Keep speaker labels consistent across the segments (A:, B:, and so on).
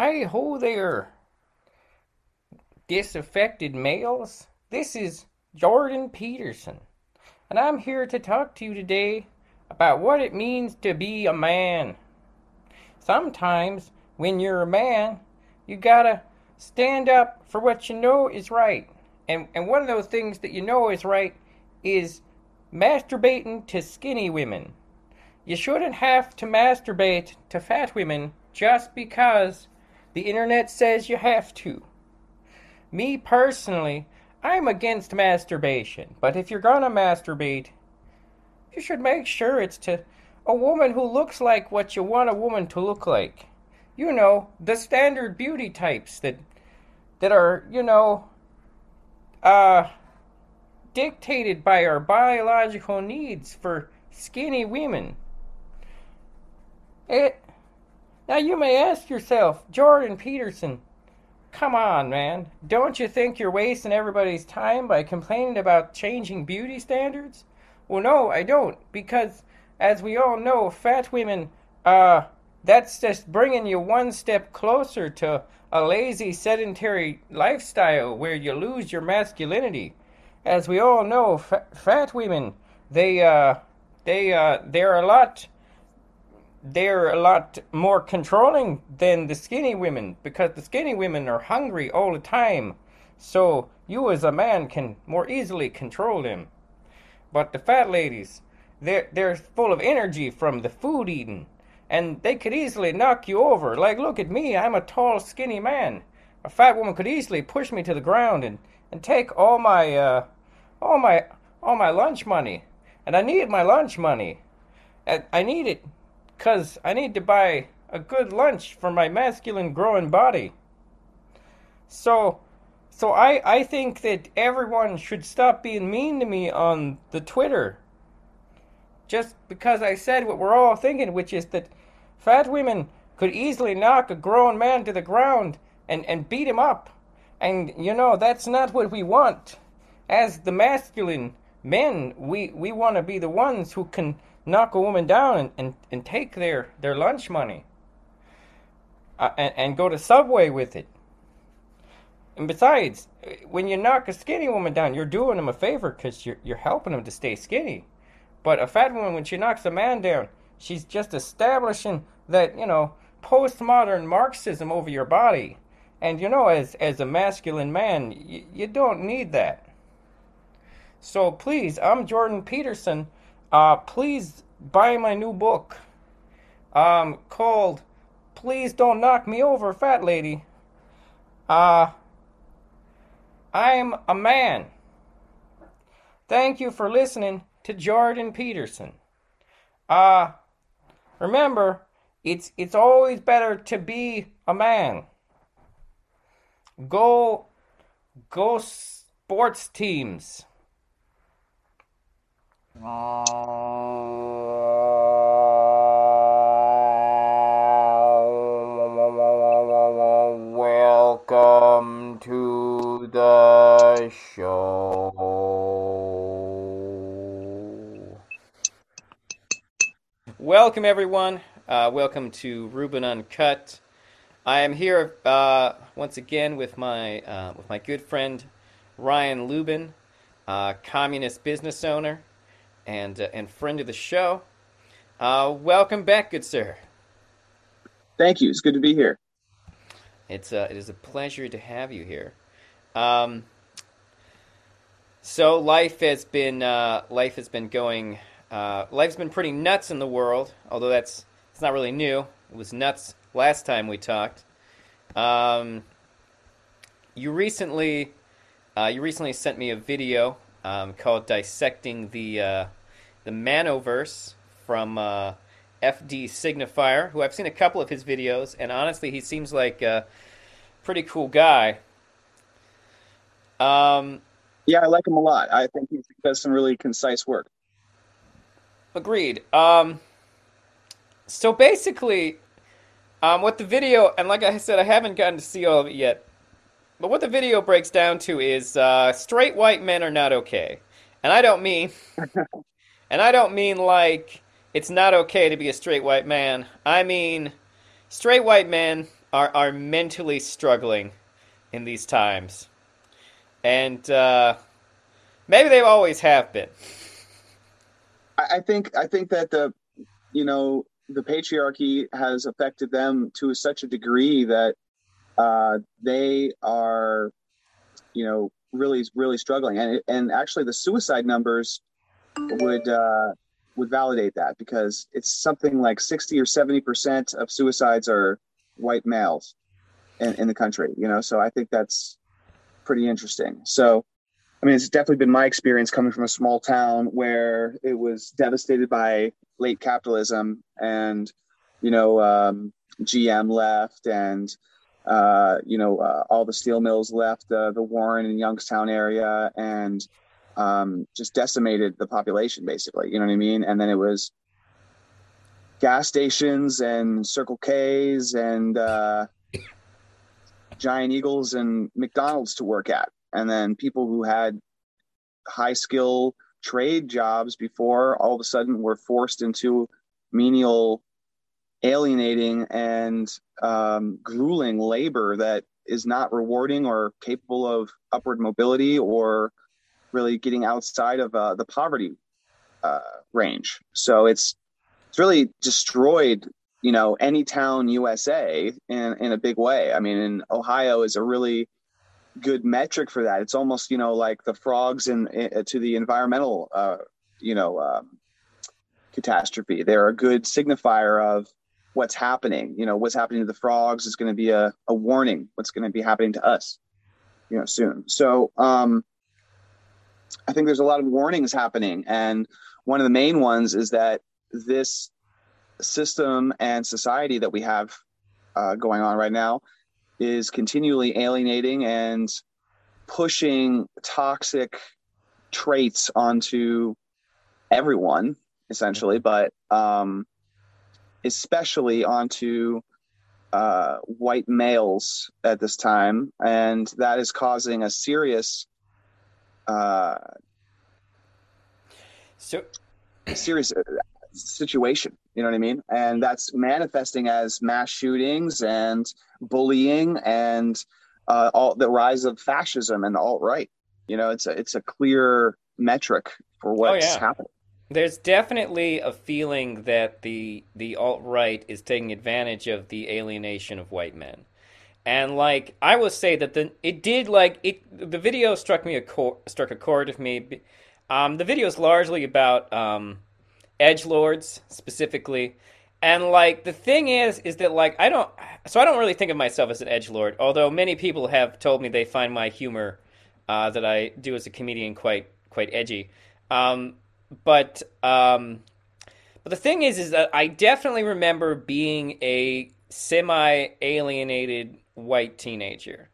A: Hi ho there, disaffected males. This is Jordan Peterson, and I'm here to talk to you today about what it means to be a man. Sometimes, when you're a man, you gotta stand up for what you know is right. And, and one of those things that you know is right is masturbating to skinny women. You shouldn't have to masturbate to fat women just because the internet says you have to. Me personally, I'm against masturbation, but if you're gonna masturbate, you should make sure it's to a woman who looks like what you want a woman to look like. You know, the standard beauty types that that are, you know, uh dictated by our biological needs for skinny women. It now you may ask yourself, Jordan Peterson, come on, man. Don't you think you're wasting everybody's time by complaining about changing beauty standards? Well, no, I don't, because as we all know, fat women, uh, that's just bringing you one step closer to a lazy, sedentary lifestyle where you lose your masculinity. As we all know, fa- fat women, they, uh, they, uh, they're a lot they're a lot more controlling than the skinny women because the skinny women are hungry all the time. So you as a man can more easily control them. But the fat ladies, they're they're full of energy from the food eating, and they could easily knock you over. Like look at me, I'm a tall, skinny man. A fat woman could easily push me to the ground and, and take all my uh all my all my lunch money. And I need my lunch money. I, I need it because I need to buy a good lunch for my masculine growing body. So, so I, I think that everyone should stop being mean to me on the Twitter. Just because I said what we're all thinking, which is that fat women could easily knock a grown man to the ground and, and beat him up. And, you know, that's not what we want. As the masculine men, we, we want to be the ones who can knock a woman down and, and, and take their, their lunch money uh, and, and go to Subway with it. And besides, when you knock a skinny woman down, you're doing them a favor because you're, you're helping them to stay skinny. But a fat woman, when she knocks a man down, she's just establishing that, you know, postmodern Marxism over your body. And, you know, as, as a masculine man, y- you don't need that. So please, I'm Jordan Peterson uh, please buy my new book um, called Please Don't Knock Me Over, Fat Lady. Uh, I'm a man. Thank you for listening to Jordan Peterson. Uh, remember, it's it's always better to be a man. Go go sports teams. Welcome to the show. Welcome, everyone. Uh, welcome to Ruben Uncut. I am here uh, once again with my uh, with my good friend Ryan Lubin, uh, communist business owner and uh, and friend of the show. Uh, welcome back, good sir.
B: Thank you. It's good to be here.
A: It's uh, it is a pleasure to have you here. Um, so life has been uh, life has been going. Uh, life's been pretty nuts in the world, although that's it's not really new. It was nuts last time we talked. Um, you recently uh, you recently sent me a video um, called "Dissecting the uh, the Manoverse from uh, FD Signifier, who I've seen a couple of his videos, and honestly, he seems like a pretty cool guy. Um,
B: yeah, I like him a lot. I think he does some really concise work.
A: Agreed. Um, so basically, um, what the video, and like I said, I haven't gotten to see all of it yet, but what the video breaks down to is uh, straight white men are not okay. And I don't mean And I don't mean like it's not okay to be a straight white man. I mean straight white men are are mentally struggling in these times, and uh, maybe they always have been.
B: I think I think that the you know the patriarchy has affected them to such a degree that uh, they are you know really really struggling and and actually the suicide numbers would uh, would validate that because it's something like 60 or 70 percent of suicides are white males in, in the country you know? So i think that's pretty interesting. So i mean it's definitely been my experience coming from a small town where it was devastated by late capitalism and you know um, gm left and uh, you know uh, all the steel mills left uh, the warren and youngstown area and um, just decimated the population basically. You know what i mean? And then it was gas stations and circle k's and uh, giant eagles and mcdonald's to work at. And then people who had high skill trade jobs before all of a sudden were forced into menial alienating and um, grueling labor that is not rewarding or capable of upward mobility or really getting outside of uh, the poverty uh, range. So it's it's really destroyed, you know, any town USA in in a big way. I mean, in Ohio is a really good metric for that. It's almost you know like the frogs in, in to the environmental uh, you know um, catastrophe. They're a good signifier of what's happening. You know, what's happening to the frogs is going to be a, a warning. What's going to be happening to us, you know, soon. So um, I think there's a lot of warnings happening, and one of the main ones is that this system and society that we have uh, going on right now is continually alienating and pushing toxic traits onto everyone essentially but um, especially onto uh, white males at this time. And that is causing a serious uh,
A: so
B: serious uh, situation you know what i mean? And that's manifesting as mass shootings and bullying and uh, all the rise of fascism and the alt right you know it's a it's a clear metric for what's oh, yeah. happening.
A: There's definitely a feeling that the the alt right is taking advantage of the alienation of white men and like I will say that the it did like it the video struck me a chord, struck a chord with me. Um, the video is largely about um, edge lords specifically, and like the thing is is that like I don't so I don't really think of myself as an edge lord, although many people have told me they find my humor uh, that I do as a comedian quite quite edgy. Um, but um, but the thing is is that I definitely remember being a semi alienated white teenager.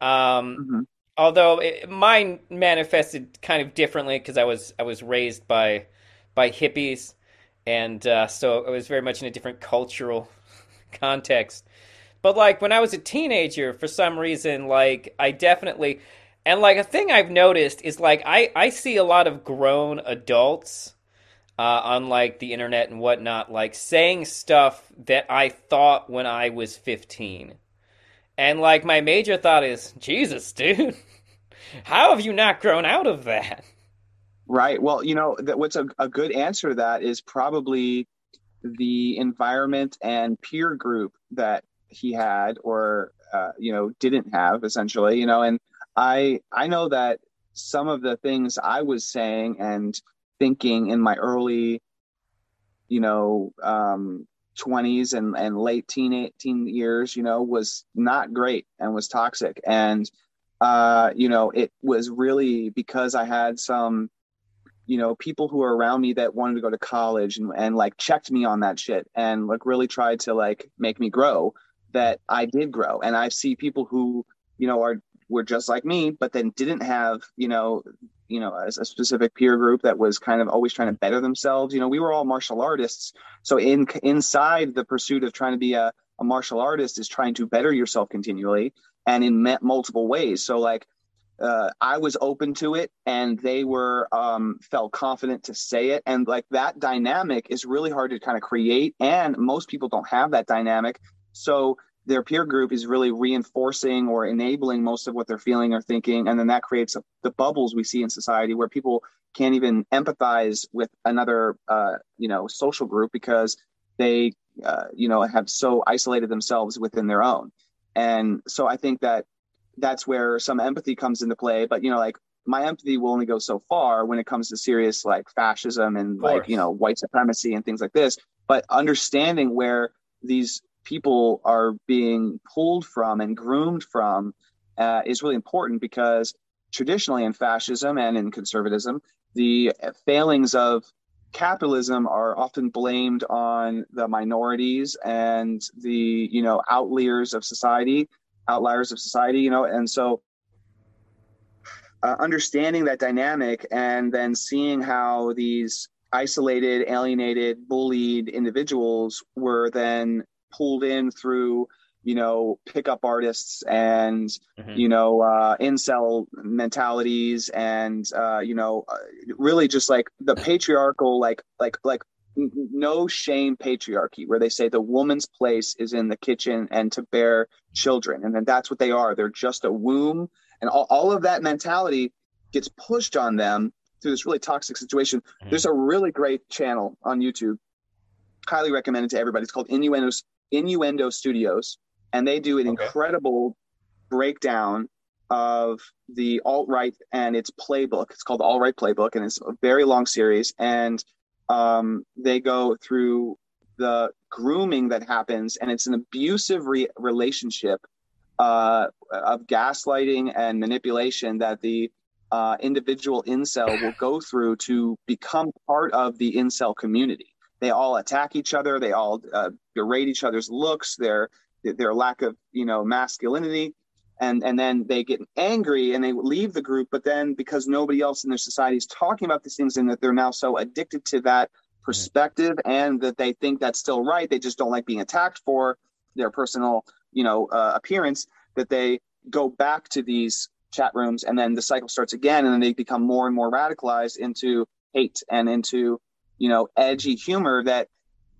A: Um, mm-hmm. Although it, mine manifested kind of differently because I was I was raised by by hippies, and uh, so I was very much in a different cultural context. But like when I was a teenager, for some reason, like I definitely and like a thing I've noticed is like I I see a lot of grown adults uh, on like the internet and whatnot, like saying stuff that I thought when I was 15. And like my major thought is, Jesus, dude, how have you not grown out of that?
B: Right. Well, you know, that what's a, a good answer to that is probably the environment and peer group that he had or uh, you know didn't have essentially you know and i i know that some of the things i was saying and thinking in my early you know um 20s and, and late teen, teen years, you know, was not great and was toxic. And, uh, you know, it was really because I had some, you know, people who were around me that wanted to go to college and, and like checked me on that shit and like really tried to like make me grow that I did grow. And I see people who, you know, are, were just like me, but then didn't have, you know, you know a, a specific peer group that was kind of always trying to better themselves you know we were all martial artists so in inside the pursuit of trying to be a, a martial artist is trying to better yourself continually and in multiple ways so like uh, I was open to it and they were um, felt confident to say it. And like that dynamic is really hard to kind of create. And most people don't have that dynamic. So their peer group is really reinforcing or enabling most of what they're feeling or thinking. And then that creates a, the bubbles we see in society where people can't even empathize with another uh, you know social group because they uh, you know have so isolated themselves within their own. And so i think that that's where some empathy comes into play. But you know like my empathy will only go so far when it comes to serious like fascism and like you know white supremacy and things like this. But understanding where these people are being pulled from and groomed from uh, is really important because traditionally in fascism and in conservatism the failings of capitalism are often blamed on the minorities and the you know outliers of society outliers of society you know and so uh, understanding that dynamic and then seeing how these isolated alienated bullied individuals were then pulled in through you know pickup artists and mm-hmm. you know uh incel mentalities and uh you know uh, really just like the patriarchal like like like no shame patriarchy where they say the woman's place is in the kitchen and to bear children. And then that's what they are. They're just a womb. And all, all of that mentality gets pushed on them through this really toxic situation. Mm-hmm. there's a really great channel on youtube. Highly recommended to everybody. It's called innuendo innuendo studios and they do an okay. incredible breakdown of the alt right and its playbook. It's called the Alt Right Playbook, and it's a very long series. And um, they go through the grooming that happens, and it's an abusive re- relationship uh, of gaslighting and manipulation that the uh, individual incel will go through to become part of the incel community. They all attack each other. They all uh, berate each other's looks. They're their lack of you know masculinity and and then they get angry and they leave the group but then because nobody else in their society is talking about these things and that they're now so addicted to that perspective and that they think that's still right they just don't like being attacked for their personal you know uh, appearance that they go back to these chat rooms and then the cycle starts again and then they become more and more radicalized into hate and into you know edgy humor that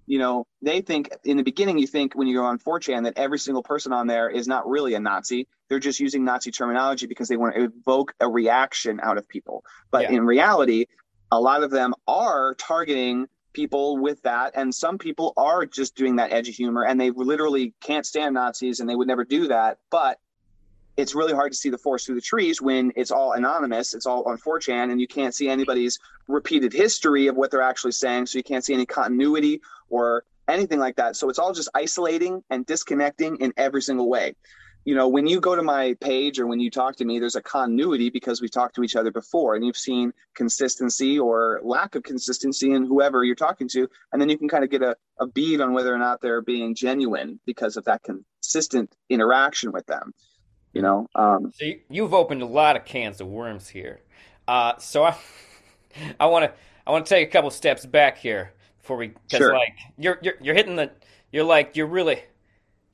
B: you know, they think in the beginning, you think when you go on 4chan that every single person on there is not really a Nazi. They're just using Nazi terminology because they want to evoke a reaction out of people. But yeah. in reality, a lot of them are targeting people with that. And some people are just doing that edgy humor and they literally can't stand Nazis and they would never do that. But it's really hard to see the forest through the trees when it's all anonymous, it's all on 4chan, and you can't see anybody's repeated history of what they're actually saying. So you can't see any continuity or anything like that. So it's all just isolating and disconnecting in every single way. You know, when you go to my page or when you talk to me, there's a continuity because we've talked to each other before and you've seen consistency or lack of consistency in whoever you're talking to. And then you can kind of get a, a bead on whether or not they're being genuine because of that consistent interaction with them you know. Um,
A: so you, have opened a lot of cans of worms here. Uh, so I, I want to, I want to take a couple steps back here before we, because sure. like you're, you're, you're hitting the, you're like you're really,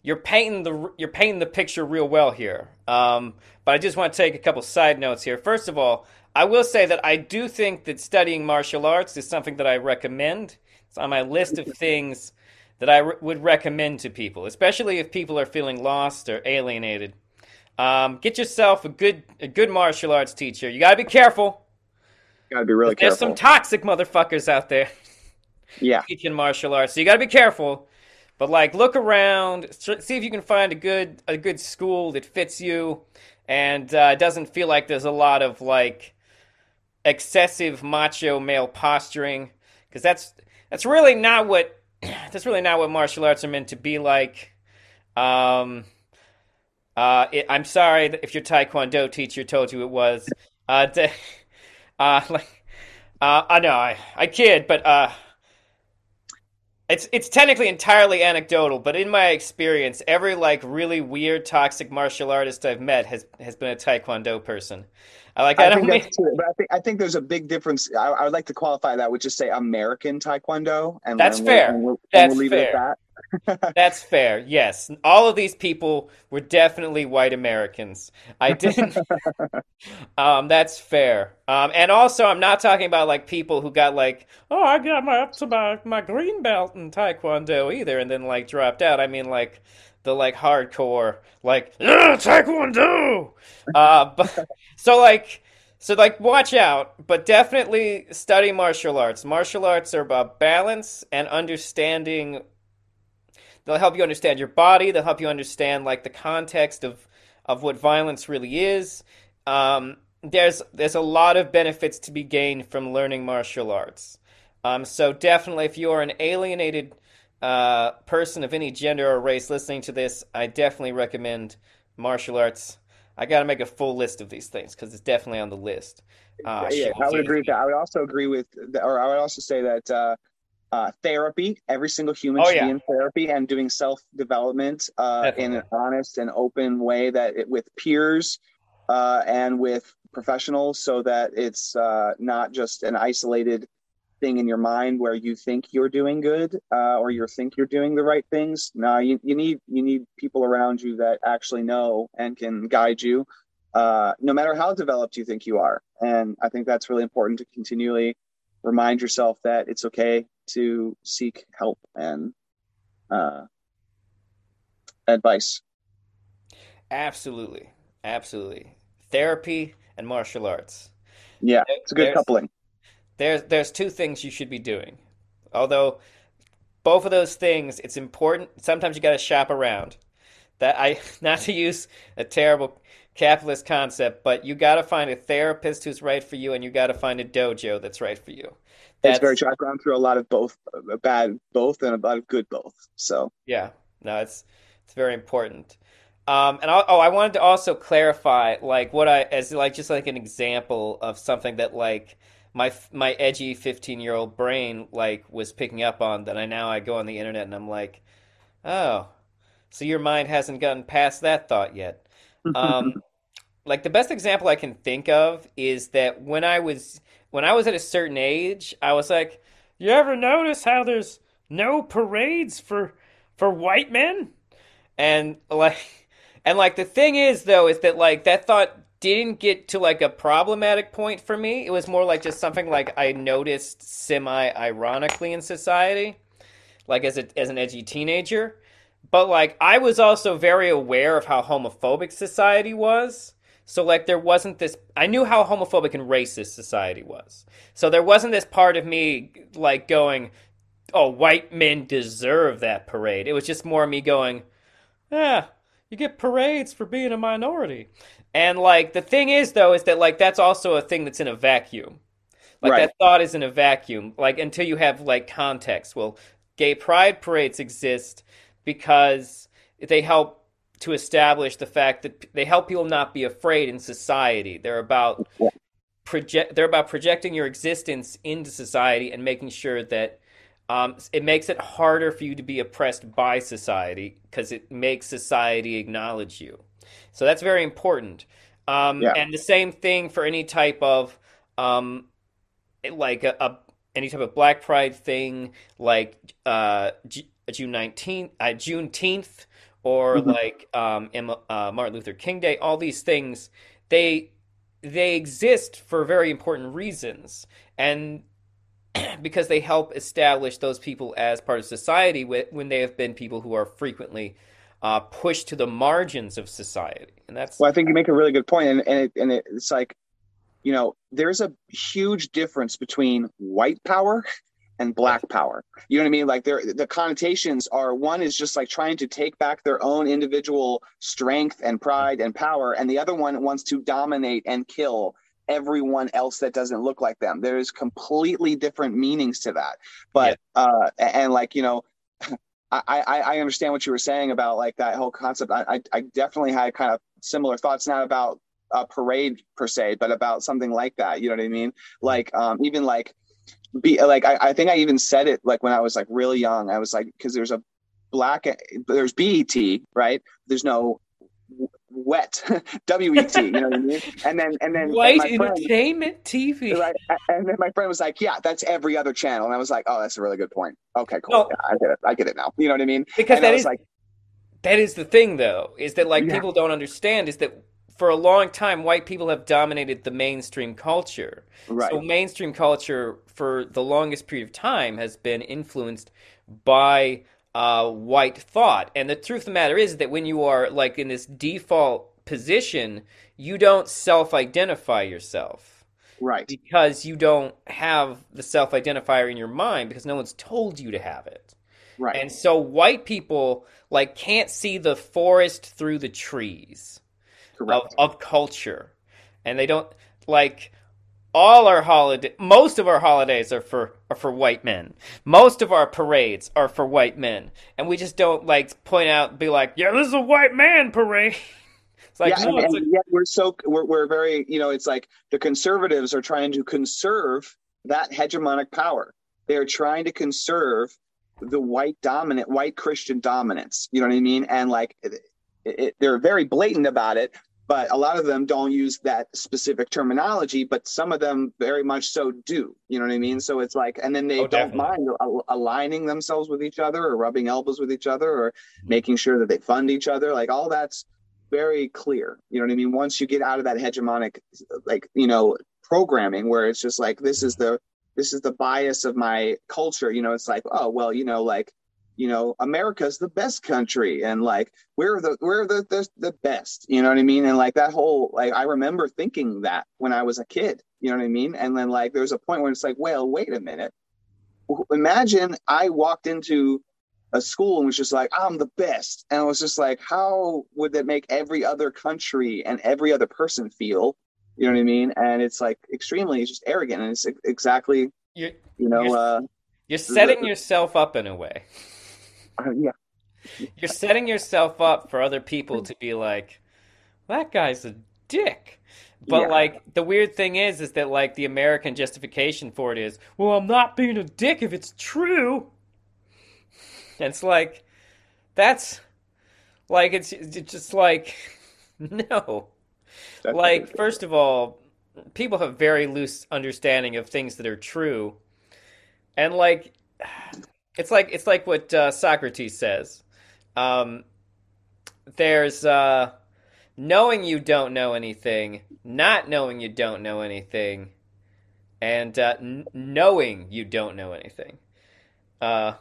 A: you're painting the, you're painting the picture real well here. Um, but I just want to take a couple side notes here. First of all, I will say that I do think that studying martial arts is something that I recommend. It's on my list of things that I would recommend to people, especially if people are feeling lost or alienated. Um, get yourself a good a good martial arts teacher. You gotta be careful.
B: You gotta be really
A: There's
B: careful.
A: There's some toxic motherfuckers out there.
B: Yeah.
A: Teaching martial arts, so you gotta be careful. But like, look around, see if you can find a good a good school that fits you, and uh, doesn't feel like there's a lot of like excessive macho male posturing, because that's that's really not what that's really not what martial arts are meant to be like. Um, uh, it, I'm sorry if your Taekwondo teacher told you it was. Uh, de, uh, like, uh, I know, I, I kid, but uh, it's it's technically entirely anecdotal. But in my experience, every like really weird toxic martial artist I've met has has been a Taekwondo person.
B: I like. I, I think mean... that's true, but I think I think there's a big difference. I, I, would like to qualify that with just say American Taekwondo,
A: and that's and fair. We'll, we'll, that's we'll fair. That. that's fair. Yes, all of these people were definitely white Americans. I didn't. um, that's fair. Um, and also, I'm not talking about like people who got like, oh, I got my up to my my green belt in Taekwondo either, and then like dropped out. I mean like the like hardcore like yeah, taekwondo. Uh, but so like so like watch out, but definitely study martial arts. Martial arts are about balance and understanding. They'll help you understand your body. They'll help you understand like the context of of what violence really is. Um, there's there's a lot of benefits to be gained from learning martial arts. Um, so definitely, if you are an alienated uh, person of any gender or race listening to this, I definitely recommend martial arts. I got to make a full list of these things because it's definitely on the list.
B: Uh, yeah, I would agree with that. I would also agree with, or I would also say that uh, uh, therapy. Every single human oh, should yeah. be in therapy and doing self development uh, in an honest and open way that it, with peers uh, and with professionals, so that it's uh, not just an isolated thing in your mind where you think you're doing good uh, or you think you're doing the right things. No, you, you need you need people around you that actually know and can guide you, uh, no matter how developed you think you are. And I think that's really important to continually remind yourself that it's okay to seek help and uh, advice.
A: Absolutely, absolutely. Therapy and martial arts.
B: Yeah, it's a good coupling
A: there's there's two things you should be doing. Although both of those things, it's important. Sometimes you got to shop around. That I not to use a terrible capitalist concept, but you got to find a therapist who's right for you, and you got to find a dojo that's right for you.
B: That's very true. I've gone through a lot of both, a bad both, and a lot of good both. So
A: yeah, no, it's it's very important. Um, and I, oh, I wanted to also clarify, like what I as like just like an example of something that like my my edgy 15 year old brain like was picking up on that I now I go on the internet and I'm like, oh, so your mind hasn't gotten past that thought yet. Um, like the best example I can think of is that when I was when I was at a certain age, I was like, you ever notice how there's no parades for for white men? And like and like the thing is though is that like that thought didn't get to like a problematic point for me. It was more like just something like I noticed semi ironically in society, like as a as an edgy teenager. But like I was also very aware of how homophobic society was. So like there wasn't this I knew how homophobic and racist society was. So there wasn't this part of me like going, "Oh, white men deserve that parade." It was just more me going, "Yeah, you get parades for being a minority." And like the thing is though is that like that's also a thing that's in a vacuum. Like right. that thought is in a vacuum. Like until you have like context. Well, gay pride parades exist because they help to establish the fact that they help people not be afraid in society. They're about project they're about projecting your existence into society and making sure that um, it makes it harder for you to be oppressed by society because it makes society acknowledge you. So that's very important. Um, yeah. And the same thing for any type of um, like a, a, any type of Black Pride thing, like uh, G- June nineteenth, uh, Juneteenth, or mm-hmm. like um, uh, Martin Luther King Day. All these things they they exist for very important reasons, and because they help establish those people as part of society when they have been people who are frequently uh, pushed to the margins of society. And that's
B: well, I think you make a really good point, and and, it, and it's like, you know, there's a huge difference between white power and black power. You know what I mean? Like there the connotations are one is just like trying to take back their own individual strength and pride and power and the other one wants to dominate and kill everyone else that doesn't look like them. There's completely different meanings to that. But yeah. uh and like, you know, I, I, I understand what you were saying about like that whole concept. I, I, I definitely had kind of similar thoughts, not about a parade per se, but about something like that. You know what I mean? Like, um, even like, be like, I, I think I even said it like when I was like really young. I was like, because there's a black, there's BET, right? There's no wet wet you know what i mean and then and then
A: white and entertainment tv
B: right and then my friend was like yeah that's every other channel and i was like oh that's a really good point okay cool no, yeah, i get it i get it now you know what i mean
A: because and that is like that is the thing though is that like yeah. people don't understand is that for a long time white people have dominated the mainstream culture right. so mainstream culture for the longest period of time has been influenced by uh, white thought. And the truth of the matter is that when you are like in this default position, you don't self-identify yourself.
B: Right.
A: Because you don't have the self-identifier in your mind because no one's told you to have it.
B: Right.
A: And so white people like can't see the forest through the trees of, of culture. And they don't like all our holiday most of our holidays are for are for white men. Most of our parades are for white men. And we just don't like point out be like yeah this is a white man parade.
B: It's like yeah, no, and, and we're so we're, we're very you know it's like the conservatives are trying to conserve that hegemonic power. They are trying to conserve the white dominant white christian dominance. You know what i mean? And like it, it, they're very blatant about it but a lot of them don't use that specific terminology but some of them very much so do. You know what i mean? So it's like and then they oh, don't definitely. mind aligning themselves with each other or rubbing elbows with each other or mm-hmm. making sure that they fund each other. Like all that's very clear. You know what i mean? Once you get out of that hegemonic like you know programming where it's just like this is the this is the bias of my culture you know it's like oh well you know like you know america's the best country and like we're the we're the, the the best you know what i mean? And like that whole like i remember thinking that when i was a kid you know what i mean? And then like there's a point where it's like well wait a minute. Imagine i walked into a school and was just like i'm the best. And i was just like how would that make every other country and every other person feel? You know what i mean? And it's like extremely just arrogant and it's exactly you're, you know
A: you're,
B: uh
A: you're setting the, yourself up in a way
B: uh, yeah.
A: You're setting yourself up for other people to be like, that guy's a dick. But yeah. like the weird thing is, is that like the American justification for it is, well, I'm not being a dick if it's true. And it's like, that's like it's, it's just like, no. That's like first of all, people have very loose understanding of things that are true, and like it's like it's like what uh, Socrates says. Um, there's uh, knowing you don't know anything, not knowing you don't know anything, and uh, n- knowing you don't know anything. Uh,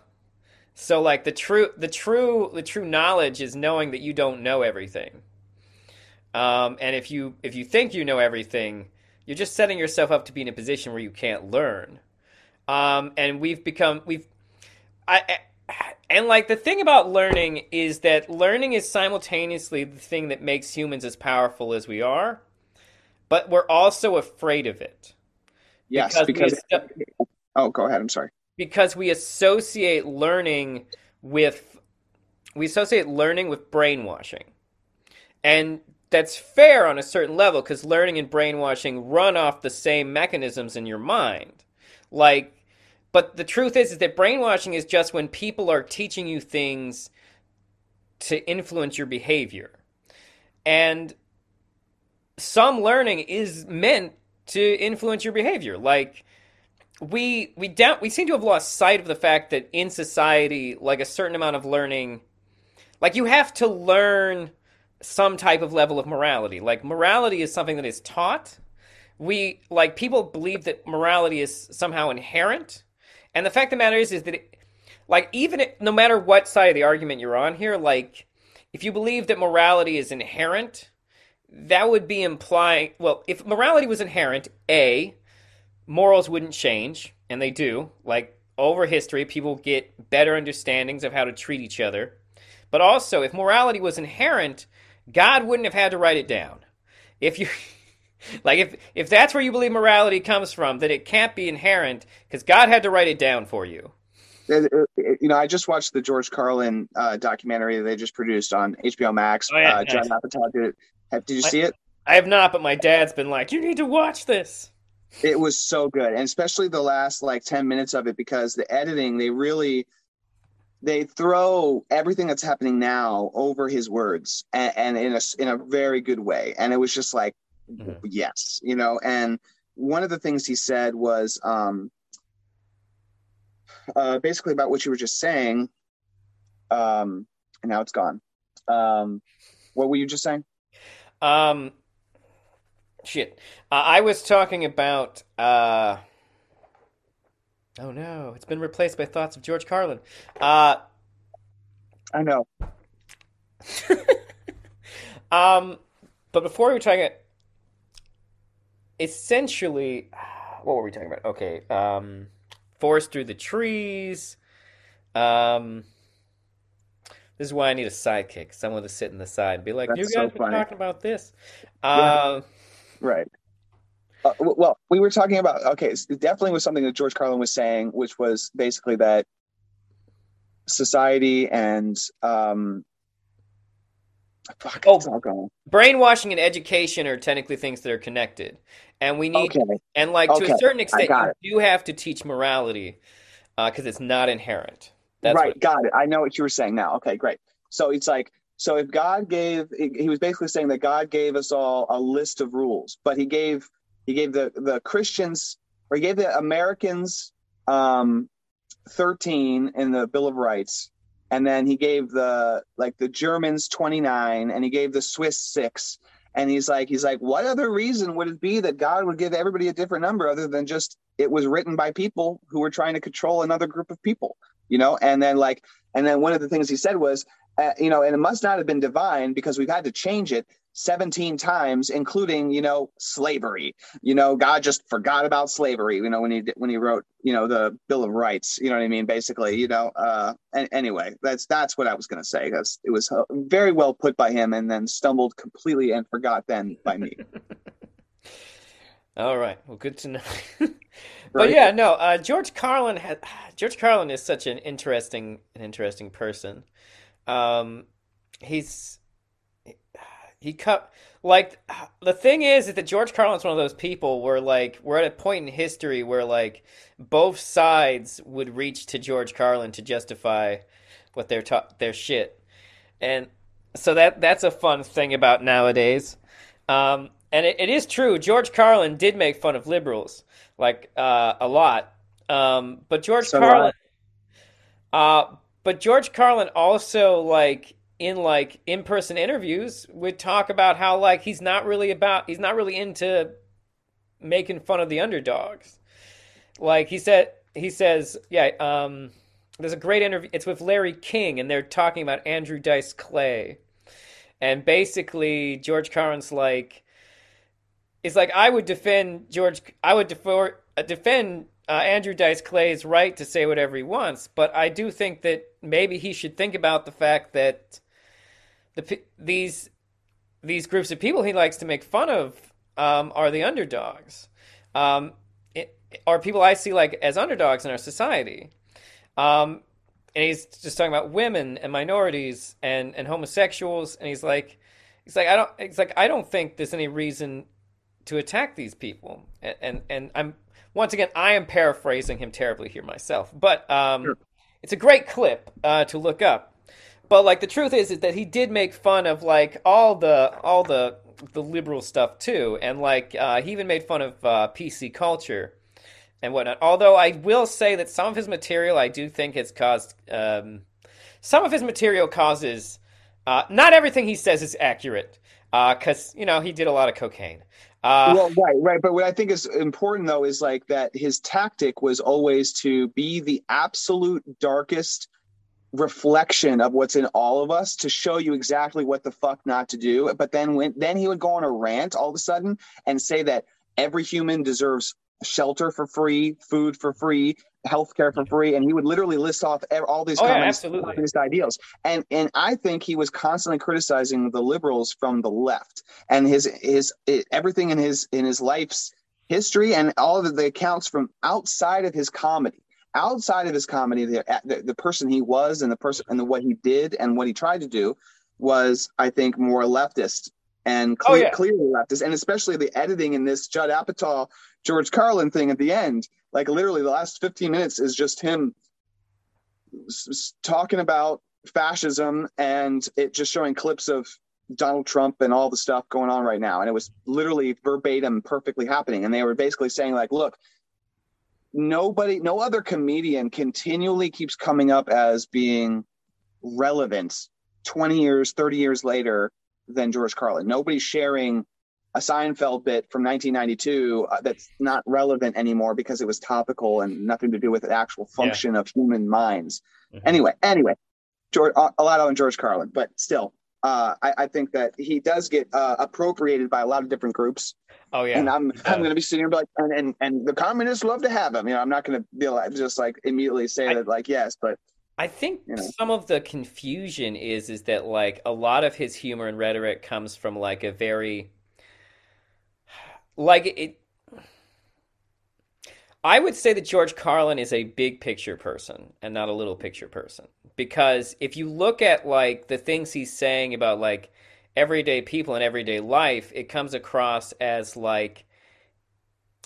A: so like the true the true the true knowledge is knowing that you don't know everything. Um, and if you if you think you know everything, you're just setting yourself up to be in a position where you can't learn. Um, and we've become we've I, and like the thing about learning is that learning is simultaneously the thing that makes humans as powerful as we are, but we're also afraid of it.
B: Yes, because, because oh, go ahead. I'm sorry.
A: Because we associate learning with we associate learning with brainwashing, and that's fair on a certain level because learning and brainwashing run off the same mechanisms in your mind. Like but the truth is, is that brainwashing is just when people are teaching you things to influence your behavior. And some learning is meant to influence your behavior. Like we we doubt we seem to have lost sight of the fact that in society, like a certain amount of learning, like you have to learn some type of level of morality. Like morality is something that is taught. We like people believe that morality is somehow inherent and the fact of the matter is, is that, it, like, even no matter what side of the argument you're on here, like, if you believe that morality is inherent, that would be implying, well, if morality was inherent, A, morals wouldn't change, and they do. Like, over history, people get better understandings of how to treat each other. But also, if morality was inherent, God wouldn't have had to write it down. If you like if if that's where you believe morality comes from, then it can't be inherent because God had to write it down for you.
B: You know, I just watched the George Carlin uh, documentary that they just produced on HBO Max. Oh, yeah, uh, Judd Apatow did it. did you see it?
A: I have not, but my dad's been like, "You need to watch this."
B: It was so good, and especially the last like ten minutes of it because the editing they really they throw everything that's happening now over his words and, and in a in a very good way, and it was just like mm-hmm. yes you know and one of the things he said was um uh basically about what you were just saying um and now it's gone um what were you just saying
A: um shit uh, i was talking about uh oh no it's been replaced by thoughts of george carlin uh
B: I know.
A: um, but before we were talking, essentially, what were we talking about? Okay, um, forest through the trees. Um, this is why I need a sidekick, someone to sit in the side and be like,
B: That's
A: "You
B: so
A: guys been
B: funny.
A: talking about this." Uh,
B: Right. Uh, well, we were talking about okay. It definitely was something that George Carlin was saying, which was basically that society and um, fuck,
A: Oh.
B: it's all gone.
A: brainwashing and education are technically things that are connected, and we need
B: Okay,
A: and like to a certain extent, you do have to teach morality because it's not inherent. That's
B: right,
A: what-
B: got it. I know what you were saying now. Okay, great. So it's like, so if God gave, he he was basically saying that God gave us all a list of rules, but he gave, he gave the the Christians, or he gave the Americans, um, thirteen in the Bill of Rights, and then he gave the like the Germans twenty nine, and he gave the Swiss six. And he's like, he's like, what other reason would it be that God would give everybody a different number other than just it was written by people who were trying to control another group of people? you know and then like and then one of the things he said was uh, you know and it must not have been divine because we've had to change it 17 times including you know slavery you know god just forgot about slavery you know when he when he wrote you know the bill of rights you know what i mean basically you know uh and anyway that's that's what i was going to say that's it was uh, very well put by him and then stumbled completely and forgot then by me
A: All right. Well, good to know. But
B: Right.
A: yeah, no. Uh, George Carlin had George Carlin is such an interesting, an interesting person. Um, he's he cut like the thing is, is that George Carlin's one of those people where like we're at a point in history where like both sides would reach to George Carlin to justify what their ta- their shit, and so that that's a fun thing about nowadays. Um, and it, it is true. George Carlin did make fun of liberals, like uh, a lot. Um, but George
B: So.
A: Carlin, uh, but George Carlin also like in like in person interviews would talk about how like he's not really about he's not really into making fun of the underdogs. Like he said, he says, yeah. Um, there's a great interview. It's with Larry King, and they're talking about Andrew Dice Clay. And basically, George Carlin's like, it's like I would defend George. I would defer, uh, defend uh, Andrew Dice Clay's right to say whatever he wants, but I do think that maybe he should think about the fact that the these these groups of people he likes to make fun of um, are the underdogs, um, it, are people I see like as underdogs in our society. Um, and he's just talking about women and minorities and, and homosexuals, and he's like, he's like, I don't, he's like, I don't think there's any reason to attack these people. And and, and I'm once again, I am paraphrasing him terribly here myself, but um,
B: Sure.
A: it's a great clip uh, to look up. But like the truth is, is that he did make fun of like all the all the the liberal stuff too, and like uh, he even made fun of uh, PC culture and whatnot. Although I will say that some of his material I do think has caused um, some of his material causes uh, not everything he says is accurate because you know he did a lot of cocaine. Uh,
B: well, right, right. But what I think is important though is like that his tactic was always to be the absolute darkest reflection of what's in all of us to show you exactly what the fuck not to do. But then when then he would go on a rant all of a sudden and say that every human deserves shelter for free, food for free, healthcare for free, and he would literally list off all these
A: Oh, yeah,
B: communist, ideals. And and I think he was constantly criticizing the liberals from the left and his his everything in his in his life's history and all of the accounts from outside of his comedy outside of his comedy the, the the person he was and the person and the, what he did and what he tried to do was i think more leftist and
A: Oh, yeah.
B: clearly leftist and especially the editing in this judd apatow george carlin thing at the end like literally the last 15 minutes is just him s- s- talking about fascism and it just showing clips of Donald Trump and all the stuff going on right now. And it was literally verbatim perfectly happening. And they were basically saying, like, look, nobody, no other comedian continually keeps coming up as being relevant 20 years, 30 years later than George Carlin. Nobody's sharing a Seinfeld bit from 1992 uh, that's not relevant anymore because it was topical and nothing to do with the actual function of human minds.
A: Mhm.
B: Anyway, anyway, George, a lot on George Carlin, but still, uh, I, I, think that he does get uh, appropriated by a lot of different groups.
A: Oh yeah,
B: and I'm I'm going to be sitting here like, and, and and the communists love to have him. You know, I'm not going to be like just like immediately say I, that like yes, but
A: I think you know. some of the confusion is is that like a lot of his humor and rhetoric comes from like a very like it I would say that George Carlin is a big picture person and not a little picture person because if you look at like the things he's saying about like everyday people in everyday life, it comes across as like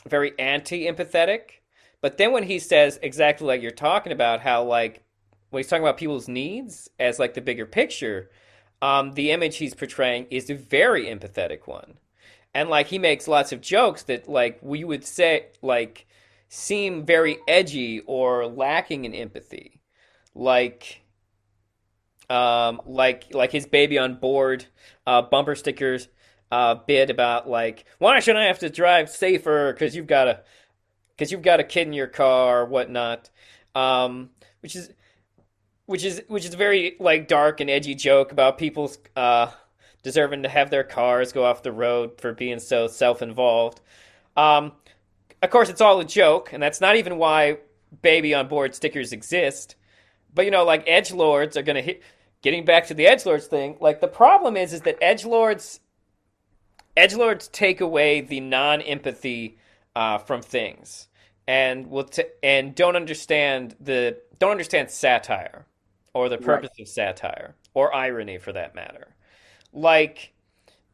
A: very anti-empathetic. But then when he says exactly like you're talking about how like when he's talking about people's needs as like the bigger picture, um, the image he's portraying is a very empathetic one. And like he makes lots of jokes that like we would say like seem very edgy or lacking in empathy. Like um, like like his baby on board uh, bumper stickers uh, bit about like why shouldn't I have to drive safer because you've got a because you've got a kid in your car or whatnot, um, which is which is which is very like dark and edgy joke about people uh, deserving to have their cars go off the road for being so self-involved. Um, of course, it's all a joke, and that's not even why baby on board stickers exist. But you know, like edge lords are gonna hit. Getting back to the edge lords thing, like the problem is, is that edge lords, edge lords take away the non empathy uh, from things, and will t- and don't understand the don't understand satire or the purpose right. of satire or irony for that matter. Like,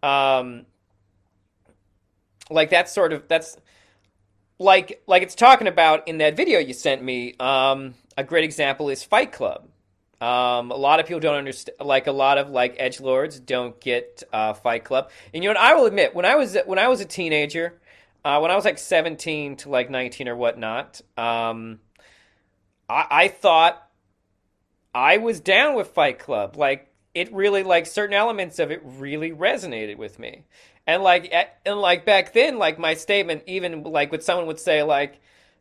A: um, like that's sort of that's like like it's talking about in that video you sent me. Um, a great example is Fight Club. Um, a lot of people don't understand, like a lot of like edge lords don't get uh, Fight Club. And you know what? I will admit, when I was when I was a teenager, uh, when I was like seventeen to like nineteen or whatnot, um, I, I thought I was down with Fight Club. Like it really like certain elements of it really resonated with me. And like at, and like back then like my statement even like what someone would say like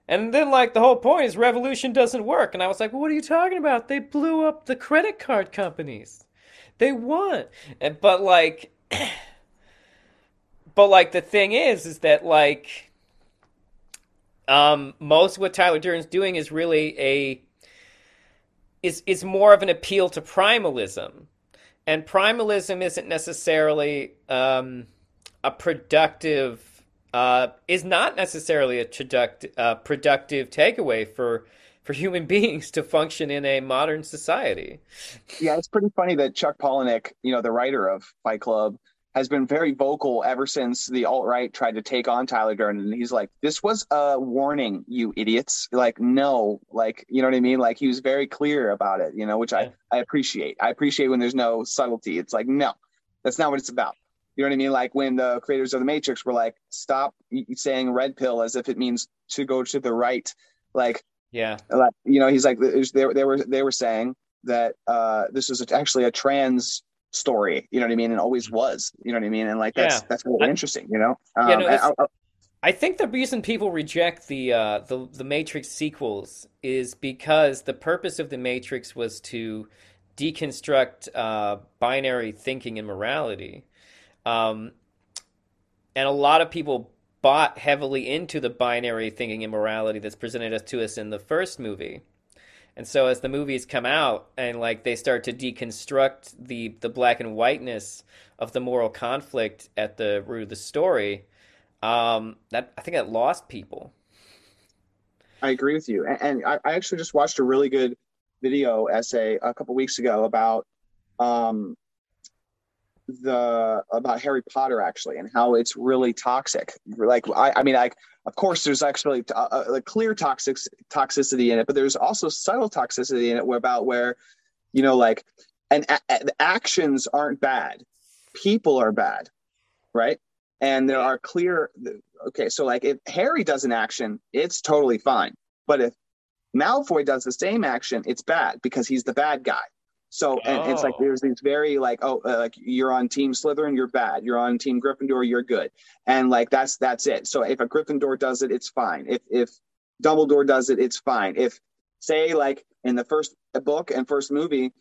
A: and then like the whole point is revolution doesn't work and I was like, well, "What are you talking about? They blew up the credit card companies. They won." And, but like but like the thing is is that like um most of what Tyler Durden's doing is really a is is more of an appeal to primalism, and primalism isn't necessarily um, a productive. Uh, is not necessarily a productive, uh, productive takeaway for for human beings to function in a modern society.
B: Yeah, it's pretty funny that Chuck Palahniuk, you know, the writer of Fight Club, has been very vocal ever since the alt right tried to take on Tyler Durden. And he's like, "This was a warning, you idiots!" Like, no, like, you know what I mean? Like, he was very clear about it, you know, which yeah. I I appreciate. I appreciate when there's no subtlety. It's like, no, that's not what it's about. You know what I mean? Like when the creators of the Matrix were like, "Stop saying red pill as if it means to go to the right." Like,
A: yeah,
B: like, you know, he's like, they, they were they were saying that uh, this is actually a trans story. You know what I mean? And always was. You know what I mean? And like that's yeah. that's really I, interesting. You know? Um, yeah, no,
A: I, I, I, think the reason people reject the uh, the the Matrix sequels is because the purpose of the Matrix was to deconstruct uh, binary thinking and morality, um, and a lot of people bought heavily into the binary thinking and morality that's presented to us in the first movie. And so as the movies come out and like they start to deconstruct the the black and whiteness of the moral conflict at the root of the story, um, that I think that lost people.
B: I agree with you, and, and I, I, actually just watched a really good video essay a couple weeks ago about um, the about Harry Potter actually and how it's really toxic. Like I, I mean, like of course there's actually uh, uh, a, a, clear toxic toxicity in it, but there's also subtle toxicity in it about where you know like and a, the actions aren't bad, people are bad, right? And there are clear okay, so like if Harry does an action, it's totally fine, but if Malfoy does the same action, it's bad because he's the bad guy. So and oh. it's like oh. there's these very like oh uh, like you're on team Slytherin you're bad you're on team Gryffindor you're good and like that's that's it. So if a Gryffindor does it it's fine. If if Dumbledore does it it's fine. If say like in the first book and first movie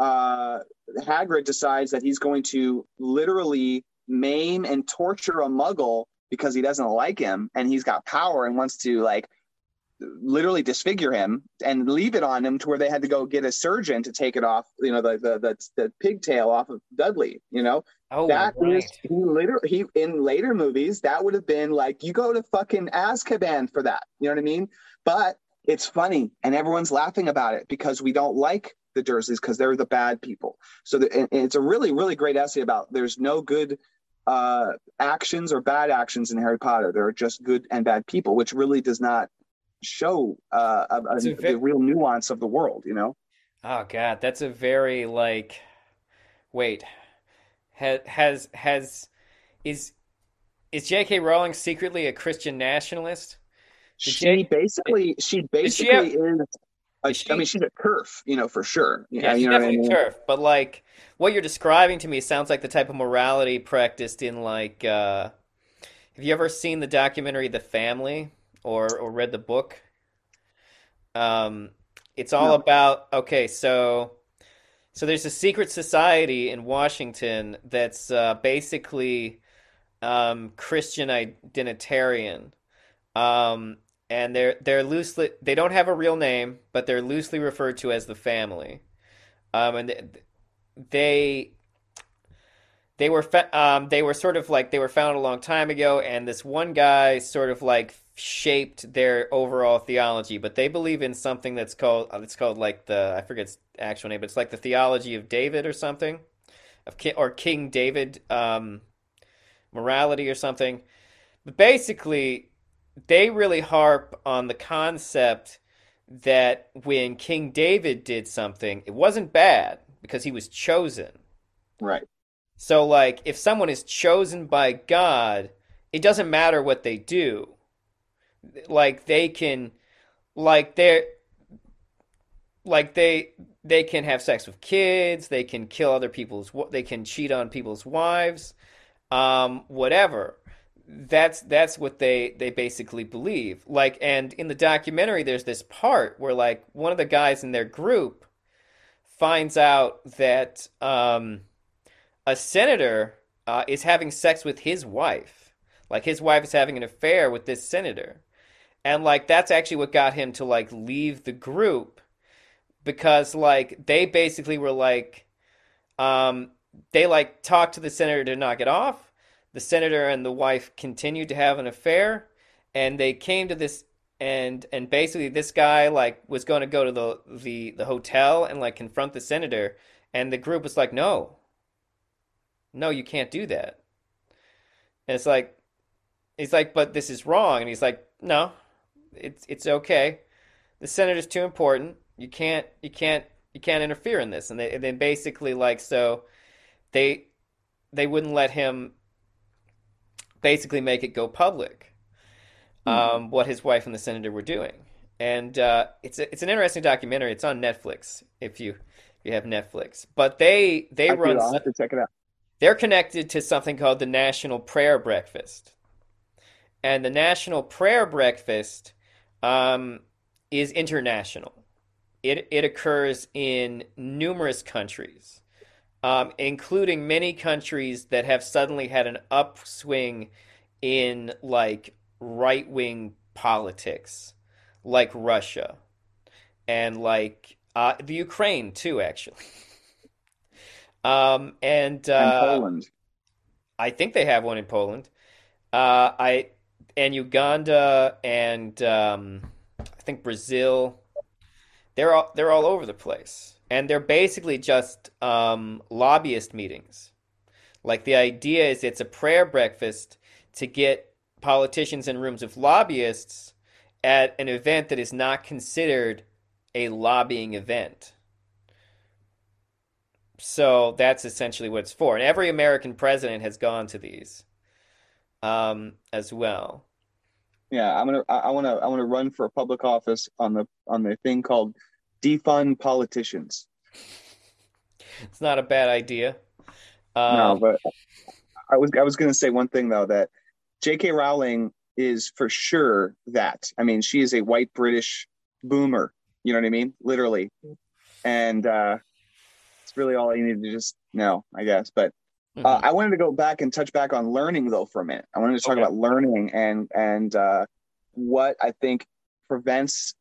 B: uh, Hagrid decides that he's going to literally maim and torture a Muggle because he doesn't like him and he's got power and wants to like literally disfigure him and leave it on him to where they had to go get a surgeon to take it off, you know, the the the, the pigtail off of Dudley, you know.
A: Oh,
B: that
A: right.
B: is he later he in later movies that would have been like you go to fucking Azkaban for that. You know what I mean? But it's funny and everyone's laughing about it because we don't like the Dursleys because they're the bad people. So the, and it's a really really great essay about there's no good uh actions or bad actions in Harry Potter. There are just good and bad people, which really does not show uh, a, a,
A: ve-
B: the real nuance of the world. You know?
A: Oh God, that's a very like. Wait, has has has is is J.K. Rowling secretly a Christian nationalist? Did
B: She
A: J-
B: basically she
A: she
B: basically
A: have-
B: is. A,
A: she-
B: I mean, she's a TERF, you know, for sure.
A: Yeah,
B: you
A: she's
B: know what I
A: definitely
B: mean?
A: TERF, but like what you're describing to me sounds like the type of morality practiced in like. uh Have you ever seen the documentary The Family or or read the book? Um, it's all
B: No.
A: about okay, so so there's a secret society in Washington that's uh, basically um, Christian identitarian, um, and they're they're loosely they don't have a real name, but they're loosely referred to as the family, um, and th- they they were fa- um, they were sort of like they were found a long time ago, and this one guy sort of like shaped their overall theology. But they believe in something that's called uh, it's called like the I forget its actual name, but it's like the theology of David or something, of Ki- or King David um, morality or something. But basically, they really harp on the concept that when King David did something, it wasn't bad because he was chosen.
B: Right.
A: So, like, if someone is chosen by God, it doesn't matter what they do. Like, they can, like, they're, like, they, they can have sex with kids, they can kill other people's, they can cheat on people's wives, um, whatever. That's that's what they they basically believe. Like, and in the documentary, there's this part where, like, one of the guys in their group finds out that, um, a senator uh, is having sex with his wife. Like his wife is having an affair with this senator. And like that's actually what got him to like leave the group because like they basically were like um they like talked to the senator to knock it off. The senator and the wife continued to have an affair and they came to this and and basically this guy like was going to go to the the the hotel and like confront the senator and the group was like no no, you can't do that. And it's like, he's like, but this is wrong. And he's like, no, it's it's okay. The senator's too important. You can't you can't you can't interfere in this. And, they, and then basically like so, they they wouldn't let him basically make it go public. Um, what his wife and the senator were doing. And uh, it's a, it's an interesting documentary. It's on Netflix if you if you have Netflix. But they they
B: I
A: run
B: I'll have to check it out.
A: they're connected to something called the National Prayer Breakfast. And the National Prayer Breakfast um, is international. It, it occurs in numerous countries, um, including many countries that have suddenly had an upswing in like right wing politics, like Russia and like uh, the Ukraine, too, actually. Um, and
B: And
A: uh,
B: Poland.
A: I think they have one in Poland. Uh, I and Uganda and um, I think Brazil. They're all they're all over the place, and they're basically just um, lobbyist meetings. Like the idea is, it's a prayer breakfast to get politicians in rooms of lobbyists at an event that is not considered a lobbying event. So that's essentially what it's for. And every American president has gone to these um, as well.
B: Yeah, I'm gonna. I, I wanna. I wanna run for a public office on the on the thing called defund politicians.
A: It's not a bad idea.
B: No,
A: Um,
B: but I was I was gonna say one thing though that J.K. Rowling is for sure that. I mean, she is a white British boomer. You know what I mean? Literally. And uh, that's really all you need to just know, I guess. But
A: Mm-hmm.
B: uh, I wanted to go back and touch back on learning though for a minute. I wanted to talk
A: Okay.
B: about learning and and uh, what I think prevents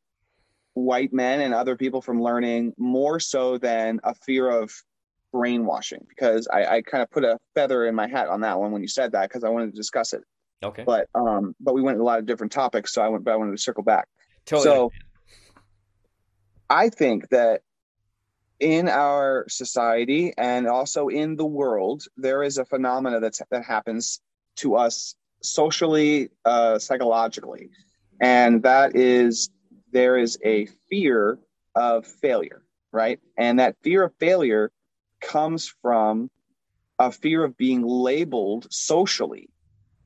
B: white men and other people from learning more so than a fear of brainwashing. Because I, I kind of put a feather in my hat on that one when you said that because I wanted to discuss it.
A: okay.
B: But um, but we went a lot of different topics, so I went. But I wanted to circle back.
A: totally.
B: so- I think that in our society and also in the world, there is a phenomena that's that happens to us socially, uh, psychologically, and that is there is a fear of failure, right? And that fear of failure comes from a fear of being labeled socially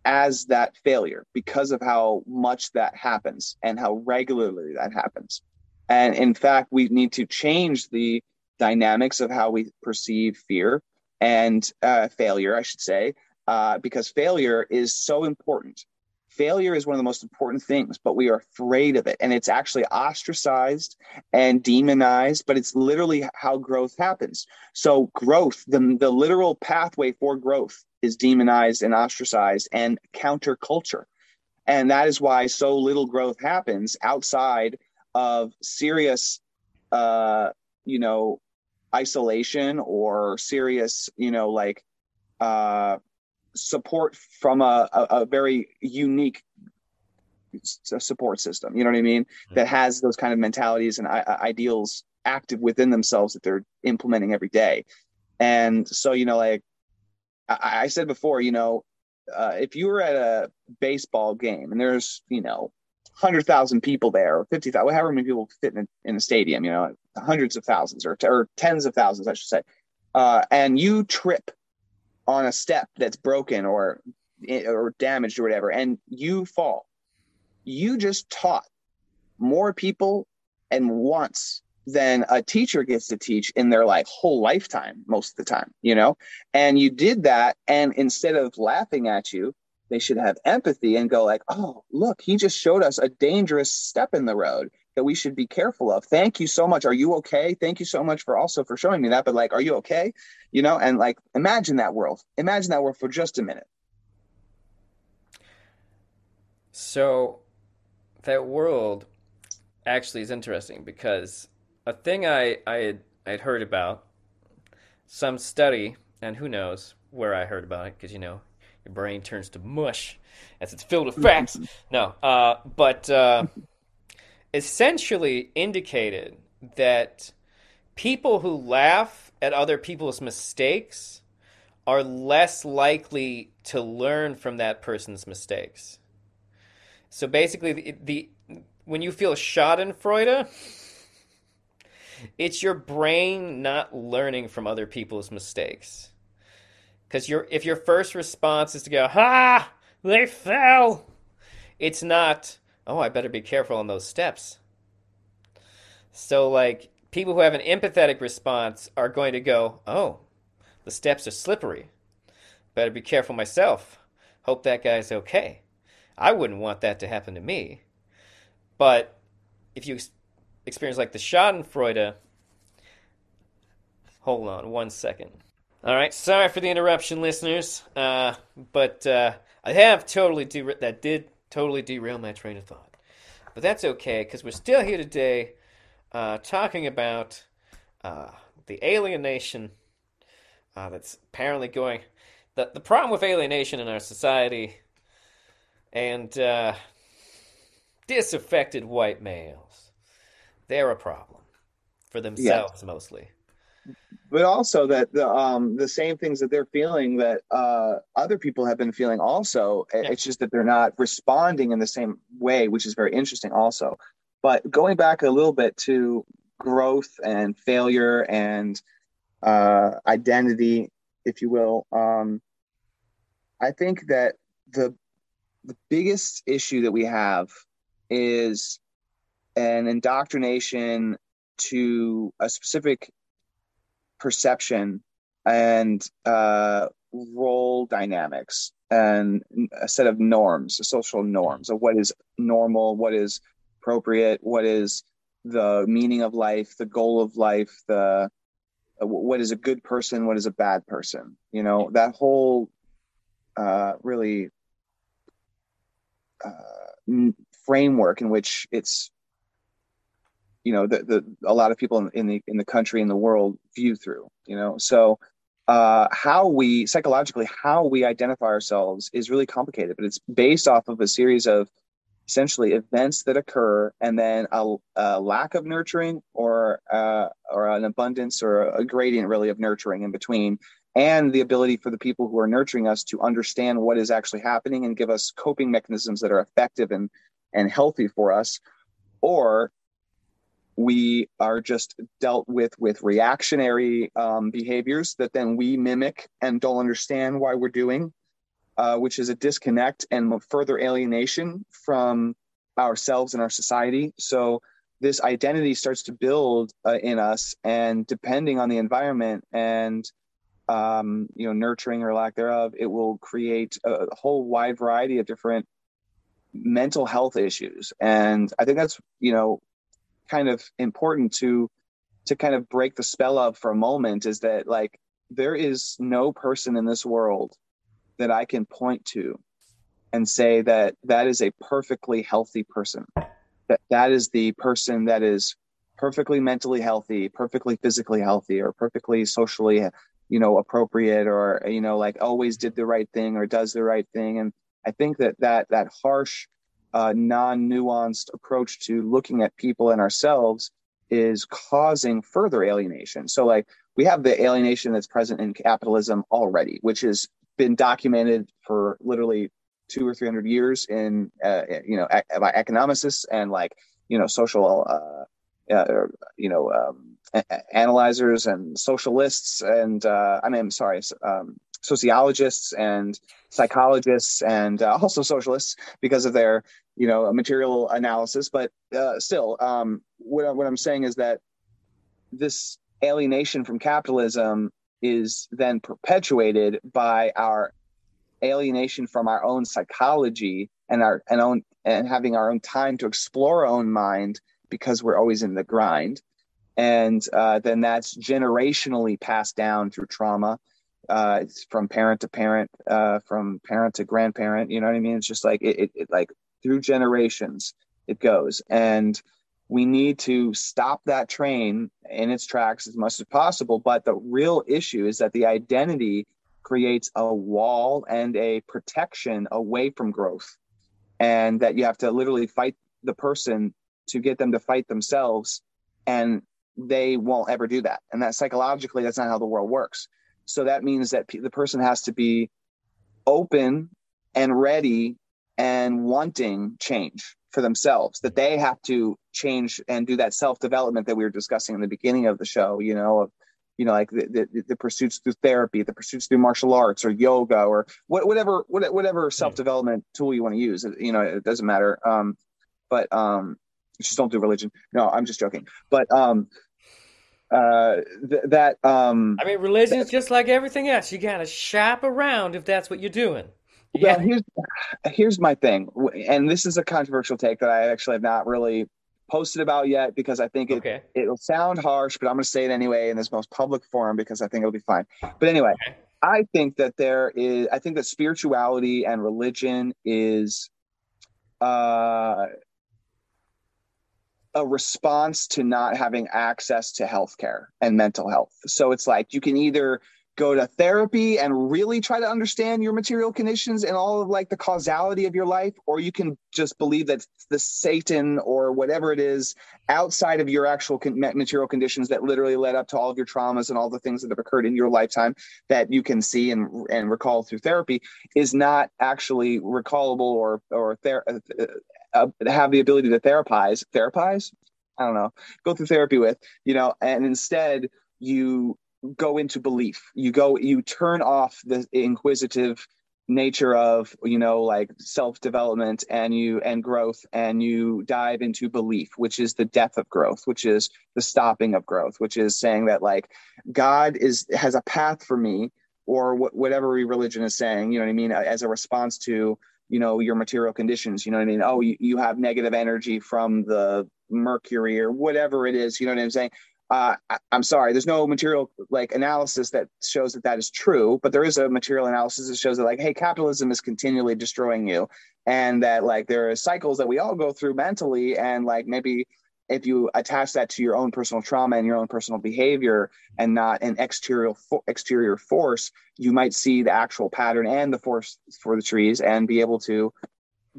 B: as that failure because of how much that happens and how regularly that happens. And in fact, we need to change the dynamics of how we perceive fear and uh, failure, I should say, uh, because failure is so important. Failure is one of the most important things, but we are afraid of it. And it's actually ostracized and demonized, but it's literally how growth happens. So, growth, the, the literal pathway for growth, is demonized and ostracized and counterculture. And that is why so little growth happens outside of serious, uh, you know, isolation or serious, you know, like uh, support from a, a, a very unique support system. You know what I mean? That has those kind of mentalities and I- I- ideals active within themselves that they're implementing every day. And so, you know, like I, I said before, you know, uh, if you were at a baseball game and there's, you know, hundred thousand people there, or fifty thousand, however many people fit in a, in a stadium, you know, hundreds of thousands or, or tens of thousands, I should say, uh, and you trip on a step that's broken or or damaged or whatever, and you fall, you just taught more people and once than a teacher gets to teach in their like whole lifetime most of the time you know? And you did that and instead of laughing at you they should have empathy and go like oh look he just showed us a dangerous step in the road that we should be careful of. Thank you so much. Are you okay? Thank you so much for also for showing me that but like are you okay? You know and like imagine that world. Imagine that world for just a minute.
A: So that world actually is interesting because a thing I I had I had heard about some study and who knows where I heard about it because you know your brain turns to mush as it's filled with facts. no, uh, but uh, essentially indicated that people who laugh at other people's mistakes are less likely to learn from that person's mistakes. So basically, the, the when you feel Schadenfreude, it's your brain not learning from other people's mistakes. Because your if your first response is to go, "Ha, they fell," it's not, "Oh, I better be careful on those steps." So like people who have an empathetic response are going to go, "Oh, the steps are slippery. Better be careful myself. Hope that guy's okay." I wouldn't want that to happen to me. But if you ex- experience like the Schadenfreude, hold on one second. All right, sorry for the interruption, listeners. Uh, but uh, I have totally dera- that did totally derail my train of thought. But that's okay because we're still here today, uh, talking about uh, the alienation uh, that's apparently going. The the problem with alienation in our society and uh, disaffected white males. They're a problem for themselves mostly.
B: But also that the um the same things that they're feeling that uh other people have been feeling also
A: Yeah.
B: it's just that they're not responding in the same way which is very interesting also but going back a little bit to growth and failure and uh identity if you will um i think that the the biggest issue that we have is an indoctrination to a specific perception and uh, role dynamics and a set of norms, social norms of what is normal, what is appropriate, what is the meaning of life, the goal of life, the what is a good person what is a bad person you know? That whole uh, really uh, framework in which it's you know the, the a lot of people in, in the in the country in the world view through you know? So uh, how we psychologically how we identify ourselves is really complicated but it's based off of a series of essentially events that occur and then a, a lack of nurturing or uh, or an abundance or a gradient really of nurturing in between and the ability for the people who are nurturing us to understand what is actually happening and give us coping mechanisms that are effective and and healthy for us. Or we are just dealt with with reactionary um, behaviors that then we mimic and don't understand why we're doing uh, which is a disconnect and further alienation from ourselves and our society. So this identity starts to build uh, in us, and depending on the environment and um, you know nurturing or lack thereof, it will create a whole wide variety of different mental health issues. And I think that's you know kind of important to to kind of break the spell of for a moment is that like there is no person in this world that I can point to and say that that is a perfectly healthy person. That that is the person that is perfectly mentally healthy, perfectly physically healthy, or perfectly socially, you know, appropriate, or you know, like always did the right thing or does the right thing. And I think that that that harsh, uh, non-nuanced approach to looking at people and ourselves is causing further alienation. So, like, we have the alienation that's present in capitalism already, which has been documented for literally two or three hundred years in uh, you know by economicists and like you know social uh, uh, you know um, a- analyzers and socialists and uh, I mean I'm sorry um, sociologists and psychologists and uh, also socialists because of their you know a material analysis but uh, still um, what, what I'm saying is that this alienation from capitalism is then perpetuated by our alienation from our own psychology and our and own and having our own time to explore our own mind because we're always in the grind. And uh, then that's generationally passed down through trauma. Uh, from parent to parent uh, from parent to grandparent you know what i mean? It's just like it, it, it like through generations it goes and we need to stop that train in its tracks as much as possible. But the real issue is that the identity creates a wall and a protection away from growth, and that you have to literally fight the person to get them to fight themselves, and they won't ever do that. And that psychologically, that's not how the world works. So that means that the person has to be open and ready and wanting change for themselves that they have to change and do that self development that we were discussing in the beginning of the show you know of you know like the, the, the pursuits through therapy the pursuits through martial arts or yoga or what, whatever whatever self development tool you want to use you know it doesn't matter um but um just don't do religion. No i'm just joking. But um uh th- that um
A: i mean religion is just like everything else. You gotta shop around if that's what you're doing
B: yeah. Well, here's here's my thing, and this is a controversial take that I actually have not really posted about yet because I think it okay. it'll sound harsh, but I'm going to say it anyway in this most public forum because I think it'll be fine. But anyway, okay. I think that there is I think that spirituality and religion is uh a response to not having access to healthcare and mental health. So it's like you can either go to therapy and really try to understand your material conditions and all of like the causality of your life or you can just believe that the satan or whatever it is outside of your actual material conditions that literally led up to all of your traumas and all the things that have occurred in your lifetime that you can see and and recall through therapy is not actually recallable or or ther- uh, uh, have the ability to therapize therapize? I don't know. Go through therapy with you know and instead you go into belief. You go you turn off the inquisitive nature of you know like self development and you and growth and you dive into belief which is the death of growth which is the stopping of growth which is saying that like god is has a path for me or wh- whatever religion is saying you know what i mean as a response to you know your material conditions you know what i mean? Oh you, you have negative energy from the mercury or whatever it is you know what i'm saying uh, I, am sorry, there's no material like analysis that shows that that is true, but there is a material analysis that shows that like, hey, capitalism is continually destroying you, and that like there are cycles that we all go through mentally, and like maybe if you attach that to your own personal trauma and your own personal behavior and not an exterior fo- exterior force you might see the actual pattern and the force for the trees and be able to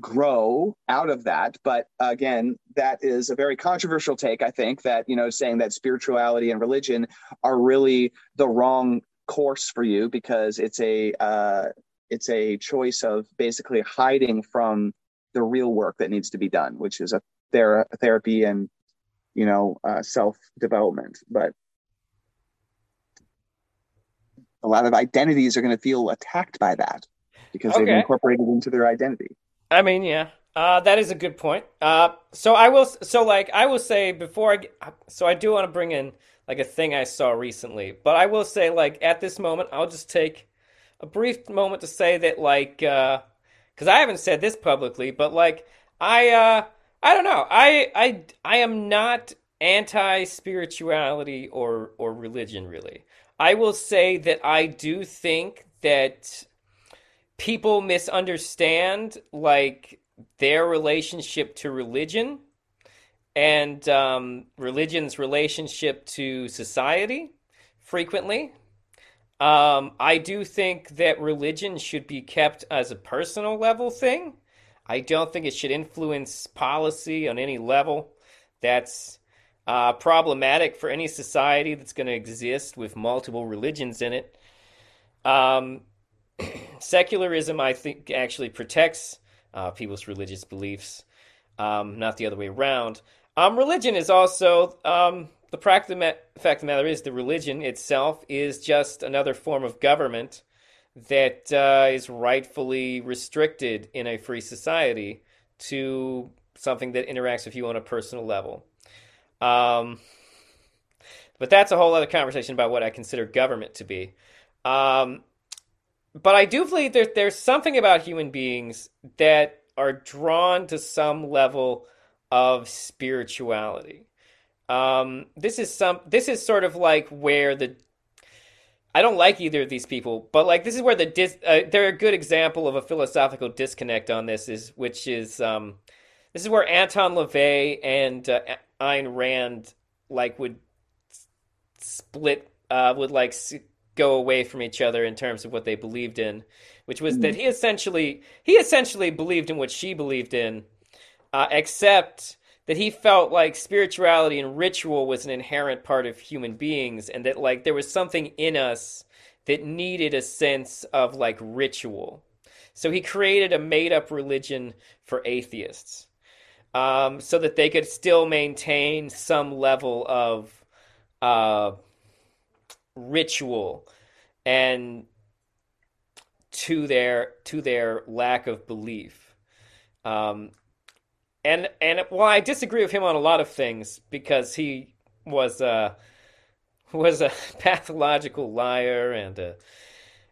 B: grow out of that but again that is a very controversial take i think that you know saying that spirituality and religion are really the wrong course for you because it's a uh, it's a choice of basically hiding from the real work that needs to be done which is a ther- therapy and you know, uh, self development. But a lot of identities are going to feel attacked by that because okay. they've incorporated into their identity.
A: I mean, yeah, uh, that is a good point. Uh, so I will, so like I will say before I, so I do want to bring in like a thing I saw recently, but I will say like at this moment I'll just take a brief moment to say that like, because uh, I haven't said this publicly, but like I, uh, I don't know. I I I am not anti spirituality or or religion really. I will say that I do think that people misunderstand like their relationship to religion and um, religion's relationship to society frequently. Um, I do think that religion should be kept as a personal level thing I don't think it should influence policy on any level. That's uh, problematic for any society that's going to exist with multiple religions in it. Um, secularism, I think, actually protects uh, people's religious beliefs, um, not the other way around. Um, religion is also um, the fact of the matter is the religion itself is just another form of government that uh, is rightfully restricted in a free society to something that interacts with you on a personal level. Um, but that's a whole other conversation about what I consider government to be. Um, but I do believe that there's something about human beings that are drawn to some level of spirituality. Um, this is some. This is sort of like where the I don't like either of these people, but like this is where the dis- uh, they're a good example of a philosophical disconnect on this is which is um, this is where Anton LaVey and uh, Ayn Rand like would split uh, would like go away from each other in terms of what they believed in, which was mm. that he essentially he essentially believed in what she believed in, uh, except that he felt like spirituality and ritual was an inherent part of human beings and that like there was something in us that needed a sense of like ritual so he created a made up religion for atheists um, so that they could still maintain some level of uh, ritual and to their to their lack of belief. Um, and and well, I disagree with him on a lot of things because he was uh was a pathological liar and a,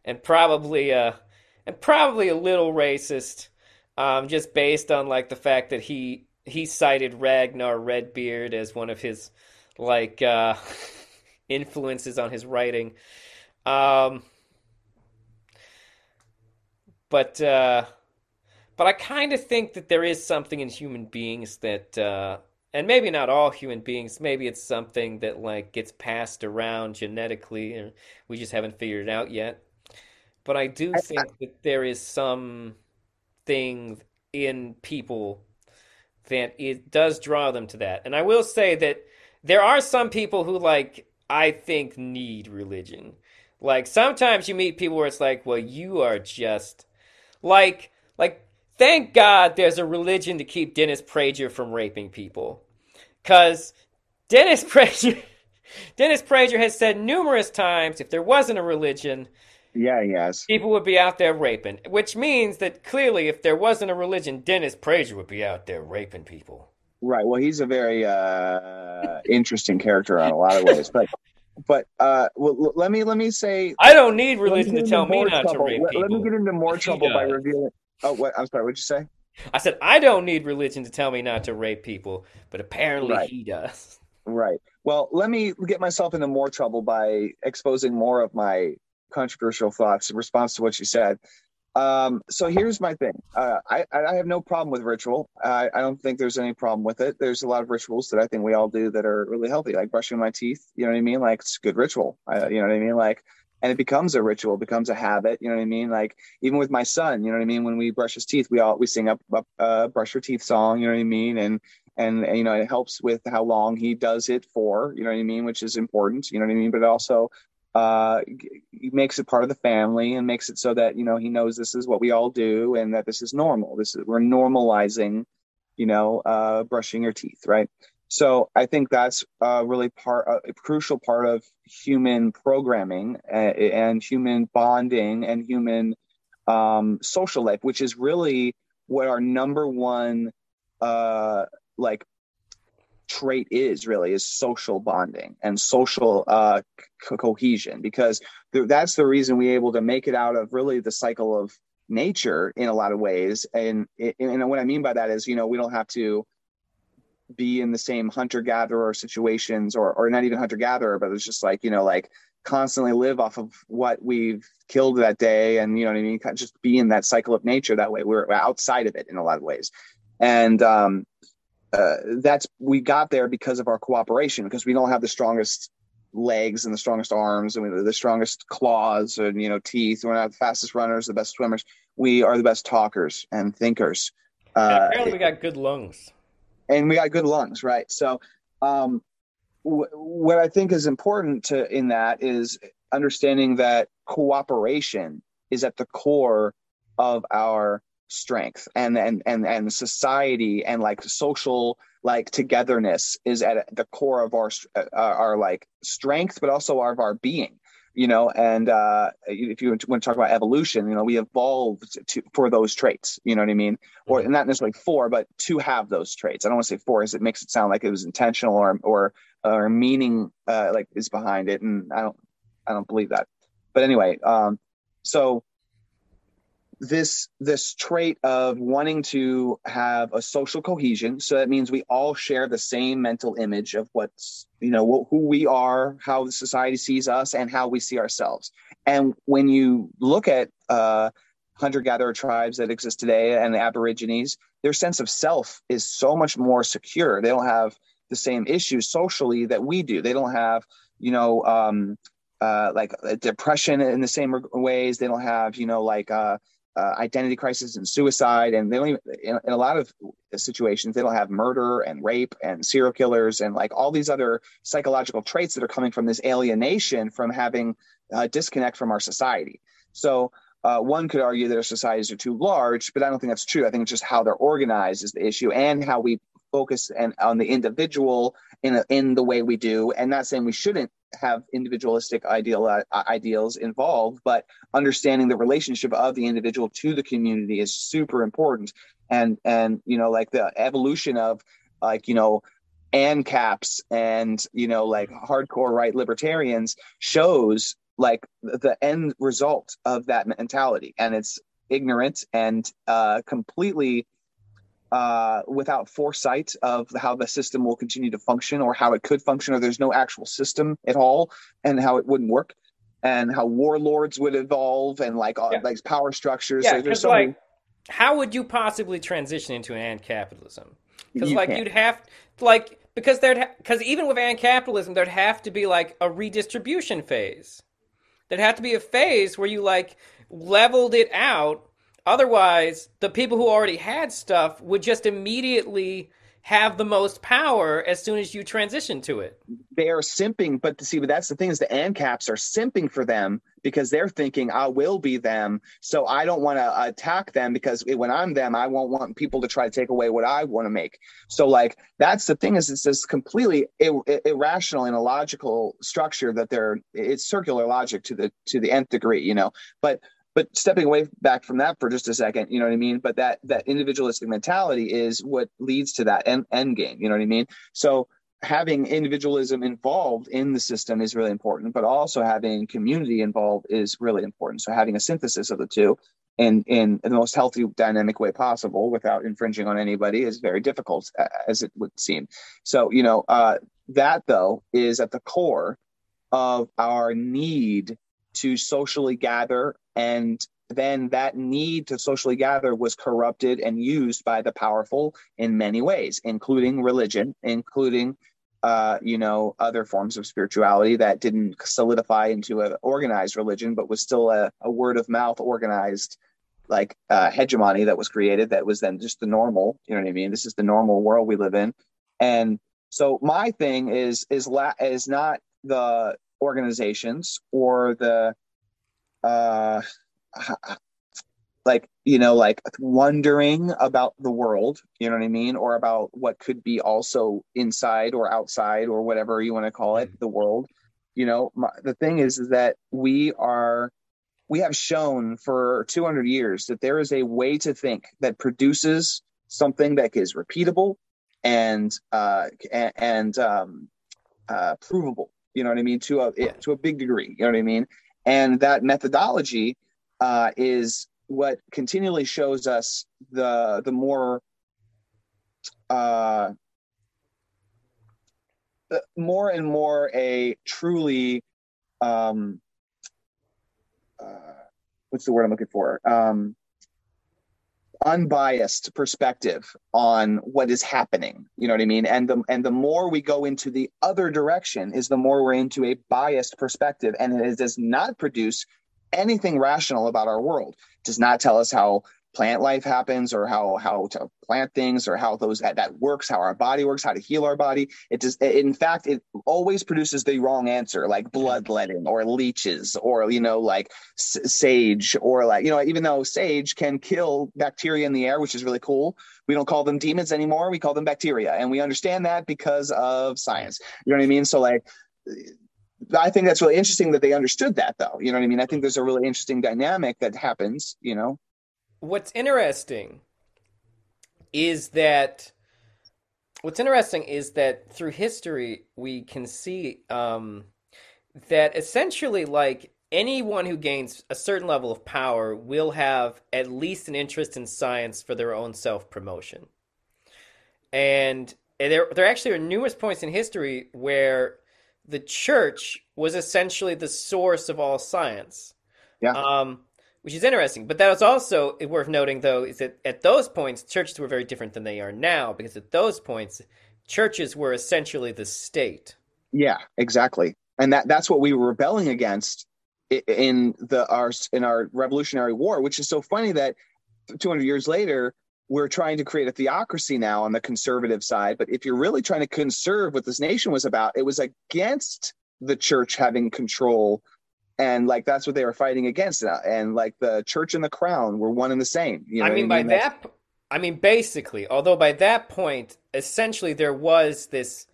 A: and probably a and probably a little racist, um, just based on like the fact that he he cited Ragnar Redbeard as one of his like uh, influences on his writing. Um, but uh, but I kind of think that there is something in human beings that, uh, and maybe not all human beings, maybe it's something that like gets passed around genetically, and we just haven't figured it out yet. But I do think that there is some thing in people that it does draw them to that. And I will say that there are some people who like I think need religion. Like sometimes you meet people where it's like, well, you are just like like thank God there's a religion to keep Dennis Prager from raping people. Because Dennis Prager, Dennis Prager has said numerous times if there wasn't a religion,
B: yeah, yes,
A: people would be out there raping. Which means that clearly, if there wasn't a religion, Dennis Prager would be out there raping people.
B: Right. Well, he's a very uh, interesting character in a lot of ways, but but uh, well, let me let me say
A: I don't need religion to tell me not trouble. to rape
B: let,
A: people.
B: Let me get into more trouble by revealing Oh, what? I'm sorry. What'd you say?
A: I said I don't need religion to tell me not to rape people, but apparently right. he does.
B: Right. Well, let me get myself into more trouble by exposing more of my controversial thoughts in response to what you said. Um, so here's my thing. Uh, I, I have no problem with ritual. I, I don't think there's any problem with it. There's a lot of rituals that I think we all do that are really healthy, like brushing my teeth. You know what I mean? Like it's a good ritual. I, you know what I mean? Like, and it becomes a ritual, becomes a habit. You know what I mean? Like even with my son, you know what I mean? When we brush his teeth, we all we sing up a uh, brush your teeth song. You know what I mean? And and, and you know it helps with how long he does it for. You know what I mean? Which is important. You know what I mean? But it also uh, makes it part of the family and makes it so that you know he knows this is what we all do and that this is normal. This is we're normalizing, you know, uh, brushing your teeth, right? So I think that's uh, really part a crucial part of human programming and, and human bonding and human um, social life, which is really what our number one uh, like trait is really is social bonding and social uh, co- cohesion because th- that's the reason we're able to make it out of really the cycle of nature in a lot of ways. And, and what i mean by that is you know we don't have to be in the same hunter gatherer situations or or not even hunter gatherer but it's just like you know like constantly live off of what we've killed that day. And you know what i mean? Just be in that cycle of nature that way. We're outside of it in a lot of ways. And um uh, that's we got there because of our cooperation because we don't have the strongest legs and the strongest arms and the strongest claws and you know teeth. We're not the fastest runners the best swimmers. We are the best talkers and thinkers.
A: Uh, apparently we got good lungs.
B: And we got good lungs right? So um, w- what i think is important to in that is understanding that cooperation is at the core of our strength and and and and society and like social like togetherness is at the core of our uh, our like strength but also of our being you know? And uh if you want to talk about evolution you know we evolved to for those traits you know what i mean? Or mm-hmm. not necessarily for but to have those traits. I don't want to say for as it makes it sound like it was intentional or or or meaning uh like is behind it and i don't i don't believe that. But anyway um so this this trait of wanting to have a social cohesion. So that means we all share the same mental image of what's you know who we are how the society sees us and how we see ourselves. And when you look at uh, hunter-gatherer tribes that exist today and the aborigines their sense of self is so much more secure. They don't have the same issues socially that we do. They don't have you know um, uh, like depression in the same ways. They don't have you know like uh, uh, identity crisis and suicide, and they in, in, a lot of situations they don't have murder and rape and serial killers and like all these other psychological traits that are coming from this alienation from having a disconnect from our society. So. Uh, one could argue that our societies are too large, but I don't think that's true. I think it's just how they're organized is the issue, and how we focus and on the individual in a, in the way we do. And not saying we shouldn't have individualistic ideal uh, ideals involved, but understanding the relationship of the individual to the community is super important. And and you know, like the evolution of like you know ancaps and you know like hardcore right libertarians shows like the end result of that mentality and it's ignorant and uh, completely uh, without foresight of how the system will continue to function or how it could function, or there's no actual system at all, and how it wouldn't work, and how warlords would evolve, and like yeah. like power structures.
A: Yeah, because so like, many... how would you possibly transition into an ant capitalism? Because like can't. you'd have like because there'd because ha- even with ant capitalism, there'd have to be like a redistribution phase. There'd have to be a phase where you like leveled it out Otherwise, the people who already had stuff would just immediately have the most power as soon as you transition to it.
B: They are simping, but see, but that's the thing is the ANCAPs are simping for them because they're thinking I will be them, so I don't want to attack them because when I'm them, I won't want people to try to take away what I want to make. So like that's the thing is it's this completely ir- irrational and illogical structure that they're it's circular logic to the to the nth degree, you know. But but stepping away back from that for just a second you know what i mean? But that that individualistic mentality is what leads to that end, end game you know what i mean? So having individualism involved in the system is really important but also having community involved is really important. So having a synthesis of the two in in the most healthy dynamic way possible without infringing on anybody is very difficult as it would seem. So you know uh, that though is at the core of our need to socially gather and then that need to socially gather was corrupted and used by the powerful in many ways including religion including uh, you know other forms of spirituality that didn't solidify into an organized religion but was still a, a word of mouth organized like uh, hegemony that was created that was then just the normal you know what i mean? This is the normal world we live in. And so my thing is is la- is not the organizations or the uh like you know like wondering about the world you know what i mean? Or about what could be also inside or outside or whatever you want to call it the world. You know my, the thing is is that we are we have shown for 200 years that there is a way to think that produces something that is repeatable and uh and, and um uh provable you know what i mean to a to a big degree you know what i mean? And that methodology uh, is what continually shows us the the more uh, more and more a truly um, uh, what's the word I'm looking for? Um, unbiased perspective on what is happening you know what i mean and the and the more we go into the other direction is the more we're into a biased perspective and it does not produce anything rational about our world. It does not tell us how plant life happens or how how to plant things or how those that, that works how our body works how to heal our body it does in fact it always produces the wrong answer like bloodletting or leeches or you know like s- sage or like you know even though sage can kill bacteria in the air which is really cool we don't call them demons anymore we call them bacteria and we understand that because of science you know what i mean so like I think that's really interesting that they understood that, though. You know what I mean? I think there's a really interesting dynamic that happens. You know,
A: what's interesting is that what's interesting is that through history we can see um, that essentially, like anyone who gains a certain level of power will have at least an interest in science for their own self promotion, and there there actually are numerous points in history where the church was essentially the source of all science.
B: Yeah.
A: Um, which is interesting. But that is also worth noting, though, is that at those points, churches were very different than they are now, because at those points, churches were essentially the state.
B: Yeah, exactly. And that that's what we were rebelling against in the our in our Revolutionary War, which is so funny that 200 years later we're trying to create a theocracy now on the conservative side. But if you're really trying to conserve what this nation was about, it was against the church having control. And like that's what they were fighting against. And like the church and the crown were one and the same.
A: You know I mean, by I mean? that, I mean, basically, although by that point, essentially there was this.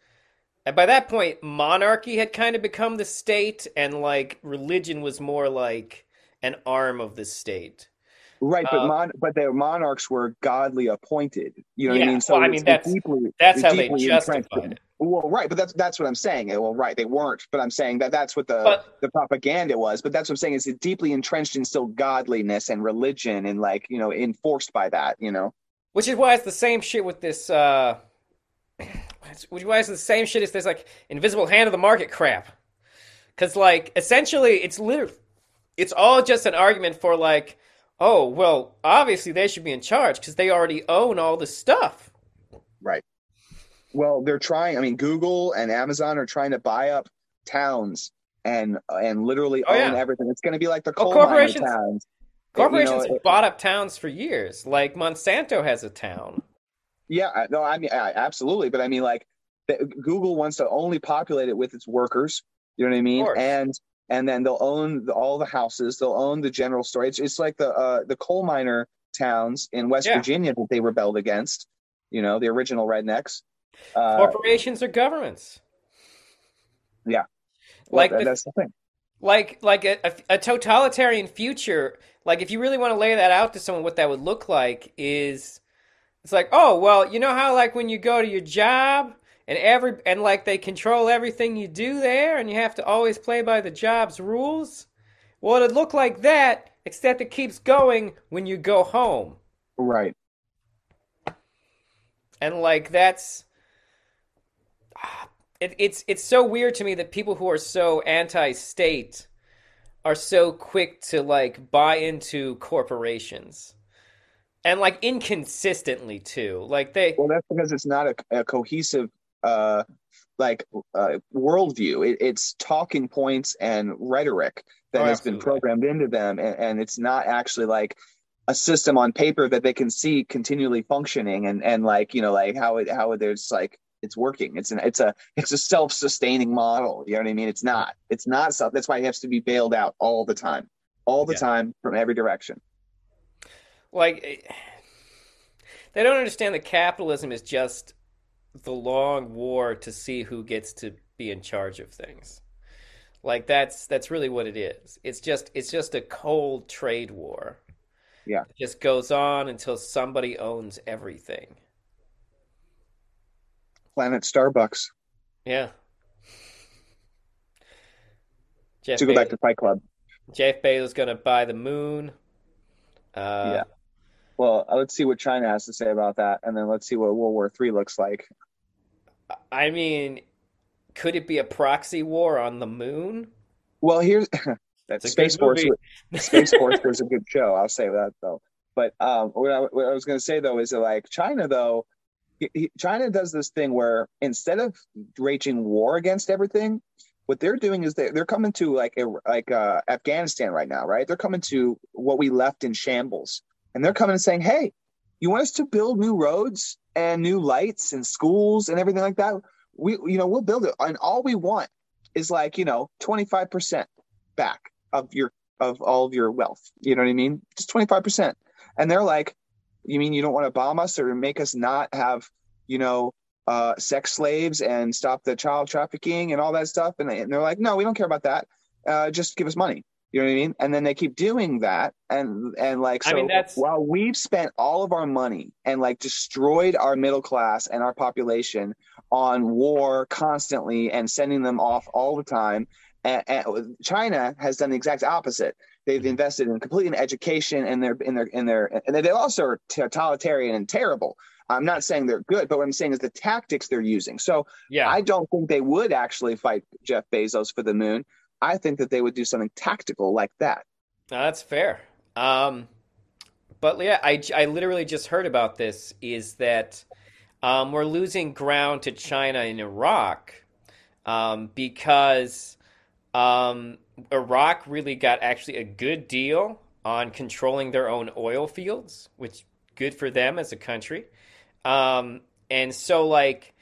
A: And by that point, monarchy had kind of become the state, and like religion was more like an arm of the state.
B: Right, but uh, mon- but their monarchs were godly appointed. You know
A: yeah,
B: what I mean?
A: So well, I mean that's deeply, that's how they justified it.
B: Well, right, but that's that's what I'm saying. Well, right, they weren't, but I'm saying that that's what the but, the propaganda was. But that's what I'm saying is it deeply entrenched in still godliness and religion and like you know enforced by that. You know,
A: which is why it's the same shit with this. uh Which is why it's the same shit as this like invisible hand of the market crap. Because like essentially, it's literally it's all just an argument for like oh, well, obviously they should be in charge because they already own all the stuff.
B: Right. Well, they're trying. I mean, Google and Amazon are trying to buy up towns and and literally oh, own yeah. everything. It's going to be like the coal oh, corporations. Towns.
A: Corporations you know, have bought up towns for years. Like Monsanto has a town.
B: Yeah, no, I mean I, absolutely, but I mean like Google wants to only populate it with its workers. You know what I mean? And and then they'll own the, all the houses. They'll own the general store. It's, it's like the uh, the coal miner towns in West yeah. Virginia that they rebelled against. You know, the original rednecks.
A: Uh, Corporations are governments.
B: Yeah,
A: well, like the, that's the thing. Like like a, a totalitarian future. Like if you really want to lay that out to someone, what that would look like is, it's like, oh well, you know how like when you go to your job and every and like they control everything you do there and you have to always play by the job's rules well it'd look like that except it keeps going when you go home
B: right
A: and like that's it, it's it's so weird to me that people who are so anti-state are so quick to like buy into corporations. And like inconsistently too. Like they
B: well that's because it's not a, a cohesive uh like uh, worldview. It, it's talking points and rhetoric that oh, has absolutely. been programmed into them and, and it's not actually like a system on paper that they can see continually functioning and and like you know like how it how there's like it's working. It's an it's a it's a self sustaining model. You know what I mean? It's not. It's not self. That's why it has to be bailed out all the time, all the yeah. time from every direction.
A: Like eh, they don't understand that capitalism is just the long war to see who gets to be in charge of things. Like that's that's really what it is. It's just it's just a cold trade war.
B: Yeah.
A: It just goes on until somebody owns everything.
B: Planet Starbucks.
A: Yeah.
B: Jeff to go back to Fight Club.
A: Jeff Bezos going to buy the moon. Uh,
B: yeah. Well, uh, let's see what China has to say about that, and then let's see what World War Three looks like.
A: I mean, could it be a proxy war on the moon?
B: Well, here's that Space Force. Space Force was a good show. I'll say that though. But um, what, I, what I was going to say though is that like China though China does this thing where instead of raging war against everything, what they're doing is they, they're coming to like like uh, Afghanistan right now, right? They're coming to what we left in shambles, and they're coming and saying, "Hey, you want us to build new roads and new lights and schools and everything like that? We, you know, we'll build it, and all we want is like you know twenty five percent back of your of all of your wealth. You know what I mean? Just twenty five percent." And they're like, you mean you don't want to bomb us or make us not have, you know, uh, sex slaves and stop the child trafficking and all that stuff? And, they, and they're like, no, we don't care about that. Uh, just give us money. You know what I mean? And then they keep doing that, and and like so. I mean, that's... while we've spent all of our money and like destroyed our middle class and our population on war constantly and sending them off all the time, and, and China has done the exact opposite. They've invested in completely in education and their in their in their and they also are totalitarian and terrible. I'm not saying they're good, but what I'm saying is the tactics they're using. So yeah. I don't think they would actually fight Jeff Bezos for the moon. I think that they would do something tactical like that.
A: that's fair. Um, but yeah, I, I literally just heard about this. Is that um, we're losing ground to China in Iraq um, because um, Iraq really got actually a good deal on controlling their own oil fields, which good for them as a country. Um, and so like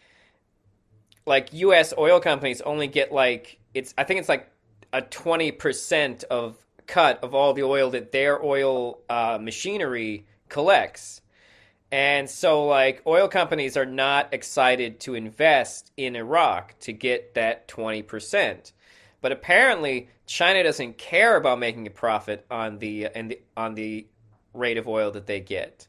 A: like U.S. oil companies only get like it's I think it's like a twenty percent of cut of all the oil that their oil uh, machinery collects. And so, like, oil companies are not excited to invest in Iraq to get that 20%. But apparently, China doesn't care about making a profit on the, the on the rate of oil that they get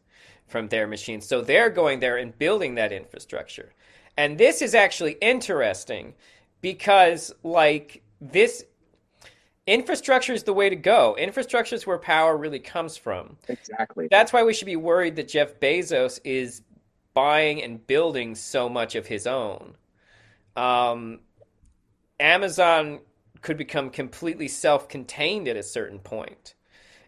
A: from their machines. So they're going there and building that infrastructure. And this is actually interesting because like this infrastructure is the way to go. Infrastructure is where power really comes from.
B: Exactly.
A: That's why we should be worried that Jeff Bezos is buying and building so much of his own. Um, Amazon could become completely self-contained at a certain point.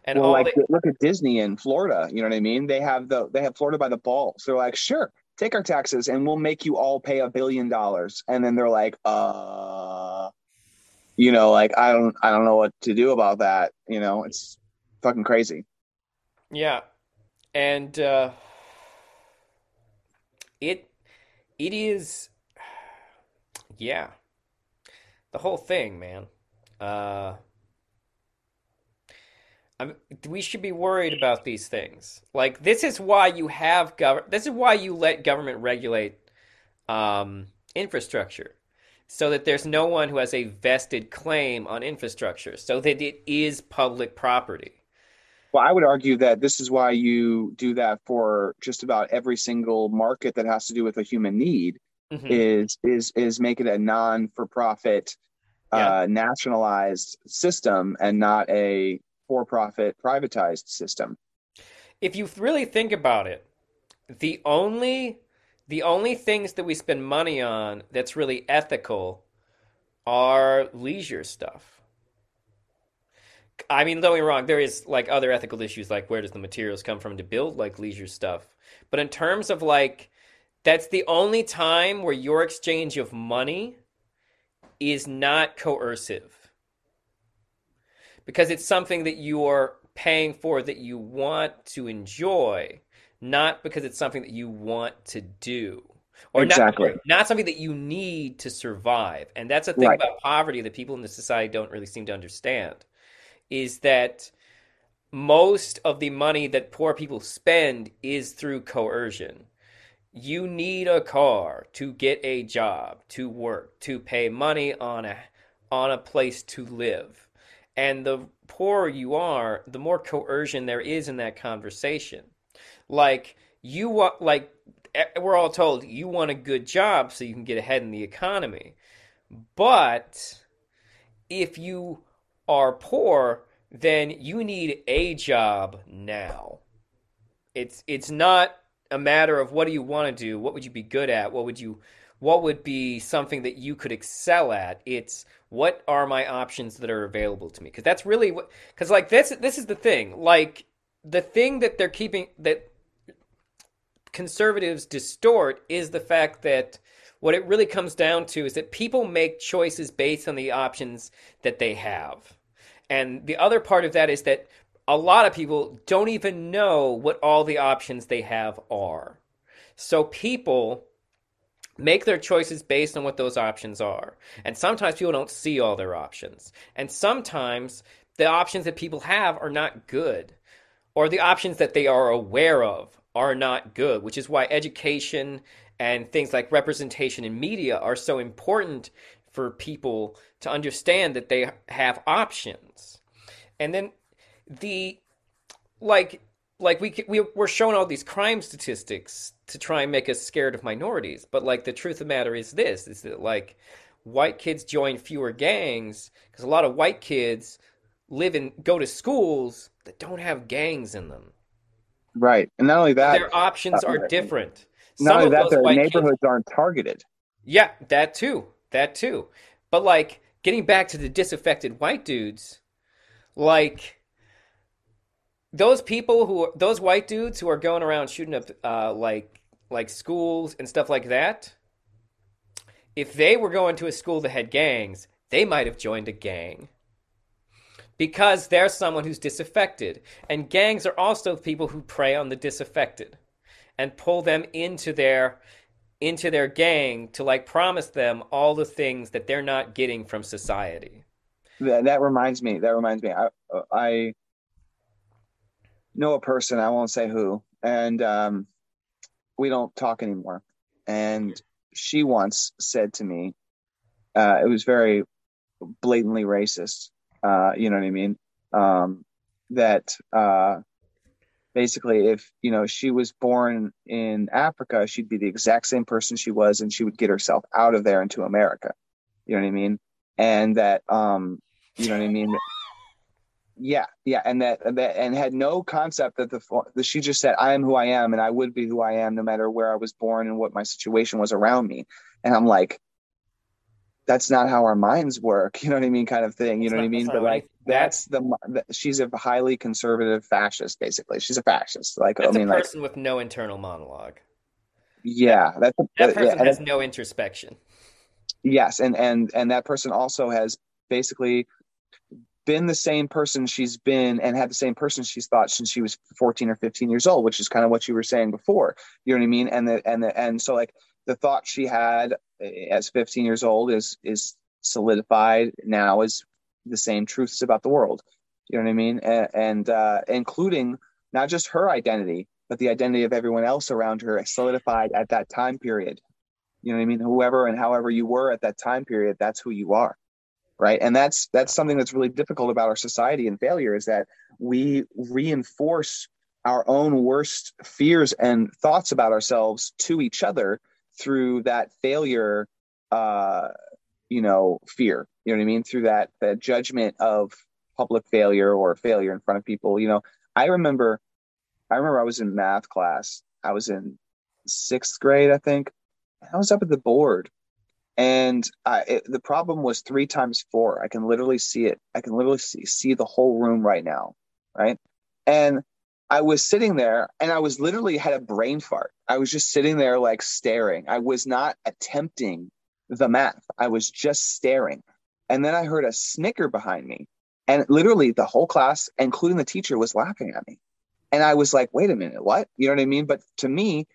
B: And well, like they... look at Disney in Florida. You know what I mean? They have the they have Florida by the balls. They're like, sure, take our taxes and we'll make you all pay a billion dollars. And then they're like, uh, you know, like I don't I don't know what to do about that. You know, it's fucking crazy.
A: Yeah, and uh, it it is yeah the whole thing, man. Uh, I'm, we should be worried about these things. Like this is why you have government. This is why you let government regulate um, infrastructure, so that there's no one who has a vested claim on infrastructure, so that it is public property.
B: Well, I would argue that this is why you do that for just about every single market that has to do with a human need mm-hmm. is is is make it a non for profit yeah. uh, nationalized system and not a for profit privatized system.
A: If you really think about it, the only the only things that we spend money on that's really ethical are leisure stuff. I mean, don't get me wrong, there is like other ethical issues like where does the materials come from to build like leisure stuff. But in terms of like that's the only time where your exchange of money is not coercive. Because it's something that you are paying for that you want to enjoy, not because it's something that you want to do. Or
B: exactly.
A: not, not something that you need to survive. And that's a thing right. about poverty that people in the society don't really seem to understand is that most of the money that poor people spend is through coercion. You need a car to get a job, to work, to pay money on a on a place to live. And the poorer you are, the more coercion there is in that conversation. Like you want like we're all told you want a good job so you can get ahead in the economy. But if you are poor, then you need a job now. It's it's not a matter of what do you want to do, what would you be good at, what would you what would be something that you could excel at. It's what are my options that are available to me? Because that's really what because like this this is the thing. Like the thing that they're keeping that conservatives distort is the fact that what it really comes down to is that people make choices based on the options that they have. And the other part of that is that a lot of people don't even know what all the options they have are. So people make their choices based on what those options are. And sometimes people don't see all their options. And sometimes the options that people have are not good, or the options that they are aware of are not good, which is why education and things like representation in media are so important for people to understand that they have options. And then the like like we we we're shown all these crime statistics to try and make us scared of minorities, but like the truth of the matter is this is that like white kids join fewer gangs because a lot of white kids live and go to schools that don't have gangs in them.
B: Right, and not only that,
A: their options are different.
B: Not Some only that, their neighborhoods kids, aren't targeted.
A: Yeah, that too. That too. But like getting back to the disaffected white dudes, like those people who those white dudes who are going around shooting up uh, like like schools and stuff like that. If they were going to a school that had gangs, they might have joined a gang because they're someone who's disaffected. And gangs are also people who prey on the disaffected and pull them into their into their gang to like promise them all the things that they're not getting from society.
B: That, that reminds me. That reminds me. I, I know a person. I won't say who, and um, we don't talk anymore. And she once said to me, uh, it was very blatantly racist. Uh, you know what I mean? Um, that uh, basically if you know she was born in africa she'd be the exact same person she was and she would get herself out of there into america you know what i mean and that um you know what i mean yeah yeah and that, that and had no concept that the, the she just said i am who i am and i would be who i am no matter where i was born and what my situation was around me. And i'm like that's not how our minds work you know what i mean kind of thing you that's know what i mean? but like that's the she's a highly conservative fascist basically. She's a fascist like
A: that's
B: i mean
A: a person
B: like,
A: with no internal monologue.
B: Yeah that's a,
A: that person
B: yeah,
A: has no introspection.
B: Yes and and and that person also has basically been the same person she's been and had the same person she's thought since she was 14 or 15 years old which is kind of what you were saying before you know what i mean and the and the and so like the thought she had eh, as 15 years old is is solidified now as the same truths about the world. You know what I mean? And, and uh, including not just her identity, but the identity of everyone else around her solidified at that time period. You know what I mean? Whoever and however you were at that time period, that's who you are. Right. And that's that's something that's really difficult about our society and failure is that we reinforce our own worst fears and thoughts about ourselves to each other through that failure uh, you know, fear. You know what I mean? Through that that judgment of public failure or failure in front of people. You know, I remember I remember I was in math class. I was in sixth grade, I think. I was up at the board, and I, it, the problem was three times four. I can literally see it. I can literally see, see the whole room right now, right? And I was sitting there, and I was literally had a brain fart. I was just sitting there, like staring. I was not attempting the math. I was just staring. And then I heard a snicker behind me, and literally the whole class, including the teacher, was laughing at me. And I was like, wait a minute, what? You know what I mean? But to me,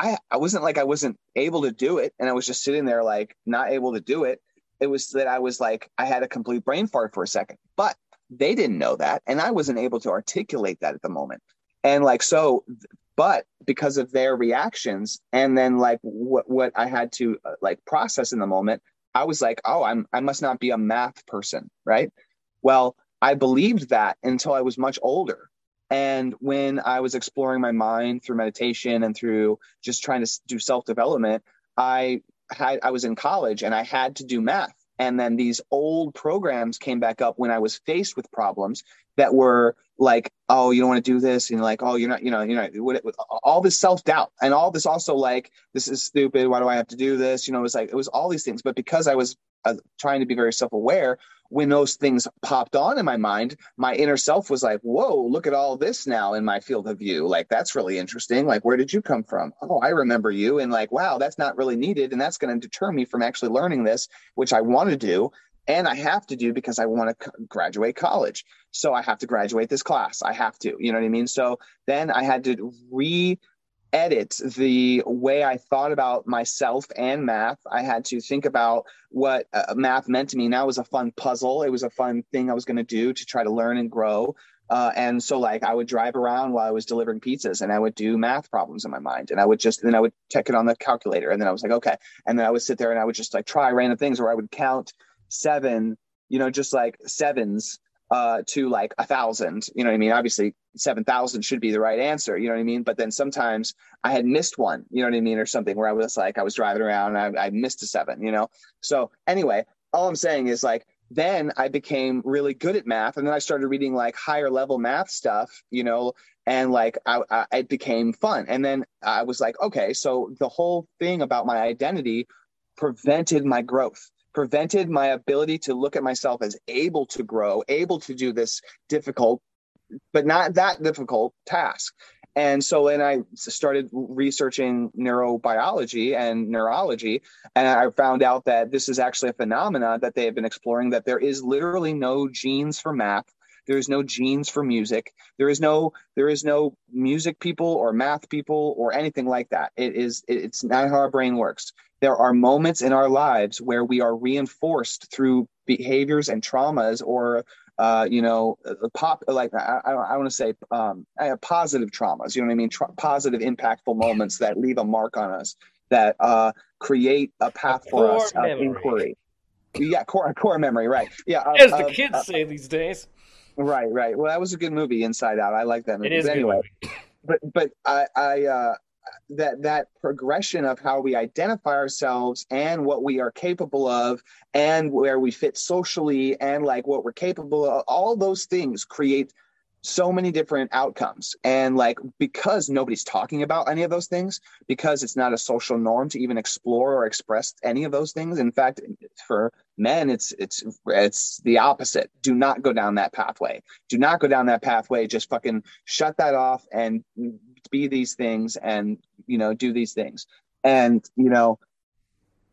B: I, I wasn't like I wasn't able to do it and I was just sitting there like not able to do it. It was that I was like I had a complete brain fart for a second. But they didn't know that and I wasn't able to articulate that at the moment. And like so but because of their reactions and then like what what I had to uh, like process in the moment, I was like, "Oh, I'm I must not be a math person," right? Well, I believed that until I was much older and when I was exploring my mind through meditation and through just trying to do self development, I had I was in college and I had to do math. And then these old programs came back up when I was faced with problems that were like, oh, you don't want to do this, and like, oh, you're not, you know, you know, all this self doubt and all this also like, this is stupid. Why do I have to do this? You know, it was like it was all these things. But because I was uh, trying to be very self aware, when those things popped on in my mind, my inner self was like, whoa, look at all this now in my field of view. Like, that's really interesting. Like, where did you come from? Oh, I remember you. And like, wow, that's not really needed. And that's going to deter me from actually learning this, which I want to do. And I have to do because I want to graduate college. So I have to graduate this class. I have to, you know what I mean? So then I had to re edit the way I thought about myself and math. I had to think about what uh, math meant to me. Now was a fun puzzle. It was a fun thing I was going to do to try to learn and grow. Uh, and so like I would drive around while I was delivering pizzas and I would do math problems in my mind and I would just, then I would check it on the calculator. And then I was like, okay. And then I would sit there and I would just like try random things where I would count seven, you know, just like sevens uh, to like a thousand. You know what I mean? Obviously, seven thousand should be the right answer. You know what I mean? But then sometimes I had missed one. You know what I mean, or something where I was like, I was driving around and I, I missed a seven. You know. So anyway, all I'm saying is like then I became really good at math, and then I started reading like higher level math stuff. You know. And like I, I, it became fun, and then I was like, okay, so the whole thing about my identity prevented my growth prevented my ability to look at myself as able to grow, able to do this difficult, but not that difficult task. And so then I started researching neurobiology and neurology, and I found out that this is actually a phenomenon that they have been exploring that there is literally no genes for math. There is no genes for music. There is no there is no music people or math people or anything like that. It is it's not how our brain works there are moments in our lives where we are reinforced through behaviors and traumas or uh, you know, the pop like I, I, I want to say um, positive traumas. You know what I mean? Tra- positive, impactful moments that leave a mark on us that uh, create a path a for us of inquiry. Yeah, core core memory, right? Yeah,
A: as the kids uh, say these days.
B: Right, right. Well, that was a good movie, Inside Out. I like that movie. It is but anyway, but but I I uh, that that progression of how we identify ourselves and what we are capable of and where we fit socially and like what we're capable of all those things create so many different outcomes. And like because nobody's talking about any of those things because it's not a social norm to even explore or express any of those things in fact for men it's it's it's the opposite. Do not go down that pathway. Do not go down that pathway. Just fucking shut that off and be these things and you know do these things. And you know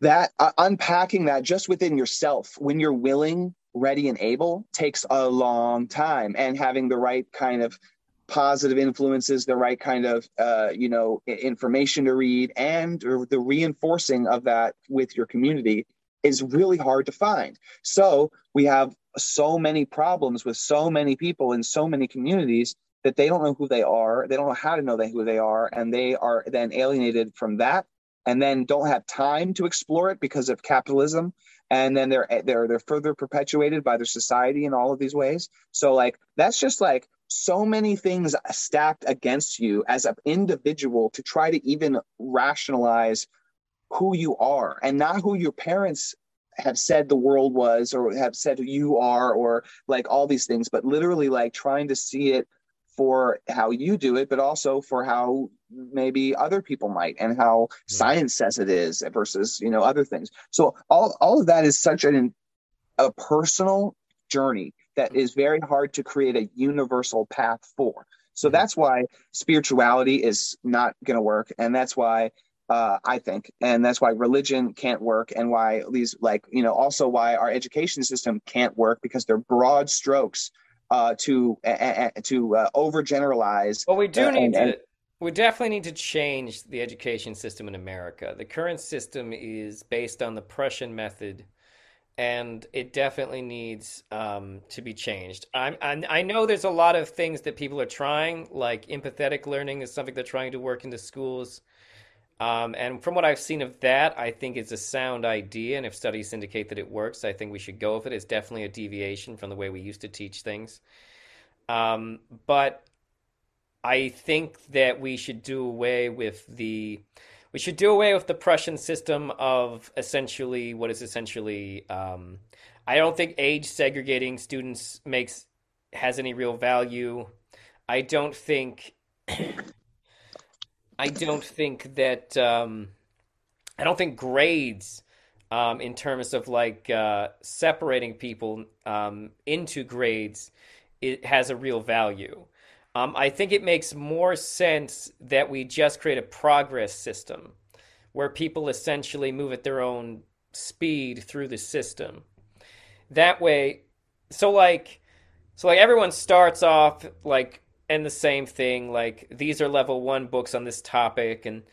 B: that uh, unpacking that just within yourself when you're willing ready and able takes a long time. And having the right kind of positive influences the right kind of uh, you know information to read and the reinforcing of that with your community is really hard to find. So we have so many problems with so many people in so many communities that they don't know who they are they don't know how to know who they are and they are then alienated from that and then don't have time to explore it because of capitalism and then they're they're they're further perpetuated by their society in all of these ways. So like that's just like so many things stacked against you as an individual to try to even rationalize who you are and not who your parents have said the world was or have said you are or like all these things but literally like trying to see it for how you do it, but also for how maybe other people might and how science says it is versus you know other things. So all all of that is such an a personal journey that is very hard to create a universal path for. So that's why spirituality is not going to work, and that's why uh, I think, and that's why religion can't work, and why these like you know also why our education system can't work because they're broad strokes uh, to uh, to uh, overgeneralize.
A: Well, we do need and, to. we definitely need to change the education system in America. The current system is based on the Prussian method, and it definitely needs um, to be changed. I'm, I, I know there's a lot of things that people are trying, like empathetic learning is something they're trying to work into schools. Um, and from what I've seen of that, I think it's a sound idea. And if studies indicate that it works, I think we should go with it. It's definitely a deviation from the way we used to teach things. Um, but I think that we should do away with the we should do away with the Prussian system of essentially what is essentially um, I don't think age segregating students makes has any real value. I don't think I don't think that um, I don't think grades um, in terms of like uh, separating people um, into grades it has a real value. Um, I think it makes more sense that we just create a progress system where people essentially move at their own speed through the system. That way, so like, so like everyone starts off like and the same thing like these are level 1 books on this topic and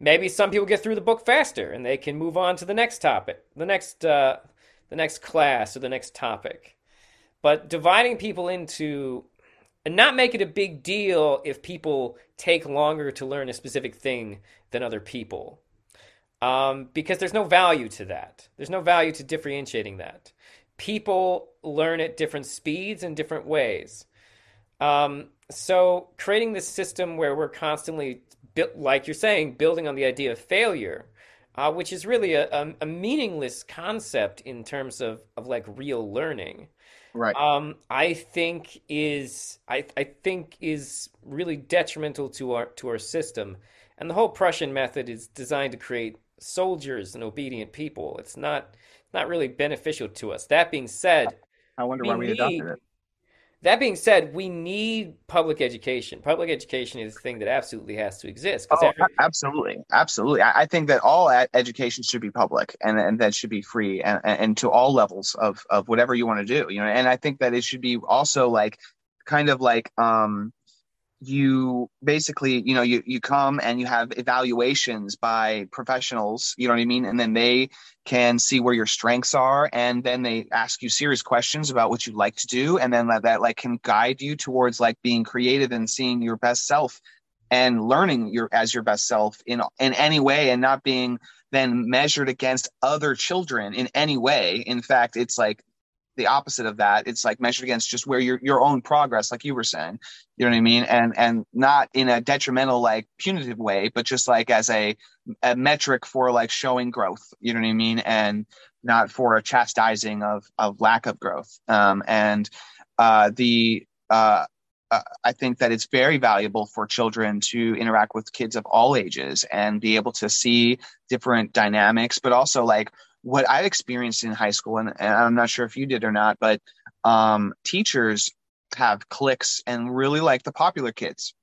A: maybe some people get through the book faster and they can move on to the next topic the next uh, the next class or the next topic. But dividing people into and not make it a big deal if people take longer to learn a specific thing than other people. Um, because there's no value to that. There's no value to differentiating that. People learn at different speeds and different ways. Um, so creating this system where we're constantly, like you're saying, building on the idea of failure, uh, which is really a, a, a, meaningless concept in terms of, of like real learning.
B: Right.
A: Um, I think is I, I think is really detrimental to our to our system, and the whole Prussian method is designed to create soldiers and obedient people. It's not not really beneficial to us. That being said,
B: I wonder we why we need, adopted it.
A: That being said, we need public education. Public education is a thing that absolutely has to exist.
B: Oh, every- absolutely, absolutely. I, I, think that all education should be public and, and that should be free and, and to all levels of of whatever you want to do. You know, and I think that it should be also like kind of like um you basically you know you, you come and you have evaluations by professionals you know what i mean? And then they can see where your strengths are and then they ask you serious questions about what you like to do and then that, that like can guide you towards like being creative and seeing your best self and learning your as your best self in in any way and not being then measured against other children in any way. In fact it's like the opposite of that. It's like measured against just where your your own progress, like you were saying, you know what I mean, and and not in a detrimental like punitive way, but just like as a a metric for like showing growth, you know what I mean, and not for a chastising of of lack of growth. Um, and uh, the uh, uh, I think that it's very valuable for children to interact with kids of all ages and be able to see different dynamics, but also like what I experienced in high school, and, and I'm not sure if you did or not, but um, teachers have cliques and really like the popular kids.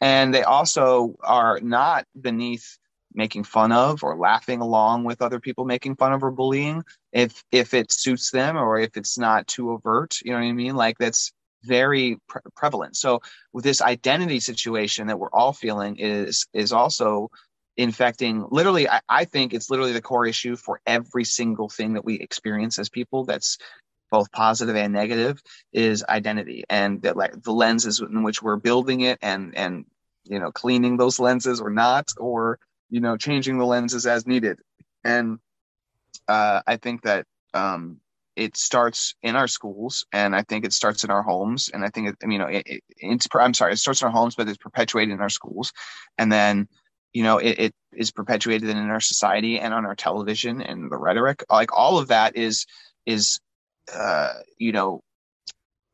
B: And they also are not beneath making fun of or laughing along with other people making fun of or bullying. If if it suits them or if it's not too overt you know what i mean? Like that's very pre- prevalent. So with this identity situation that we're all feeling is is also infecting. Literally I, I, think it's literally the core issue for every single thing that we experience as people that's both positive and negative is identity and that like the lenses in which we're building it and and you know cleaning those lenses or not or you know changing the lenses as needed. And uh, i think that um, it starts in our schools and i think it starts in our homes and i think it, you know it, it, it's i'm sorry it starts in our homes but it's perpetuated in our schools. And then you know it, it is perpetuated in our society and on our television and the rhetoric like all of that is is uh you know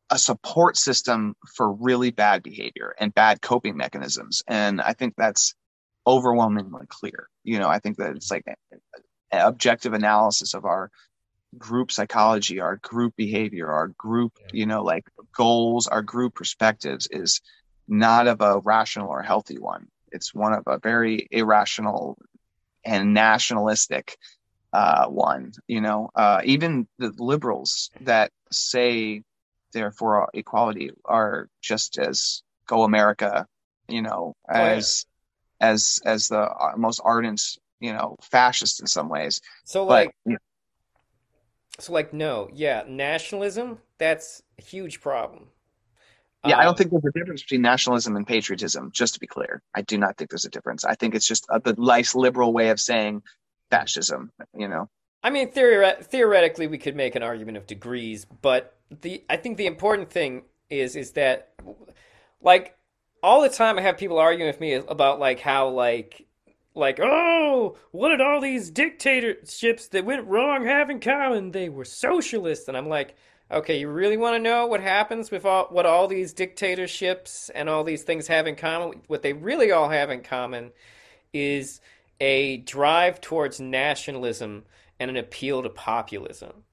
B: a support system for really bad behavior and bad coping mechanisms. And I think that's overwhelmingly clear. You know, I think that it's like an objective analysis of our group psychology, our group behavior, our group, you know, like goals, our group perspectives is not of a rational or healthy one. It's one of a very irrational and nationalistic uh, one. You know, uh, even the liberals that say they're for equality are just as go America, you know, as oh, yeah. as as the most ardent, you know, fascist in some ways.
A: So like. But, so like no, yeah, nationalism, that's a huge problem.
B: Yeah, um, I don't um, think there's a difference between nationalism and patriotism, just to be clear. I do not think there's a difference. I think it's just a, the nice liberal way of saying fascism, you know.
A: I mean, theoret- theoretically, we could make an argument of degrees, but the I think the important thing is is that like all the time I have people arguing with me about like how like like oh what did all these dictatorships that went wrong have in common? They were socialists, and I'm like. Okay, you really want to know what happens with all what all these dictatorships and all these things have in common? What they really all have in common is a drive towards nationalism and an appeal to populism.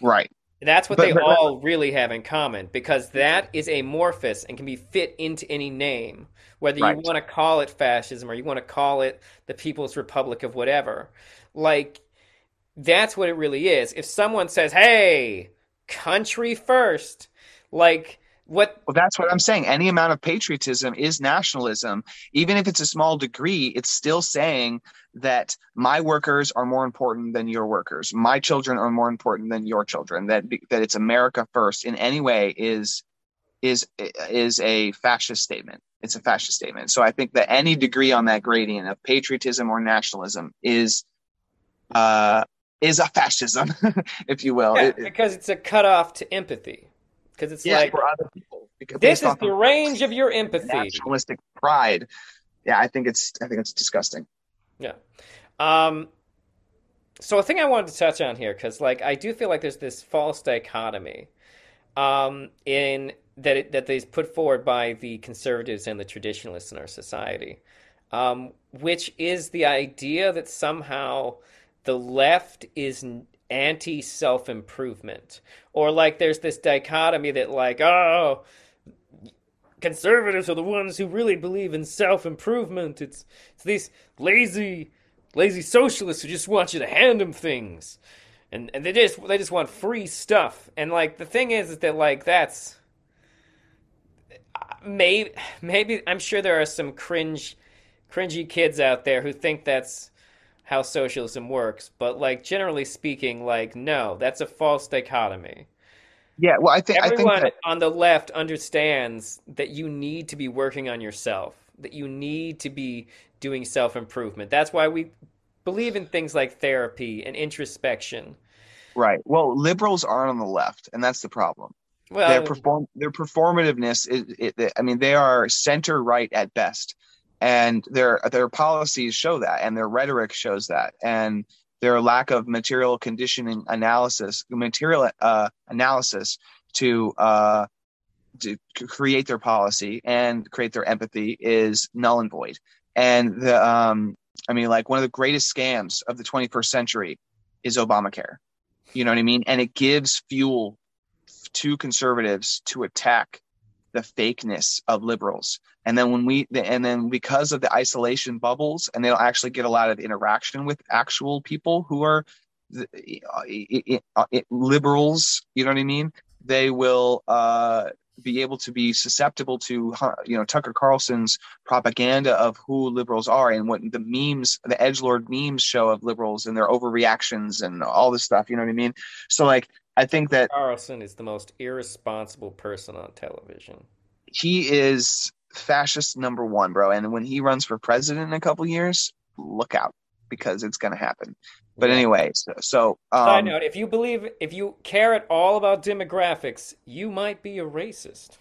B: Right.
A: That's what but, they but, all but, really have in common because that is amorphous and can be fit into any name, whether right. you want to call it fascism or you want to call it the People's Republic of whatever. Like, that's what it really is. If someone says, hey, country first, like, what
B: well that's what i'm saying. Any amount of patriotism is nationalism. Even if it's a small degree it's still saying that my workers are more important than your workers. My children are more important than your children. That that it's america first in any way is is is a fascist statement. It's a fascist statement. So i think that any degree on that gradient of patriotism or nationalism is uh is a fascism if you will
A: yeah, it, because it's a cutoff to empathy because it's yeah, like for other people. Because this is the range of your empathy.
B: Nationalistic pride. Yeah, I think it's I think it's disgusting.
A: Yeah. Um. So a thing I wanted to touch on here, because like I do feel like there's this false dichotomy, um, in that it, that is put forward by the conservatives and the traditionalists in our society, um, which is the idea that somehow the left is anti self improvement. Or like there's this dichotomy that, like, oh, conservatives are the ones who really believe in self improvement. It's, it's these lazy, lazy socialists who just want you to hand them things. And, and they just they just want free stuff. And like the thing is, is that like that's maybe maybe I'm sure there are some cringe cringy kids out there who think that's how socialism works, but like generally speaking, like no, that's a false dichotomy.
B: Yeah, well, I think
A: everyone
B: I think
A: that... on the left understands that you need to be working on yourself, that you need to be doing self improvement. That's why we believe in things like therapy and introspection.
B: Right. Well, liberals aren't on the left, and that's the problem. Well, their perform their performativeness is, it, I mean, they are center right at best and their their policies show that and their rhetoric shows that and their lack of material conditioning analysis material uh, analysis to uh, to create their policy and create their empathy is null and void. And the um i mean like one of the greatest scams of the 21st century is obamacare. You know what i mean? And it gives fuel to conservatives to attack the fakeness of liberals. And then when we, and then because of the isolation bubbles, and they'll actually get a lot of interaction with actual people who are liberals, you know what I mean? They will uh, be able to be susceptible to, you know, Tucker Carlson's propaganda of who liberals are and what the memes, the edge lord memes show of liberals and their overreactions and all this stuff. You know what I mean? So like I think that
A: Carlson is the most irresponsible person on television.
B: He is fascist number one, bro. And when he runs for president in a couple years, look out because it's going to happen. But yeah. anyway, so, so
A: um, side note: if you believe, if you care at all about demographics, you might be a racist.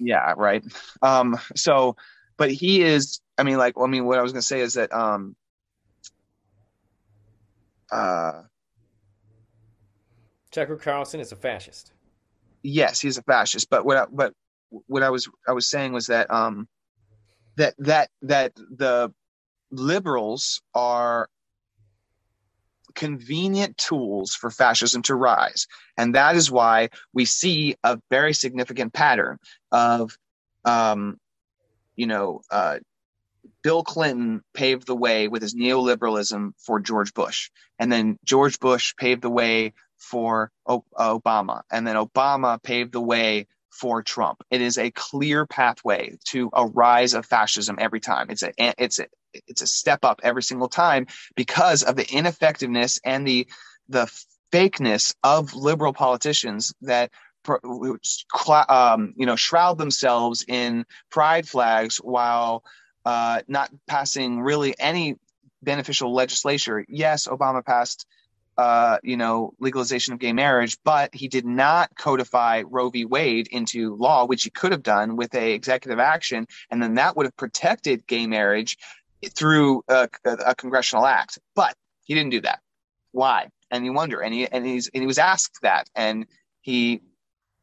B: Yeah, right. Um, so, but he is. I mean, like, I mean, what I was going to say is that um, uh
A: Tucker Carlson is a fascist.
B: yes, he's a fascist. But what I, but what I was I was saying was that um that that that the liberals are convenient tools for fascism to rise. And that is why we see a very significant pattern of, um, you know, uh, Bill Clinton paved the way with his neoliberalism for George Bush. And then George Bush paved the way for o- Obama. And then Obama paved the way for Trump. It is a clear pathway to a rise of fascism every time. It's a it's a it's a step up every single time because of the ineffectiveness and the the fakeness of liberal politicians that um, you know shroud themselves in pride flags while uh, not passing really any beneficial legislation. Yes, Obama passed uh, you know, legalization of gay marriage, but he did not codify Roe v. Wade into law, which he could have done with a executive action, and then that would have protected gay marriage through a, a congressional act. But he didn't do that. Why? And you wonder, and he and he's and he was asked that, and he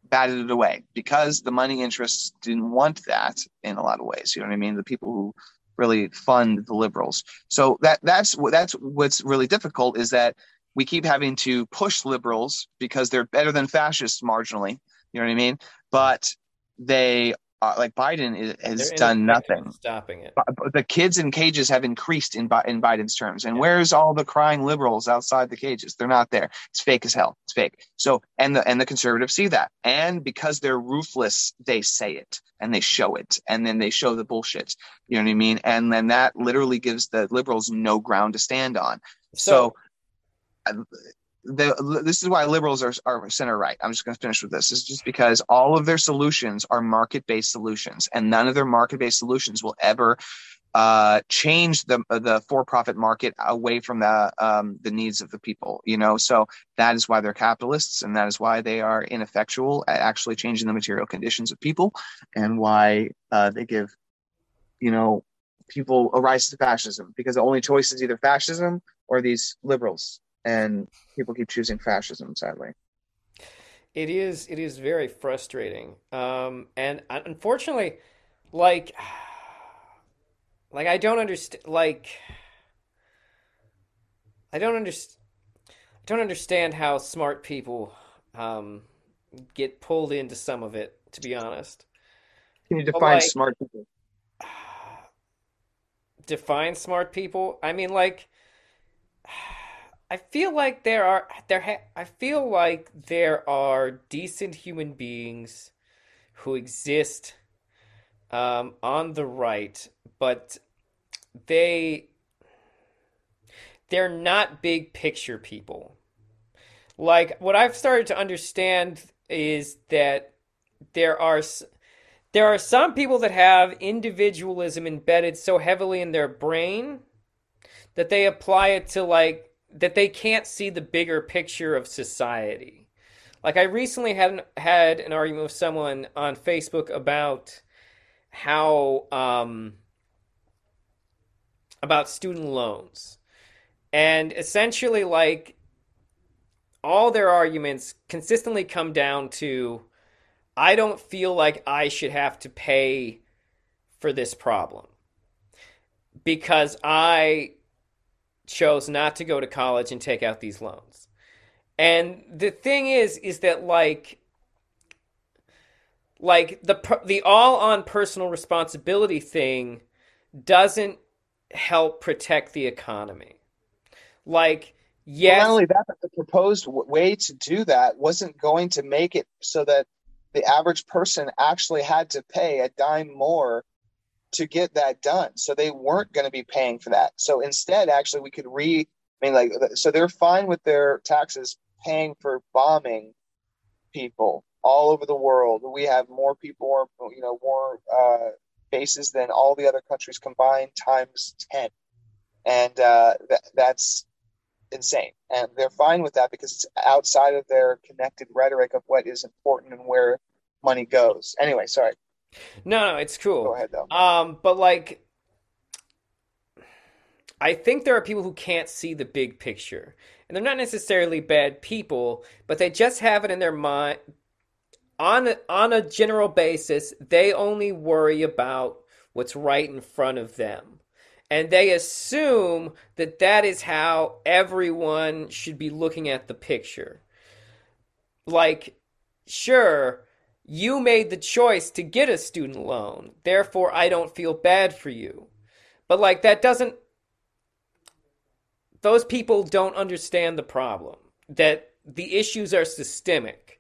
B: batted it away because the money interests didn't want that in a lot of ways. You know what I mean? The people who really fund the liberals. So that that's that's what's really difficult is that we keep having to push liberals because they're better than fascists marginally. You know what I mean? But they uh, like Biden is, has done nothing
A: stopping it.
B: The kids in cages have increased in in Biden's terms, and yeah. where's all the crying liberals outside the cages? They're not there. It's fake as hell. It's fake. So and the and the conservatives see that, and because they're ruthless, they say it and they show it, and then they show the bullshit. You know what I mean? And then that literally gives the liberals no ground to stand on. so, so the, this is why liberals are, are center right. I'm just going to finish with this. It's just because all of their solutions are market based solutions, and none of their market based solutions will ever uh, change the the for profit market away from the um, the needs of the people. You know, so that is why they're capitalists, and that is why they are ineffectual at actually changing the material conditions of people, and why uh, they give, you know, people a rise to fascism because the only choice is either fascism or these liberals and people keep choosing fascism. Sadly,
A: it is it is very frustrating, um, and unfortunately, like like I don't understand like I don't understand I don't understand how smart people um, get pulled into some of it. To be honest,
B: can you define like, smart people?
A: Define smart people. I mean, like I feel like there are there ha- I feel like there are decent human beings who exist um, on the right, but they they're not big picture people. Like what I've started to understand is that there are there are some people that have individualism embedded so heavily in their brain that they apply it to like that they can't see the bigger picture of society. Like I recently had an, had an argument with someone on Facebook about how um, about student loans, and essentially like all their arguments consistently come down to I don't feel like I should have to pay for this problem because I chose not to go to college and take out these loans. And the thing is is that like like the the all on personal responsibility thing doesn't help protect the economy. Like yes,
B: well, not only that, but the proposed way to do that wasn't going to make it so that the average person actually had to pay a dime more to get that done. So they weren't going to be paying for that. So instead, actually, we could re. I mean, like, so they're fine with their taxes paying for bombing people all over the world. We have more people, you know, more uh, bases than all the other countries combined times ten, and uh, that, that's insane. And they're fine with that because it's outside of their connected rhetoric of what is important and where money goes. Anyway, sorry.
A: No, no, it's cool.
B: Go ahead though.
A: Um, but like, I think there are people who can't see the big picture, and they're not necessarily bad people, but they just have it in their mind. on a, on a general basis, they only worry about what's right in front of them. And they assume that that is how everyone should be looking at the picture. Like, sure, you made the choice to get a student loan, therefore, I don't feel bad for you. But, like, that doesn't. Those people don't understand the problem, that the issues are systemic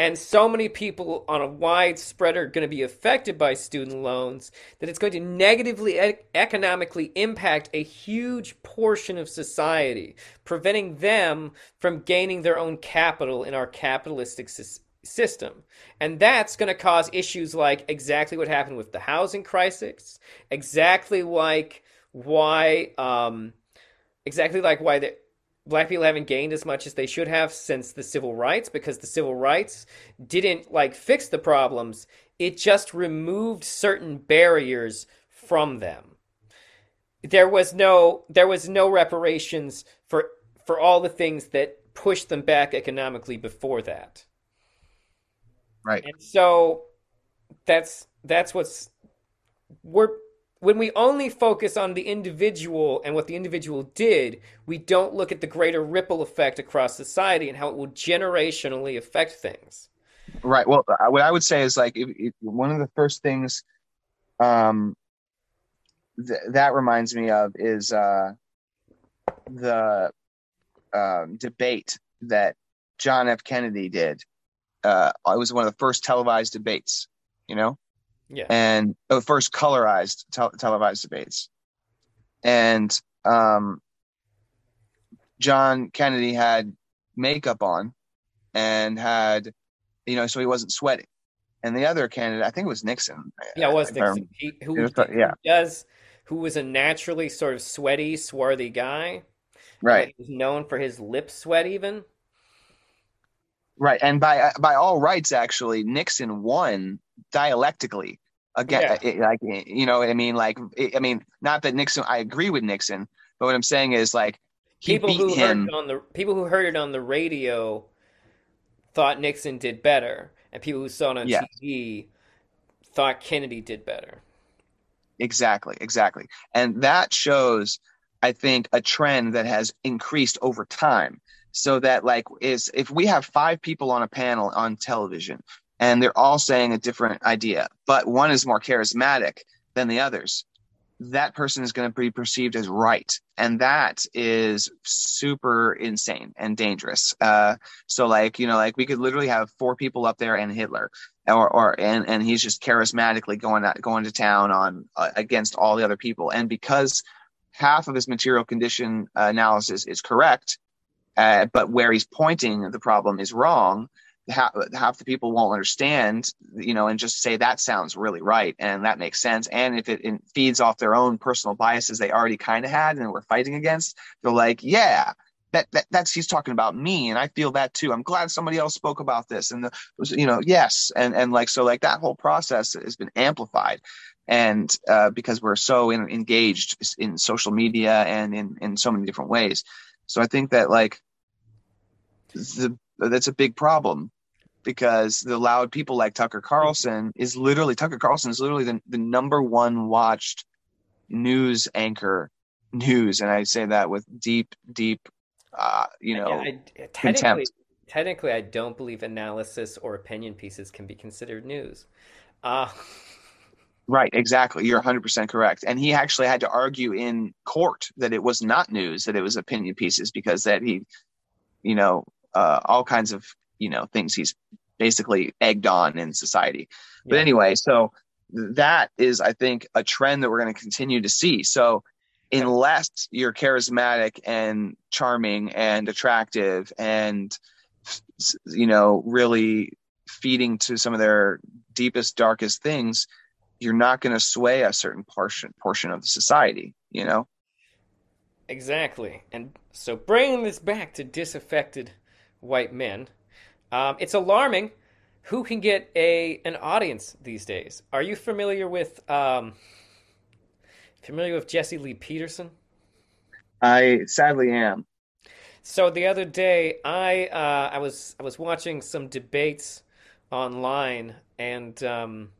A: and so many people on a wide spread are going to be affected by student loans that it's going to negatively e- economically impact a huge portion of society, preventing them from gaining their own capital in our capitalistic system. And that's going to cause issues like exactly what happened with the housing crisis, exactly like why um, exactly like why the black people haven't gained as much as they should have since the civil rights because the civil rights didn't like fix the problems. It just removed certain barriers from them. There was no there was no reparations for for all the things that pushed them back economically before that
B: right
A: and so that's that's what's we're when we only focus on the individual and what the individual did, we don't look at the greater ripple effect across society and how it will generationally affect things.
B: Right. Well, what I would say is like one of the first things um, th- that reminds me of is uh, the uh, debate that John F. Kennedy did. Uh, it was one of the first televised debates, you know,
A: yeah.
B: And the first colorized te- televised debates. And um, John Kennedy had makeup on and had, you know, so he wasn't sweating. And the other candidate, I think it was Nixon.
A: Yeah, it was Nixon. He, who,
B: was, yeah.
A: who does, who was a naturally sort of sweaty, swarthy guy.
B: Right.
A: He was known for his lip sweat, even.
B: Right, and by uh, by all rights, actually, Nixon won dialectically again yeah. it, like eh, you know what i mean like it, i mean not that nixon i agree with nixon but what i'm saying is like
A: people who him. heard it on the people who heard it on the radio thought nixon did better and people who saw it on yeah. tv thought kennedy did better
B: exactly exactly and that shows i think a trend that has increased over time so that like is if we have five people on a panel on television and they're all saying a different idea, but one is more charismatic than the others. That person is going to be perceived as right, and that is super insane and dangerous. Uh, so, like you know, like we could literally have four people up there and Hitler, or or and and he's just charismatically going out, going to town on uh, against all the other people, and because half of his material condition analysis is correct, uh, but where he's pointing the problem is wrong half, half the people won't understand, you know, and just say that sounds really right and that makes sense. And if it, it feeds off their own personal biases they already kind of had and were fighting against, they're like, yeah, that, that that's he's talking about me and I feel that too. I'm glad somebody else spoke about this and the you know yes and and like so like that whole process has been amplified and uh, because we're so in, engaged in social media and in in so many different ways. So I think that like the that's a big problem because the loud people like Tucker Carlson is literally Tucker Carlson is literally the, the number one watched news anchor news, and I say that with deep, deep, uh, you know, I,
A: technically, contempt. Technically, I don't believe analysis or opinion pieces can be considered news. Uh,
B: Right, exactly. You're 100% correct. And he actually had to argue in court that it was not news, that it was opinion pieces because that he, you know, uh, all kinds of you know things he's basically egged on in society. Yeah. But anyway, so that is, I think, a trend that we're going to continue to see. So unless you're charismatic and charming and attractive and you know really feeding to some of their deepest darkest things you're not going to sway a certain portion portion of the society you know
A: exactly and so bringing this back to disaffected white men. Um, it's alarming who can get a an audience these days. Are you familiar with um, familiar with Jesse Lee Peterson?
B: I sadly am.
A: So the other day, I uh, I was I was watching some debates online, and um,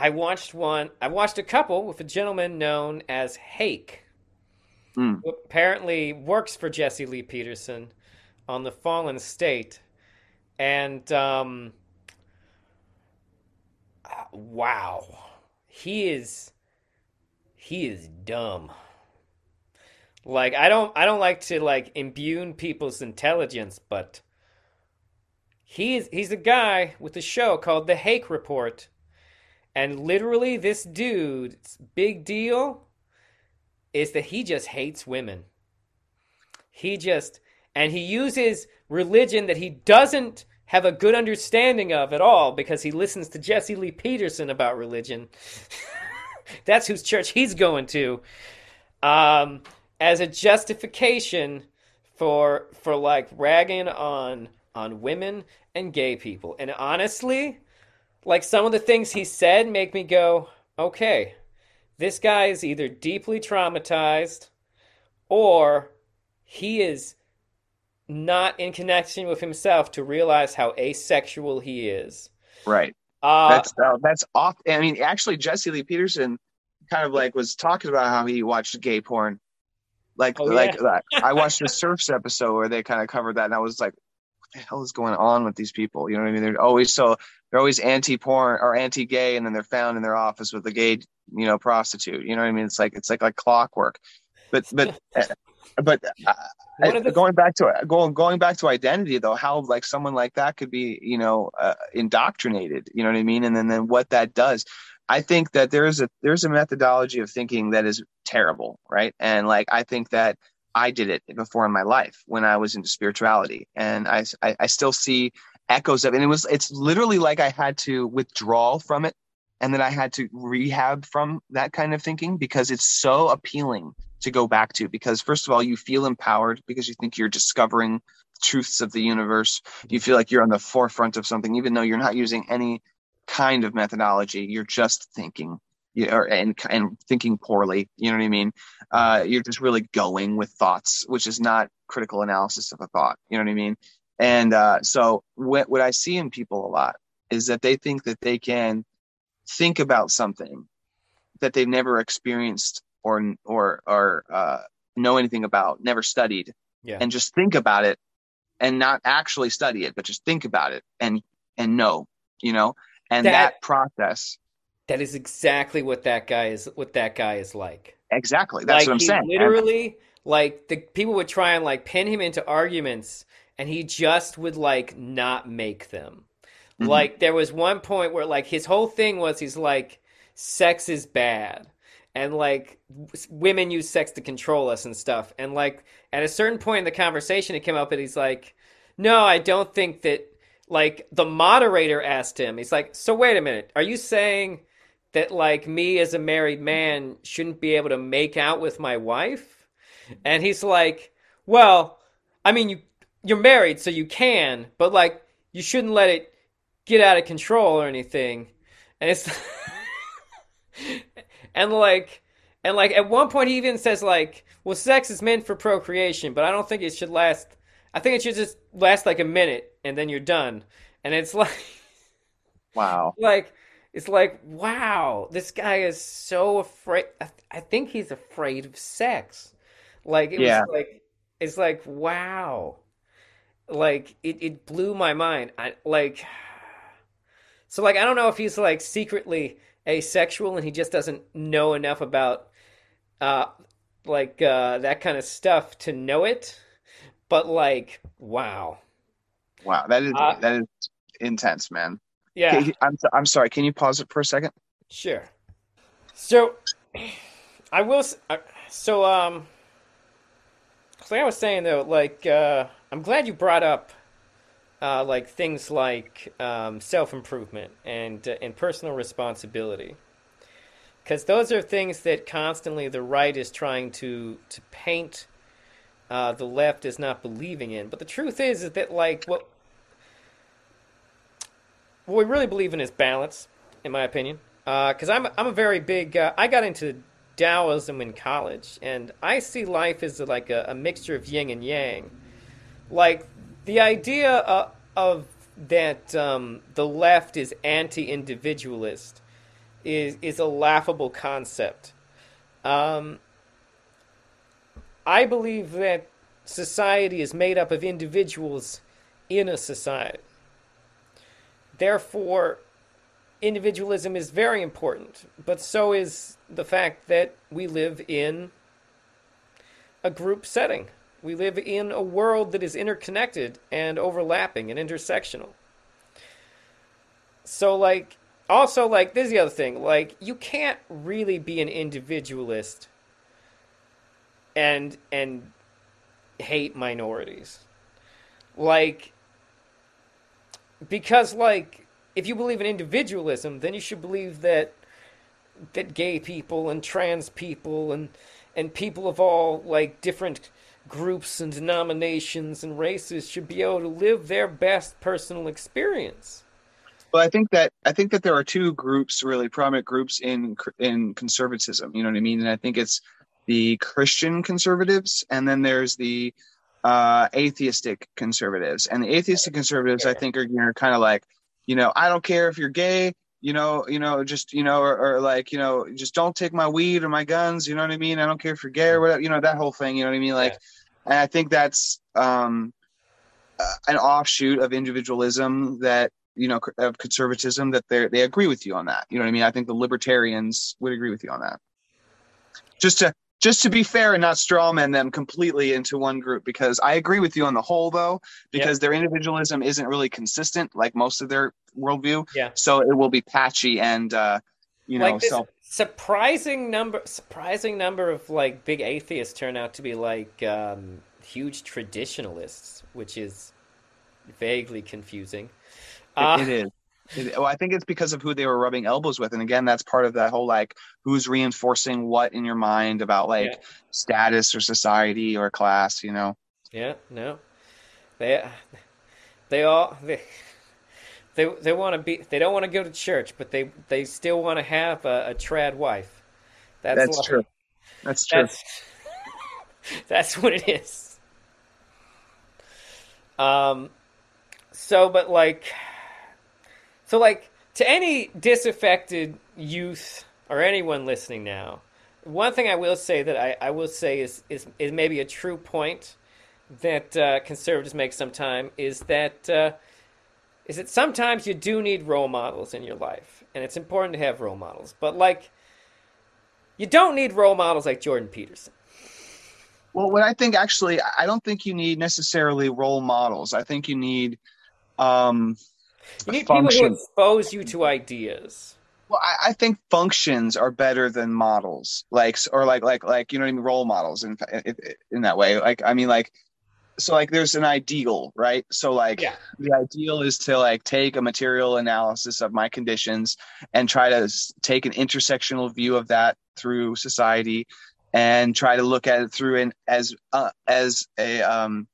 A: I watched one. I watched a couple with a gentleman known as Hake,
B: Mm.
A: who apparently works for Jesse Lee Peterson on the Fallen State, and um, uh, wow, he is he is dumb. Like I don't I don't like to like impugn people's intelligence, but he's he's a guy with a show called The Hake Report. And literally this dude's big deal is that he just hates women. He just and he uses religion that he doesn't have a good understanding of at all because he listens to Jesse Lee Peterson about religion. That's whose church he's going to. Um, as a justification for for like ragging on on women and gay people. And honestly, like some of the things he said make me go, okay, this guy is either deeply traumatized or he is not in connection with himself to realize how asexual he is.
B: Right.
A: Uh,
B: That's uh, that's off. I mean, actually, Jesse Lee Peterson kind of like was talking about how he watched gay porn. Like,
A: Oh,
B: like
A: yeah.
B: I watched the Surfs episode where they kind of covered that, and I was like, "What the hell is going on with these people?" You know what I mean? They're always so they're always anti-porn or anti-gay, and then they're found in their office with a gay, you know, prostitute. You know what I mean? It's like it's like like clockwork. But but but uh,
A: the-
B: going back to going going back to identity though, how like someone like that could be you know uh, indoctrinated. You know what I mean? And then then what that does. I think that there's a there's a methodology of thinking that is terrible, right? And like I think that I did it before in my life when I was into spirituality, and I I, I still see echoes of it. And it was it's literally like I had to withdraw from it, and then I had to rehab from that kind of thinking because it's so appealing to go back to. Because first of all, you feel empowered because you think you're discovering truths of the universe. You feel like you're on the forefront of something, even though you're not using any kind of methodology. You're just thinking, you or and and thinking poorly. You know what I mean? Uh, you're just really going with thoughts, which is not critical analysis of a thought. You know what I mean? And uh, so what what I see in people a lot is that they think that they can think about something that they've never experienced or or or uh, know anything about, never studied,
A: Yeah.
B: and just think about it and not actually study it, but just think about it and and know, you know, and
A: That-
B: that, process
A: that is exactly what that guy is what that guy is like.
B: exactly. That's
A: like
B: what I'm saying.
A: Literally like the people would try and like pin him into arguments and he just would like not make them.
B: Mhm.
A: Like there was one point where like his whole thing was he's like sex is bad and like women use sex to control us and stuff and like at a certain point in the conversation it came up and he's like no I don't think that like the moderator asked him he's like so wait a minute are you saying that like me as a married man shouldn't be able to make out with my wife. And he's like well i mean you you're married so you can but like you shouldn't let it get out of control or anything. And it's and like and like at one point he even says like well sex is meant for procreation but i don't think it should last i think it should just last like a minute and then you're done. And it's like
B: wow.
A: like it's like wow this guy is so afraid i, I think he's afraid of sex like it
B: Yeah.
A: was like it's like wow like it, it blew my mind i like so like i don't know if he's like secretly asexual and he just doesn't know enough about uh like uh that kind of stuff to know it but like wow
B: Wow. That is
A: Uh,
B: that is intense, man.
A: Yeah
B: I'm I'm sorry. Can you pause it for a second?
A: Sure. So, I will. So, um, so like I was saying though, like, uh, I'm glad you brought up, uh, like things like um, self improvement and uh, and personal responsibility, because those are things that constantly the right is trying to to paint. Uh, the left is not believing in, but the truth is, is that like what what we really believe in is balance, in my opinion. Because I'm I'm a very big. Uh, I got into Taoism in college, and I see life as like a, a mixture of yin and yang. Like the idea of, of that um, the left is anti-individualist is is a laughable concept. Um, I believe that society is made up of individuals in a society. Therefore, individualism is very important, but so is the fact that we live in a group setting. We live in a world that is interconnected and overlapping and intersectional. So, like, also, like, this is the other thing. Like, you can't really be an individualist and and hate minorities. Like, because like if you believe in individualism, then you should believe that that gay people and trans people and and people of all like different groups and denominations and races should be able to live their best personal experience.
B: Well, I think that I think that there are two groups, really prominent groups in in conservatism. You know what I mean? And I think it's the Christian conservatives, and then there's the uh, atheistic conservatives. And the atheistic conservatives, I think, are you know, kind of like, you know, I don't care if you're gay, you know, you know, just you know, or, or, like, you know, just don't take my weed or my guns. You know what I mean? I don't care if you're gay or whatever. You know that whole thing. You know what I mean? Like, yeah. and I think that's um, uh, an offshoot of individualism that you know of conservatism that they they agree with you on that. You know what I mean? I think the libertarians would agree with you on that. Just to just to be fair and not strawman them completely into one group because I agree with you on the whole though because yep. their individualism isn't really consistent like most of their worldview.
A: Yeah.
B: So it will be patchy and uh, you know
A: like so surprising number surprising number of like big atheists turn out to be like um, huge traditionalists, which is vaguely confusing.
B: Uh, it is. Well, I think it's because of who they were rubbing elbows with, and again, that's part of that whole like who's reinforcing what in your mind about like yeah. status or society or class, you know?
A: Yeah, no, they they all they they they want to be they don't want to go to church, but they they still want to have a, a trad wife.
B: That's, that's true. That's true.
A: That's, that's what it is. Um. So, but like so, like, to any disaffected youth or anyone listening now, one thing I will say that I, I will say is, is, is maybe a true point that uh, conservatives make sometimes is that uh, is that sometimes you do need role models in your life, and it's important to have role models. But like, you don't need role models like Jordan Peterson.
B: Well, what I think actually, I don't think you need necessarily role models. I think you need um,
A: you need function. people who expose you to ideas.
B: Well, I, I, think functions are better than models, like or like like like you know what I mean, role models in in that way. Like I mean, like so like there's an ideal, right? So like
A: yeah.
B: the ideal is to like take a material analysis of my conditions and try to take an intersectional view of that through society and try to look at it through an as uh, as a um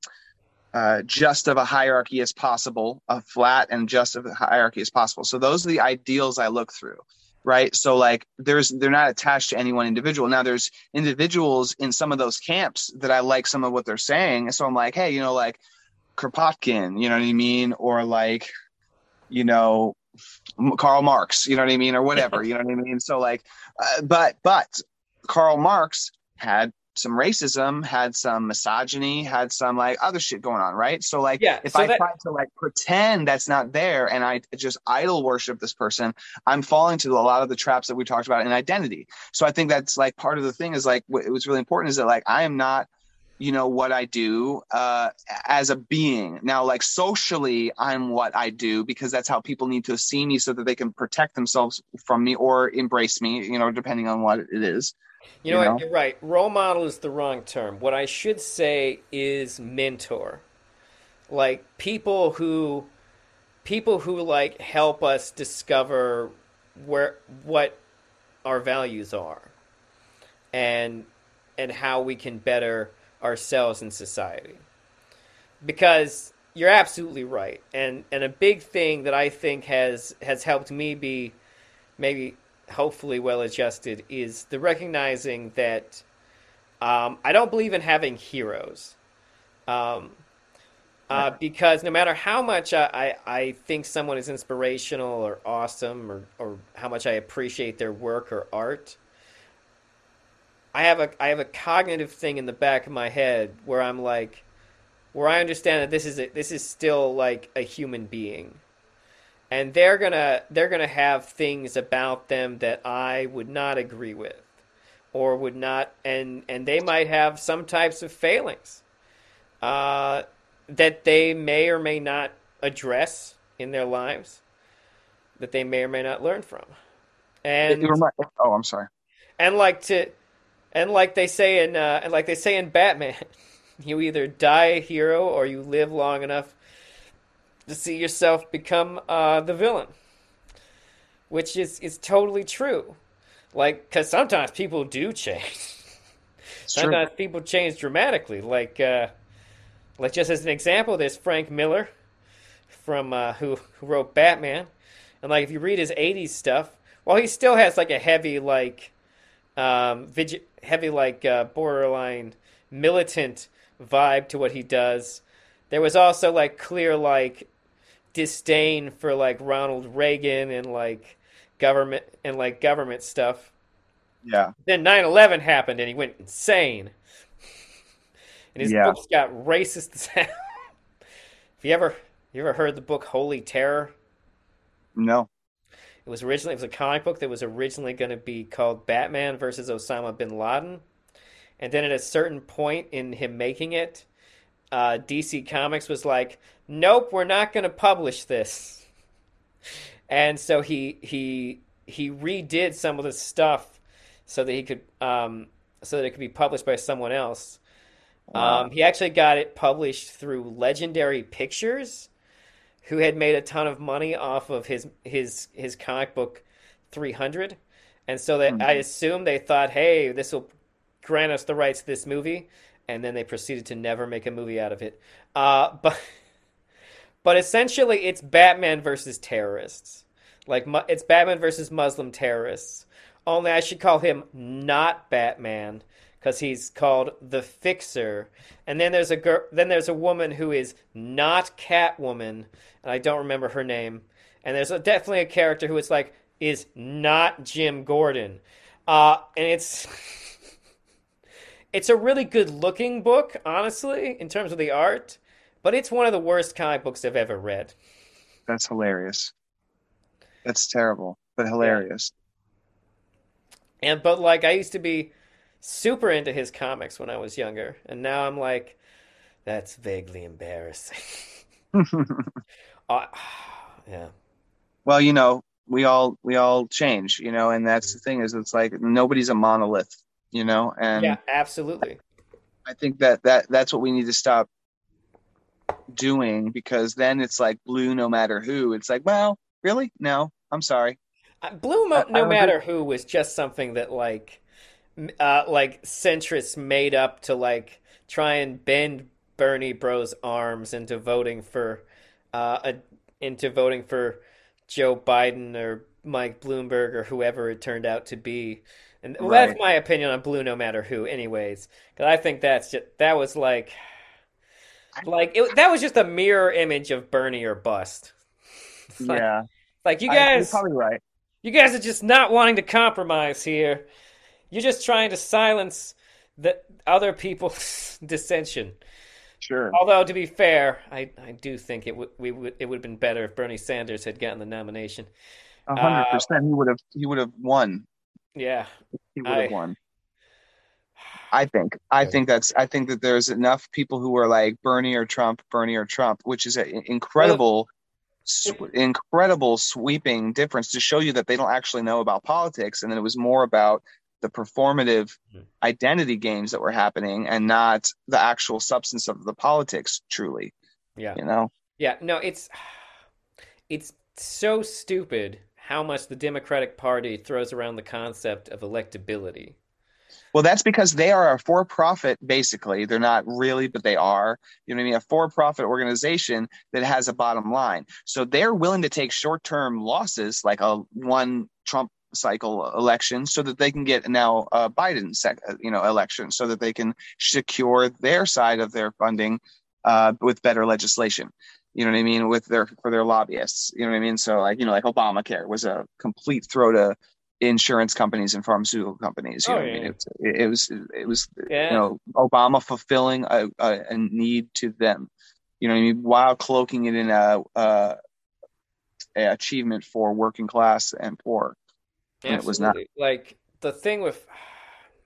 B: uh, just of a hierarchy as possible, a flat and just of a hierarchy as possible. So those are the ideals I look through, right? So like there's they're not attached to any one individual. Now there's individuals in some of those camps that I like some of what they're saying. and So I'm like, hey, you know, like Kropotkin, you know what I mean, or like, you know, Karl Marx, you know what I mean, or whatever, you know what I mean. So like, uh, but but Karl Marx had some racism, had some misogyny, had some like other shit going on, right? So like
A: yeah,
B: if
A: so
B: I
A: that...
B: try to like pretend that's not there and I just idol worship this person, I'm falling to a lot of the traps that we talked about in identity. So I think that's like part of the thing is like what it was really important is that like I am not you know what I do uh, as a being. Now, like socially, I'm what I do because that's how people need to see me so that they can protect themselves from me or embrace me. You know, depending on what it is.
A: You know, you know what? You're right. Role model is the wrong term. What I should say is mentor. Like people who people who like help us discover where what our values are and and how we can better ourselves in society. Because you're absolutely right. And and a big thing that I think has has helped me be maybe hopefully well adjusted is the recognizing that um, I don't believe in having heroes. Um, Uh, because no matter how much I, I, I think someone is inspirational or awesome or, or how much I appreciate their work or art, I have a I have a cognitive thing in the back of my head where I'm like, where I understand that this is a, this is still like a human being, and they're gonna they're gonna have things about them that I would not agree with, or would not, and and they might have some types of failings. Uh, that they may or may not address in their lives that they may or may not learn from. And
B: oh, I'm sorry.
A: And like to and like they say in uh, and like they say in Batman, you either die a hero or you live long enough to see yourself become uh, the villain, which is is totally true. Like, because sometimes people do change. sometimes people change dramatically. Like, uh, like just as an example, there's Frank Miller from uh, who who wrote Batman, and like if you read his '80s stuff, well, he still has like a heavy like um, vig- heavy like uh, borderline militant vibe to what he does. There was also like clear like disdain for like Ronald Reagan and like government and like government stuff.
B: Yeah.
A: Then 9/11 happened and he went insane and his yeah. books got racist as hell. Have you ever you ever heard the book Holy Terror?
B: No.
A: It was originally it was a comic book that was originally going to be called Batman versus Osama bin Laden, and then at a certain point in him making it, uh, DC Comics was like, "Nope, we're not going to publish this," and so he he he redid some of the stuff so that he could um, so that it could be published by someone else. Wow. Um, he actually got it published through Legendary Pictures, who had made a ton of money off of his his his comic book 300, and so that mm-hmm. I assume they thought, hey, this will grant us the rights to this movie, and then they proceeded to never make a movie out of it. Uh, but but essentially, it's Batman versus terrorists. Like it's Batman versus Muslim terrorists. Only I should call him not Batman because he's called the Fixer. And then there's a girl, then there's a woman who is not Catwoman, and I don't remember her name. And there's a, definitely a character who is like is not Jim Gordon, uh, and it's it's a really good looking book, honestly, in terms of the art. But it's one of the worst comic books I've ever read.
B: That's hilarious. That's terrible, but hilarious.
A: Yeah. And but like I used to be super into his comics when I was younger, and now I'm like, that's vaguely embarrassing. uh, yeah.
B: Well, you know, we all we all change, you know, and that's the thing is it's like nobody's a monolith, you know, and
A: yeah, absolutely.
B: I think that that that's what we need to stop doing because then it's like blue no matter who. It's like, well, really? No, I'm sorry.
A: Uh, blue, mo- no matter who, was just something that like uh, like centrists made up to like try and bend Bernie Bro's arms into voting for uh, a, into voting for Joe Biden or Mike Bloomberg or whoever it turned out to be. And well, right. that's my opinion on blue, no matter who. Anyways, because I think that's just that was like, like it, that was just a mirror image of Bernie or bust.
B: Like, yeah,
A: like you guys,
B: I, probably right.
A: You guys are just not wanting to compromise here. You're just trying to silence the other people's dissension.
B: Sure.
A: Although to be fair, I, I do think it would we would it would have been better if Bernie Sanders had gotten the nomination.
B: A hundred percent, he would have he would have won.
A: Yeah,
B: he would have won. I think. I think that's. I think that there's enough people who are like Bernie or Trump, Bernie or Trump, which is an incredible, well, incredible sweeping difference to show you that they don't actually know about politics, and then it was more about the performative mm-hmm. identity games that were happening and not the actual substance of the politics truly
A: yeah
B: you know
A: yeah no it's it's so stupid how much the democratic party throws around the concept of electability
B: well, that's because they are a for profit, basically. They're not really, but they are. You know what I mean? A for profit organization that has a bottom line. So they're willing to take short term losses, like a one Trump cycle election so that they can get now a Biden sec, you know election so that they can secure their side of their funding uh, with better legislation. You know what I mean? With their for their lobbyists. You know what I mean? So like you know like Obamacare was a complete throw to insurance companies and pharmaceutical companies. You
A: Oh,
B: know what I mean? It, it was it was
A: Yeah.
B: you know Obama fulfilling a, a, a need to them. You know what I mean? While cloaking it in a, a, a achievement for working class and poor. And it was not.
A: Like the thing with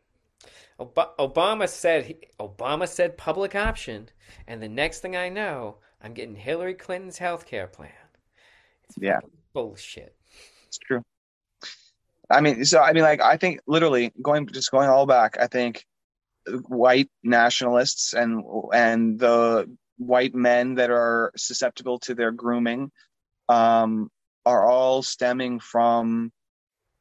A: Ob- Obama said he, Obama said public option, and the next thing I know, I'm getting Hillary Clinton's health care plan. It's
B: Yeah.
A: bullshit.
B: It's true. I mean, so I mean, like, I think literally going just going all back. I think white nationalists and and the white men that are susceptible to their grooming um, are all stemming from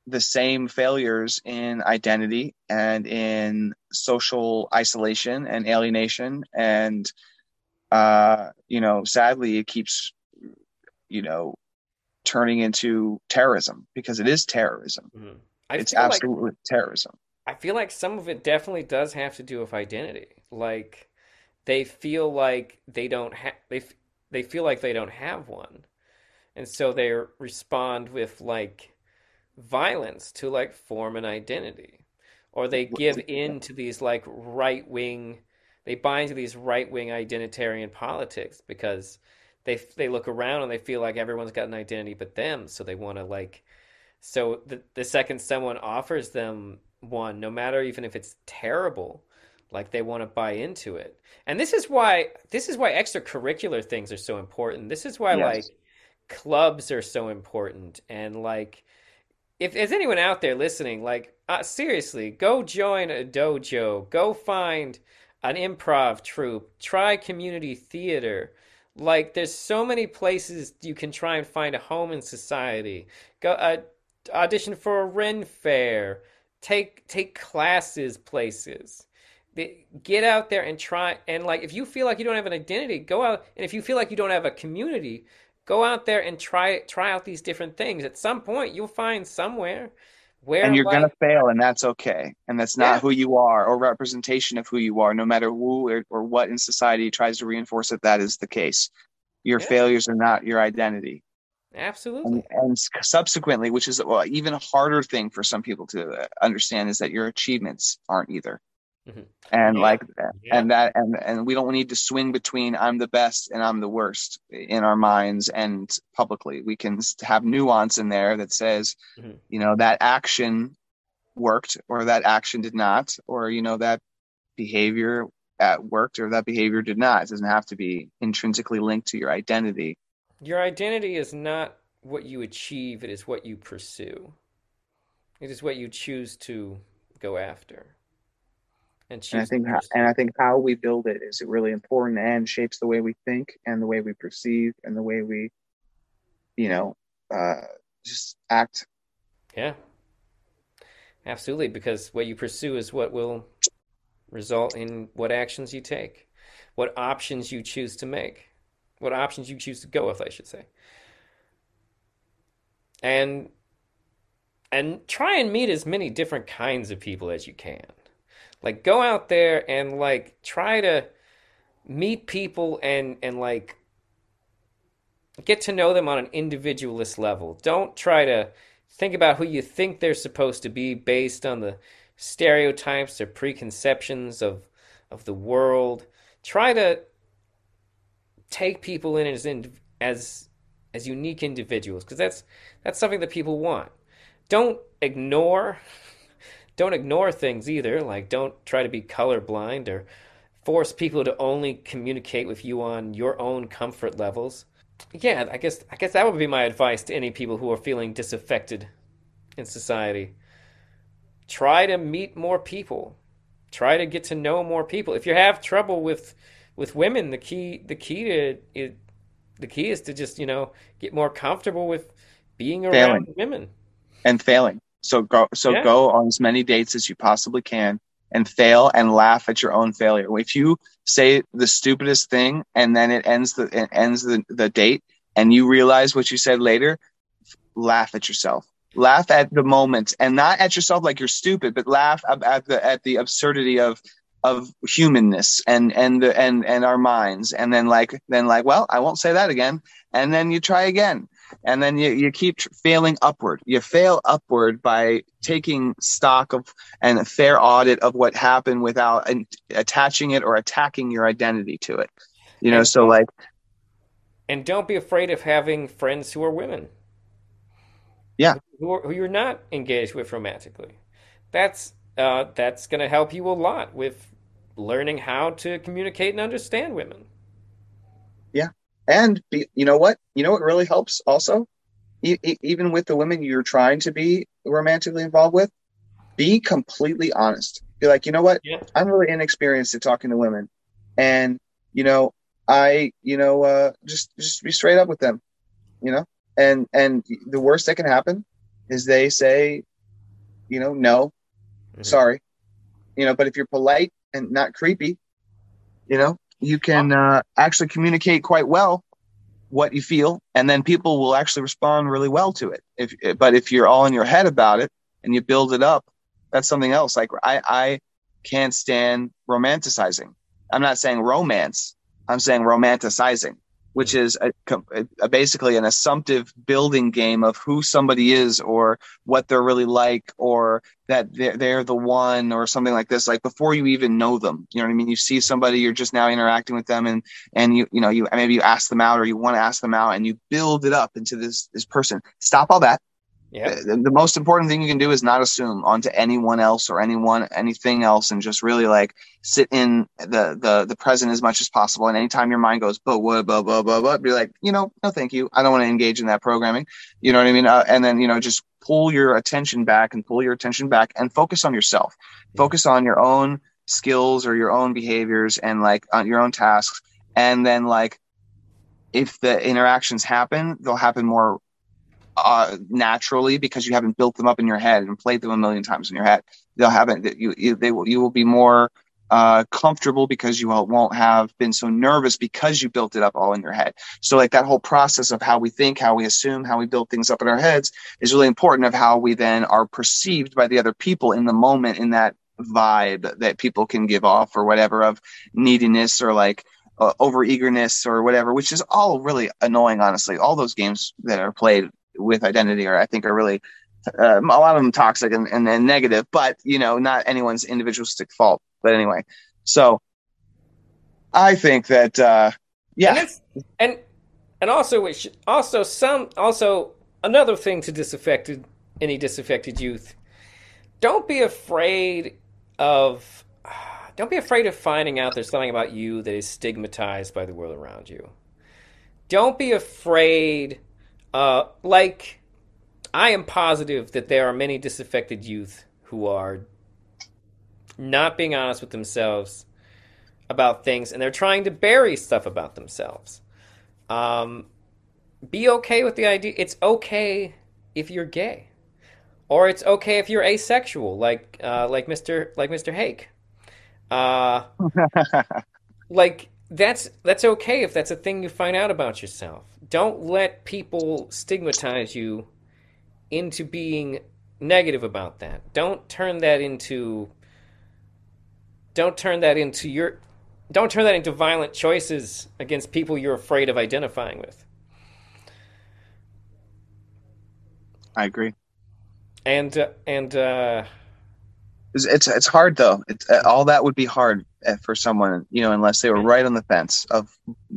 B: the same failures in identity and in social isolation and alienation and uh, you know sadly it keeps you know turning into terrorism because it is terrorism
A: Mhm.
B: It's
A: feel like
B: absolutely terrorism
A: I feel like some of it definitely does have to do with identity. Like they feel like they don't have they f- they feel like they don't have one. And so they respond with like violence to like form an identity. Or they give in to these like right-wing they buy into these right-wing identitarian politics because they they look around and they feel like everyone's got an identity but them, so they want to like so the the second someone offers them one, no matter even if it's terrible, like they want to buy into it. And this is why this is why extracurricular things are so important. This is why
B: Yes.
A: like clubs are so important and like if there's anyone out there listening, like uh, seriously, go join a dojo, go find an improv troupe, try community theater. Like there's so many places you can try and find a home in society. Go uh, audition for a Ren fair, take take classes places. Get out there and try and like if you feel like you don't have an identity, go out and if you feel like you don't have a community, go out there and try try out these different things. At some point you'll find somewhere where
B: and you're
A: like
B: gonna fail and that's okay and that's not
A: Yeah.
B: who you are or representation of who you are no matter who or, or what in society tries to reinforce that that is the case your
A: Yeah.
B: failures are not your identity
A: absolutely.
B: and, and subsequently which is well, even a harder thing for some people to uh, understand is that your achievements aren't either
A: Mhm.
B: and
A: Yeah.
B: like
A: Yeah.
B: and that and and we don't need to swing between i'm the best and i'm the worst in our minds and publicly we can have nuance in there that says
A: Mhm.
B: you know that action worked or that action did not or you know that behavior at worked or that behavior did not it doesn't have to be intrinsically linked to your identity
A: Your identity is not what you achieve, it is what you pursue. It is what you choose to go after. And
B: and i think
A: to
B: ho-
A: pursue.
B: and i think how we build it is it really important and shapes the way we think and the way we perceive and the way we you know uh just act
A: Yeah. Absolutely, because what you pursue is what will result in what actions you take, what options you choose to make, what options you choose to go with, I should say. And and try and meet as many different kinds of people as you can. Like go out there and like try to meet people and and like get to know them on an individualist level. Don't try to think about who you think they're supposed to be based on the stereotypes or preconceptions of of the world. Try to take people in as in, as as unique individuals because that's that's something that people want. Don't ignore don't ignore things either. Like don't try to be colorblind or force people to only communicate with you on your own comfort levels. Yeah, I guess I guess that would be my advice to any people who are feeling disaffected in society. Try to meet more people. Try to get to know more people. If you have trouble with with women, the key the key to it the key is to just, you know, get more comfortable with being around
B: Failing.
A: women.
B: and failing. So go so
A: Yeah.
B: go on as many dates as you possibly can and fail and laugh at your own failure. If you say the stupidest thing and then it ends the it ends the, the date and you realize what you said later, laugh at yourself. Laugh at the moment and not at yourself like you're stupid, but laugh at the at the absurdity of of humanness and and the and and our minds and then like then like well i won't say that again and then you try again and then you, you keep failing upward. You fail upward by taking stock of and a fair audit of what happened without and attaching it or attacking your identity to it. You know so like
A: and don't be afraid of having friends who are women.
B: Yeah.
A: Who, are, who you're not engaged with romantically. That's uh, that's going to help you a lot with learning how to communicate and understand women
B: and be, you know what? You know what really helps also? E- even with the women you're trying to be romantically involved with be completely honest. Be like you know what?
A: Yeah.
B: i'm really inexperienced at talking to women. And you know i you know uh, just just be straight up with them you know? And and the worst that can happen is they say you know no mm-hmm. sorry. You know but if you're polite and not creepy you know you can uh, actually communicate quite well what you feel and then people will actually respond really well to it. If but if you're all in your head about it and you build it up that's something else. Like i i can't stand romanticizing. I'm not saying romance. I'm saying romanticizing which is a, a, basically an assumptive building game of who somebody is or what they're really like or that they're, they're the one or something like this like before you even know them. You know what i mean? You see somebody you're just now interacting with them and and you you know you maybe you ask them out or you want to ask them out and you build it up into this this person. Stop all that
A: yeah.
B: The, the, most important thing you can do is not assume onto anyone else or anyone anything else, and just really like sit in the the the present as much as possible. And anytime your mind goes, but what, blah blah blah blah, be like, you know, no, thank you. I don't want to engage in that programming. You know what I mean? Uh, and then you know, just pull your attention back and pull your attention back and focus on yourself. Focus on your own skills or your own behaviors and like on your own tasks. And then like if the interactions happen, they'll happen more uh, naturally because you haven't built them up in your head and played them a million times in your head. They'll haven't you, you they will you will be more uh, comfortable because you won't have been so nervous because you built it up all in your head. So like that whole process of how we think, how we assume, how we build things up in our heads is really important of how we then are perceived by the other people in the moment in that vibe that people can give off or whatever of neediness or like uh, over eagerness or whatever, which is all really annoying, honestly. All those games that are played with identity are I think are really uh, a lot of them toxic and, and, and negative, but you know, not anyone's individualistic fault. But anyway, so I think that uh, yeah,
A: and and, and also which also some also another thing to disaffected any disaffected youth. Don't be afraid of don't be afraid of finding out there's something about you that is stigmatized by the world around you. Don't be afraid uh, like, I am positive that there are many disaffected youth who are not being honest with themselves about things, and they're trying to bury stuff about themselves. Um, be okay with the idea. It's okay if you're gay, or it's okay if you're asexual, like uh, like Mister like Mister Hake. Uh, like that's that's okay if that's a thing you find out about yourself. Don't let people stigmatize you into being negative about that. Don't turn that into don't turn that into your don't turn that into violent choices against people you're afraid of identifying with.
B: I agree.
A: And uh, and uh,
B: it's, it's it's hard though. It's uh, all that would be hard uh, for someone, you know, unless they were right on the fence of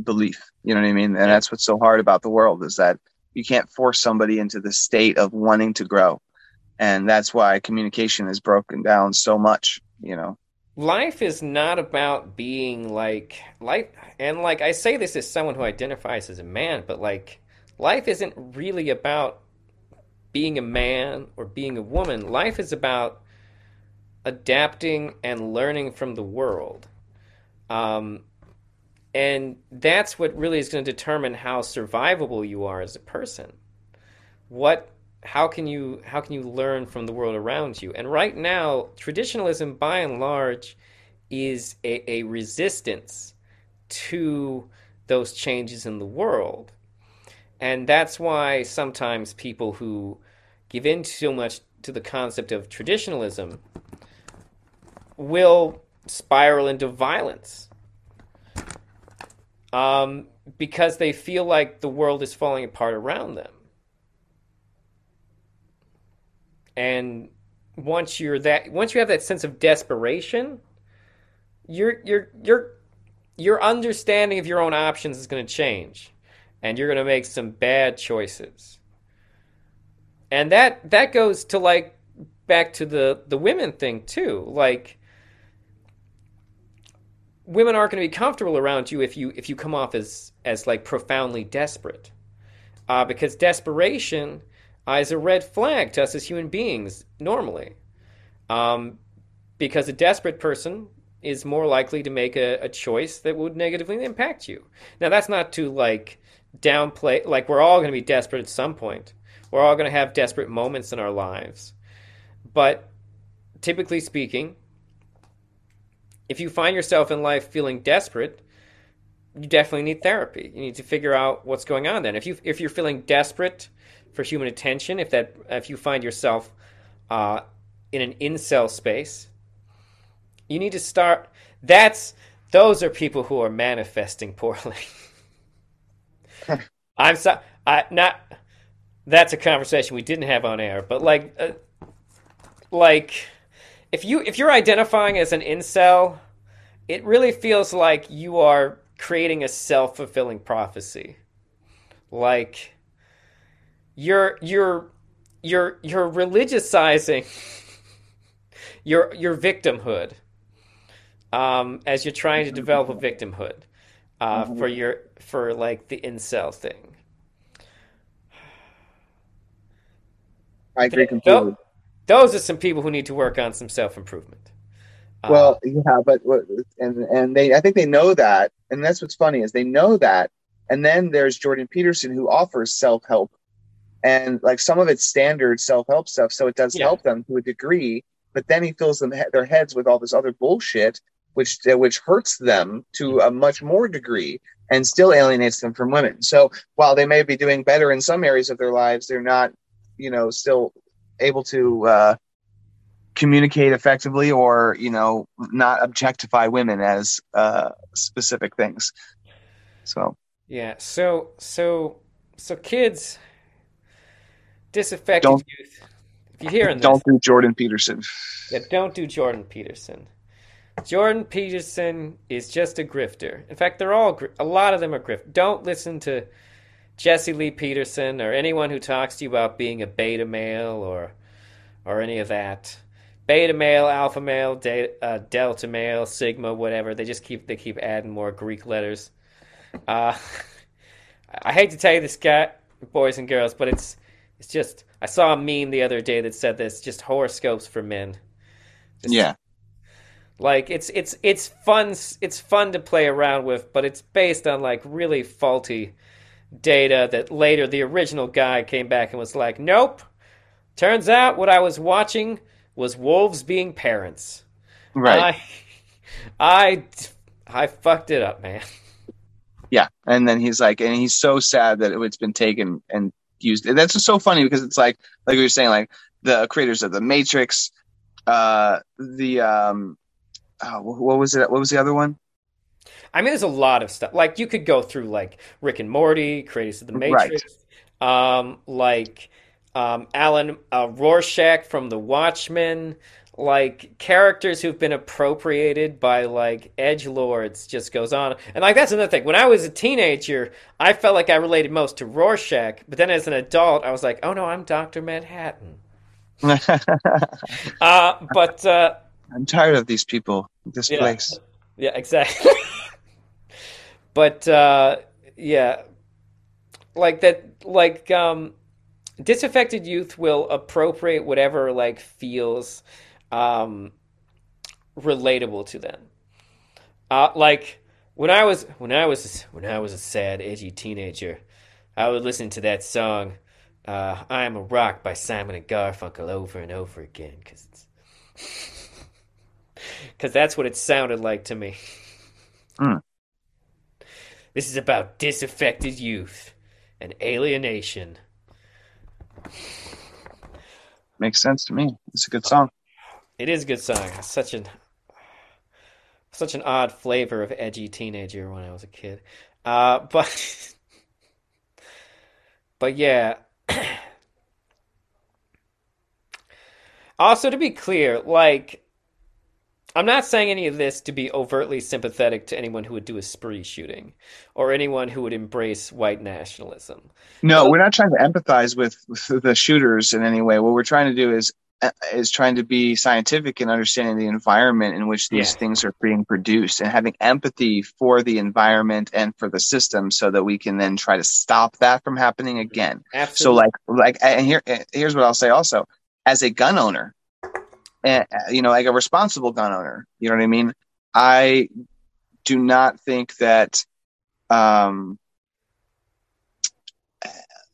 B: belief. You know what I mean? And that's what's so hard about the world is that you can't force somebody into the state of wanting to grow, and that's why communication is broken down so much. You know,
A: life is not about being like life, and like I say this as someone who identifies as a man, but like life isn't really about being a man or being a woman. Life is about adapting and learning from the world. Um, and that's what really is going to determine how survivable you are as a person. What how can you how can you learn from the world around you? And right now, traditionalism by and large is a, a resistance to those changes in the world. And that's why sometimes people who give in so much to the concept of traditionalism will spiral into violence. Um, because they feel like the world is falling apart around them. And once you're that once you have that sense of desperation, your your your your understanding of your own options is going to change and you're going to make some bad choices. And that that goes to like back to the the women thing too. Like women aren't going to be comfortable around you if you if you come off as as like profoundly desperate, uh, because desperation uh, is a red flag to us as human beings normally, um, because a desperate person is more likely to make a, a choice that would negatively impact you. Now that's not to like downplay like we're all going to be desperate at some point. We're all going to have desperate moments in our lives. But typically speaking, if you find yourself in life feeling desperate, you definitely need therapy. You need to figure out what's going on then. If you if you're feeling desperate for human attention, if that if you find yourself uh, in an incel space, you need to start. That's those are people who are manifesting poorly. I'm sorry. I not. That's a conversation we didn't have on air, but like, uh, like, if you if you're identifying as an incel, it really feels like you are creating a self fulfilling prophecy. Like, you're you're you're you're religiousizing your your victimhood um, as you're trying to develop a victimhood uh, mm-hmm. for your for like the incel thing.
B: I agree completely.
A: Those are some people who need to work on some self improvement.
B: Well, uh, yeah, but and and they I think they know that, and that's what's funny is they know that, and then there's Jordan Peterson who offers self help, and like some of it's standard self help stuff, so it does yeah. help them to a degree. But then he fills them their heads with all this other bullshit, which which hurts them to a much more degree and still alienates them from women. So while they may be doing better in some areas of their lives, they're not, you know, still able to uh, communicate effectively or you know not objectify women as uh, specific things. So
A: yeah, so so so kids, disaffected don't, youth. If you're hearing
B: don't do Jordan Peterson.
A: Yeah, don't do Jordan Peterson. Jordan Peterson is just a grifter. In fact, they're all a lot of them are grift. Don't listen to Jesse Lee Peterson or anyone who talks to you about being a beta male or or any of that. Beta male, alpha male, de- uh, delta male, sigma, whatever. They just keep they keep adding more Greek letters. Uh, I hate to tell you this, guy, boys and girls, but it's it's just I saw a meme the other day that said this: just horoscopes for men.
B: Just, yeah.
A: Like it's it's it's fun it's fun to play around with, but it's based on like really faulty data that later the original guy came back and was like, "Nope. Turns out what I was watching was wolves being parents."
B: Right.
A: I I I fucked it up, man.
B: Yeah, and then he's like, and he's so sad that it's been taken and used. And that's just so funny because it's like, like we were saying, like the creators of the Matrix, uh, the um, oh, what was it? What was the other one?
A: I mean, there's a lot of stuff. Like you could go through like Rick and Morty, Creators of the Matrix, right. um, like um, Alan uh, Rorschach from The Watchmen, like characters who've been appropriated by like edge lords. Just goes on, and like that's another thing. When I was a teenager, I felt like I related most to Rorschach, but then as an adult, I was like, oh no, I'm Doctor Manhattan. uh, but. Uh,
B: I'm tired of these people, this
A: yeah.
B: place.
A: Yeah, exactly. but uh, yeah, like that, like um, disaffected youth will appropriate whatever like feels um, relatable to them. Uh, like when I was when I was when I was a sad, edgy teenager, I would listen to that song uh, "I Am a Rock" by Simon and Garfunkel over and over again because it's because that's what it sounded like to me.
B: Mm.
A: This is about disaffected youth and alienation.
B: Makes sense to me. It's a good song.
A: It is a good song. Such an such an odd flavor of edgy teenager when I was a kid. Uh, but but yeah. also, to be clear, like I'm not saying any of this to be overtly sympathetic to anyone who would do a spree shooting or anyone who would embrace white nationalism.
B: No, we're not trying to empathize with, with the shooters in any way. What we're trying to do is uh, is trying to be scientific in understanding the environment in which these
A: Yeah.
B: things are being produced and having empathy for the environment and for the system so that we can then try to stop that from happening again. So like like and here here's what I'll say also as a gun owner and you know like a responsible gun owner you know what I mean I do not think that um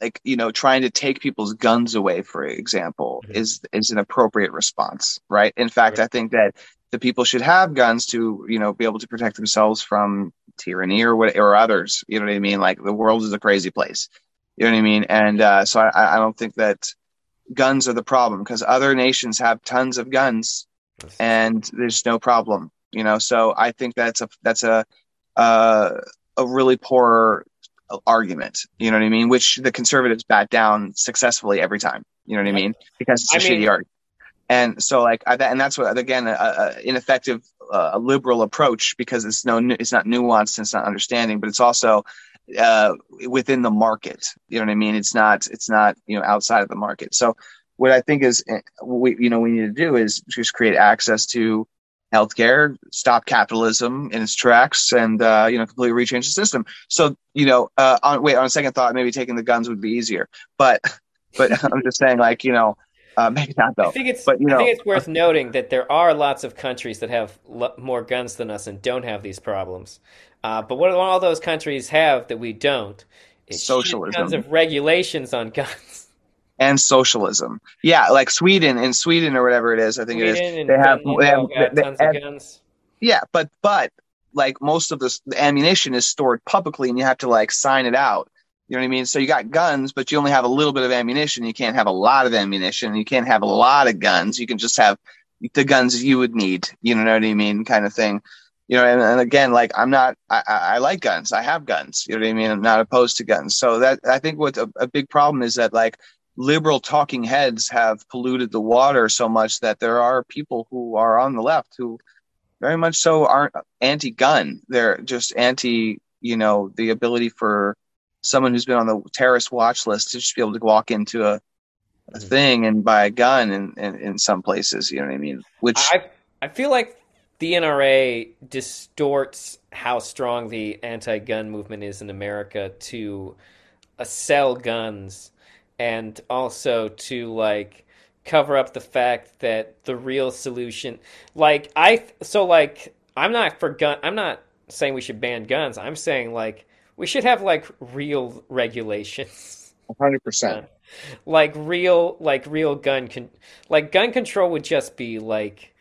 B: like you know trying to take people's guns away for example
A: Mhm.
B: is is an appropriate response right in fact
A: Right.
B: I think that the people should have guns to you know be able to protect themselves from tyranny or what or others you know what I mean like the world is a crazy place you know what I mean? And uh, so I, I don't think that guns are the problem because other nations have tons of guns and there's no problem, you know. So I think that's a that's a uh, a really poor argument, you know what I mean? Which the conservatives bat down successfully every time, you know what I mean? Because it's a
A: I
B: shitty
A: mean-
B: argument. And so, like, I, and that's what again, a, a ineffective, uh, a liberal approach because it's no, it's not nuanced, and it's not understanding, but it's also uh, within the market. You know what I mean? It's not it's not you know outside of the market. So what I think is eh, we you know we need to do is just create access to healthcare, stop capitalism in its tracks, and uh, you know completely rechange the system. So you know uh, on wait on a second thought, maybe taking the guns would be easier, but but I'm just saying like you know uh, maybe not though.
A: I think it's
B: but, you
A: I
B: know-
A: think it's worth noting that there are lots of countries that have lo- more guns than us and don't have these problems. Uh, but what all those countries have that we don't is shit
B: Socialism.
A: tons of regulations on guns.
B: And socialism, yeah, like Sweden in Sweden or whatever it is, I think it is.
A: Sweden and
B: They have, they have, they-
A: tons of guns.
B: Yeah, but but like most of this the ammunition is stored publicly and you have to like sign it out. You know what I mean? So you got guns, but you only have a little bit of ammunition. You can't have a lot of ammunition. You can't have a lot of guns. You can just have the guns you would need. You know what I mean? Kind of thing. You know, and, and again, like I'm not. I, I like guns. I have guns. You know what I mean? I'm not opposed to guns. So that I think what a, a big problem is that like liberal talking heads have polluted the water so much that there are people who are on the left who very much so aren't anti-gun. They're just anti, you know, the ability for someone who's been on the terrorist watch list to just be able to walk into a, a
A: Mhm.
B: thing and buy a gun in, in, in some places. You know what I mean? Which
A: I I feel like the NRA distorts how strong the anti-gun movement is in America to uh, sell guns and also to like cover up the fact that the real solution like I so like I'm not for gun I'm not saying we should ban guns. I'm saying like we should have like real regulations.
B: 100%.
A: like real like real gun con- like gun control would just be like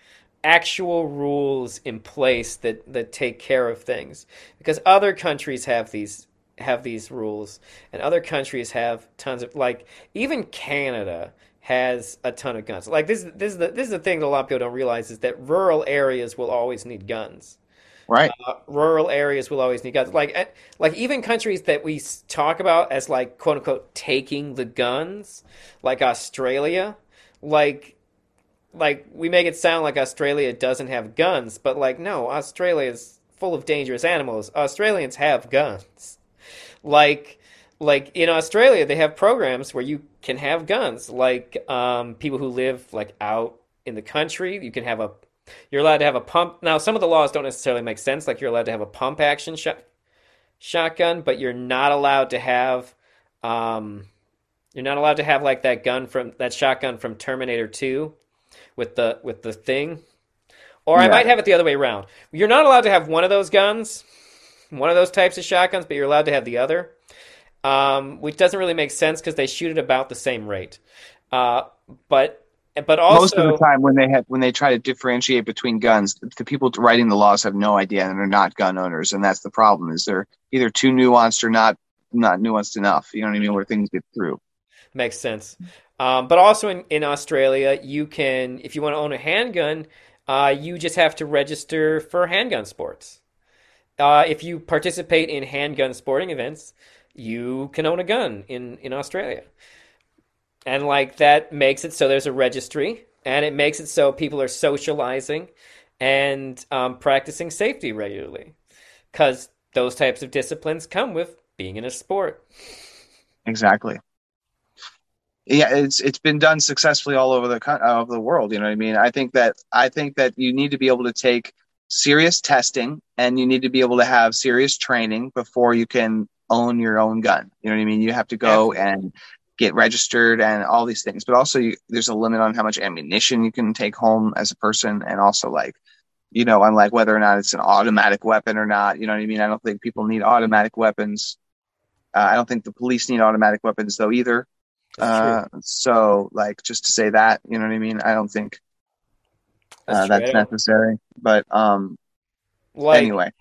A: actual rules in place that that take care of things because other countries have these have these rules and other countries have tons of like even Canada has a ton of guns like this this is the this is the thing that a lot of people don't realize is that rural areas will always need guns
B: Right.
A: uh, rural areas will always need guns. Like, eh, like even countries that we talk about as like quote unquote taking the guns, like Australia, like, like we make it sound like Australia doesn't have guns, but like no, Australia is full of dangerous animals. Australians have guns. Like, like in Australia, they have programs where you can have guns. Like, um, people who live like out in the country, you can have a you're allowed to have a pump. Now, some of the laws don't necessarily make sense. Like you're allowed to have a pump action shot, shotgun, but you're not allowed to have, um, you're not allowed to have like that gun from that shotgun from Terminator 2 with the with the thing. Or I
B: Yeah.
A: might have it the other way around. You're not allowed to have one of those guns, one of those types of shotguns, but you're allowed to have the other. Um, which doesn't really make sense because they shoot at about the same rate. Uh, but but also
B: Most of the time, when they have when they try to differentiate between guns, the people writing the laws have no idea, and they're not gun owners, and that's the problem. Is they're either too nuanced or not not nuanced enough. You know what I mean? Where things get through.
A: Makes sense. Um, but also in, in Australia, you can, if you want to own a handgun, Uh, you just have to register for handgun sports. Uh, if you participate in handgun sporting events, you can own a gun in, in Australia. And like that makes it so there's a registry and it makes it so people are socializing and um, practicing safety regularly because those types of disciplines come with being in a sport.
B: Exactly. Yeah, it's it's been done successfully all over the of the world. You know what I mean? I think that I think that you need to be able to take serious testing and you need to be able to have serious training before you can own your own gun. You know what I mean? You have to go yeah. and get registered and all these things. But also, you, there's a limit on how much ammunition you can take home as a person, and also like, you know, on like whether or not it's an automatic weapon or not. You know what I mean? I don't think people need automatic weapons. Uh, I don't think the police need automatic weapons though either. Uh, so like just to say that, you know what I mean? I don't think uh, that's, that's necessary. But um, like, anyway,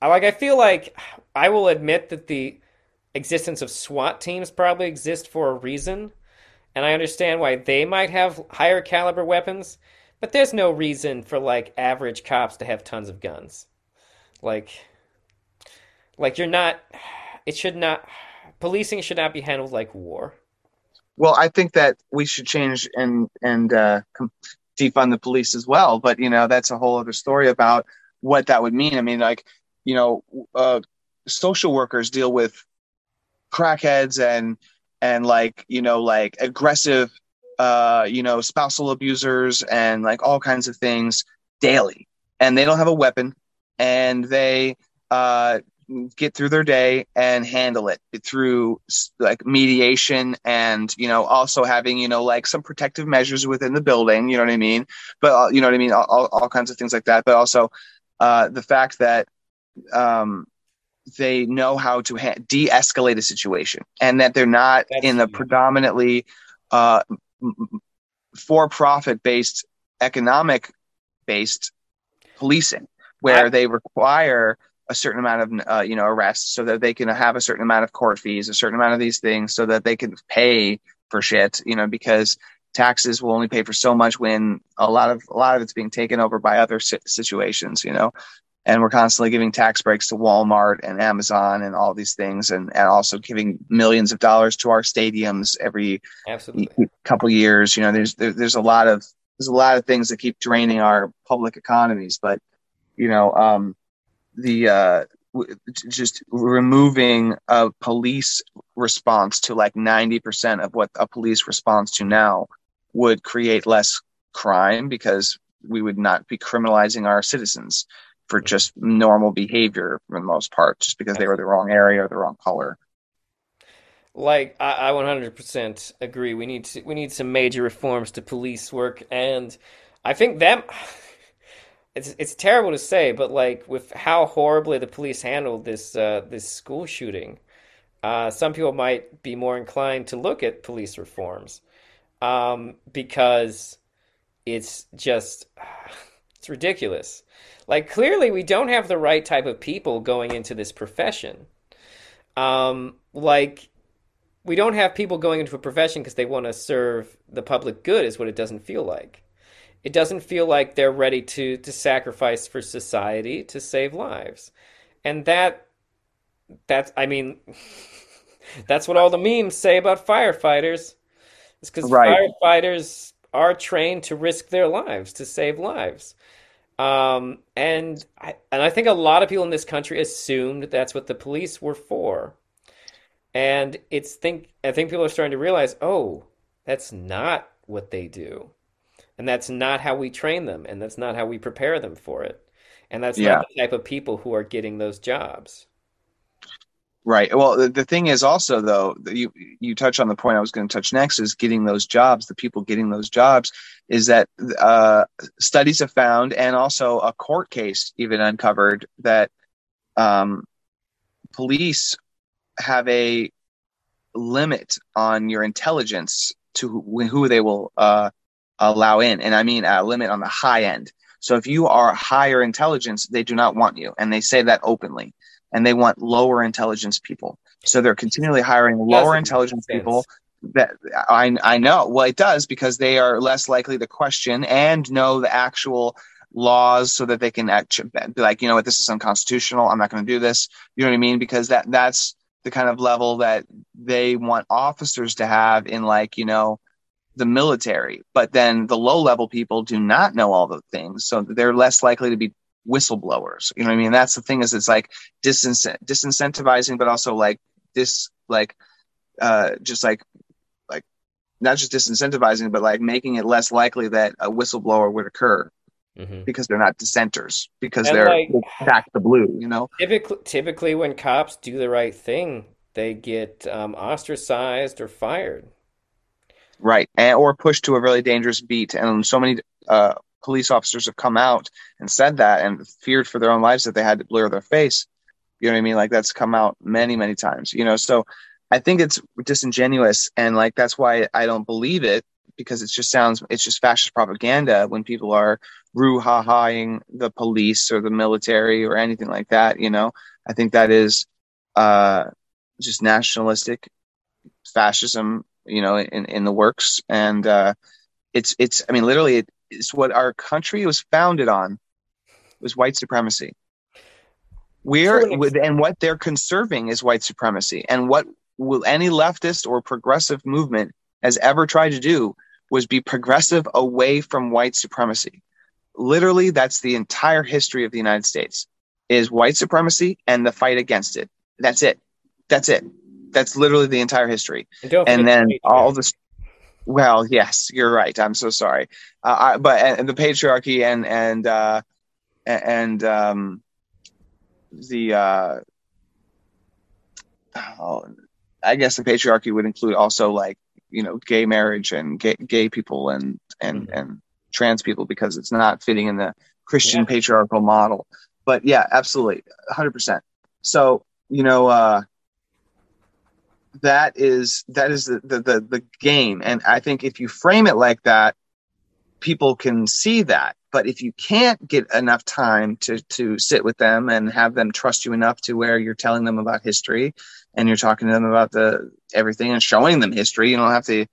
A: I like. I feel like I will admit that the existence of SWAT teams probably exist for a reason, and I understand why they might have higher caliber weapons. But there's no reason for like average cops to have tons of guns. Like, like you're not. It should not. Policing should not be handled like war.
B: Well, I think that we should change and and uh, defund the police as well. But you know, that's a whole other story about what that would mean. I mean, like you know, uh, social workers deal with crackheads and and like you know like aggressive uh you know spousal abusers and like all kinds of things daily and they don't have a weapon and they uh get through their day and handle it through like mediation and you know also having you know like some protective measures within the building you know what i mean? But uh, you know what i mean? All, all kinds of things like that. But also uh, the fact that um, they know how to ha- de-escalate a situation and that they're not That's in the predominantly uh, for-profit based economic based policing where I- they require a certain amount of uh, you know arrests so that they can have a certain amount of court fees, a certain amount of these things, so that they can pay for shit. You know, because taxes will only pay for so much when a lot of a lot of it's being taken over by other situations. You know, and we're constantly giving tax breaks to Walmart and Amazon and all these things, and and also giving millions of dollars to our stadiums every
A: Absolutely.
B: couple years. You know, there's there, there's a lot of there's a lot of things that keep draining our public economies, but you know, um, the uh, just removing a police response to like 90% of what a police response to now would create less crime because we would not be criminalizing our citizens for just normal behavior for the most part, just because they were the wrong area or the wrong color.
A: Like I, I 100% agree. We need to, we need some major reforms to police work, and I think that it's it's terrible to say, but like with how horribly the police handled this uh, this school shooting, uh, some people might be more inclined to look at police reforms um, because it's just it's ridiculous. Like clearly, we don't have the right type of people going into this profession. Um, like we don't have people going into a profession because they want to serve the public good. Is what it doesn't feel like it doesn't feel like they're ready to to sacrifice for society to save lives. And that that's i mean that's what all the memes say about firefighters. It's because right. firefighters are trained to risk their lives to save lives. Um, and I, and I think a lot of people in this country assumed that's what the police were for. And it's think I think people are starting to realize oh that's not what they do and that's not how we train them and that's not how we prepare them for it. And that's yeah. not the type of people who are getting those jobs.
B: Right. Well the, the thing is also though you you touch on the point i was going to touch next is getting those jobs the people getting those jobs is that uh, studies have found and also a court case even uncovered that um, police have a limit on your intelligence to who, who they will uh, allow in. And I mean a limit on the high end. So if you are higher intelligence, they do not want you. And they say that openly. And they want lower intelligence people. So they're continually hiring lower intelligence people that I, I know. Well, it does because they are less likely to question and know the actual laws so that they can act, be like, you know what, this is unconstitutional. I'm not going to do this. You know what I mean? Because that that's the kind of level that they want officers to have in like, you know, the military. But then the low level people do not know all the things. So they're less likely to be whistleblowers. You know what I mean? That's the thing is it's like disincent- disincentivizing, but also like this, like, uh, just like, like not just disincentivizing, but like making it less likely that a whistleblower would occur mm-hmm. because they're not dissenters because and they're like, back the blue, you know.
A: Typically, typically, when cops do the right thing, they get um, ostracized or fired.
B: Right, and, or pushed to a really dangerous beat, and so many uh, police officers have come out and said that and feared for their own lives that they had to blur their face. You know what I mean? Like that's come out many, many times. You know, so I think it's disingenuous, and like that's why I don't believe it because it just sounds it's just fascist propaganda when people are ru-ha-haing the police or the military or anything like that. You know, I think that is uh, just nationalistic fascism. You know, in in the works, and uh, it's it's. I mean, literally, it, it's what our country was founded on. Was white supremacy. We're and what they're conserving is white supremacy, and what will any leftist or progressive movement has ever tried to do was be progressive away from white supremacy. Literally, that's the entire history of the United States is white supremacy and the fight against it. That's it. That's it. That's literally the entire history. And, and then all this. Well, yes, you're right. I'm so sorry. Uh, I, but and the patriarchy and and uh, and um, the uh, oh, I guess the patriarchy would include also like you know gay marriage and gay, gay people and and mm-hmm. and trans people because it's not fitting in the Christian yeah. patriarchal model. But yeah, absolutely, hundred percent. So you know uh, that is that is the, the the the game, and I think if you frame it like that, people can see that. But if you can't get enough time to to sit with them and have them trust you enough to where you're telling them about history and you're talking to them about the everything and showing them history. You don't have to,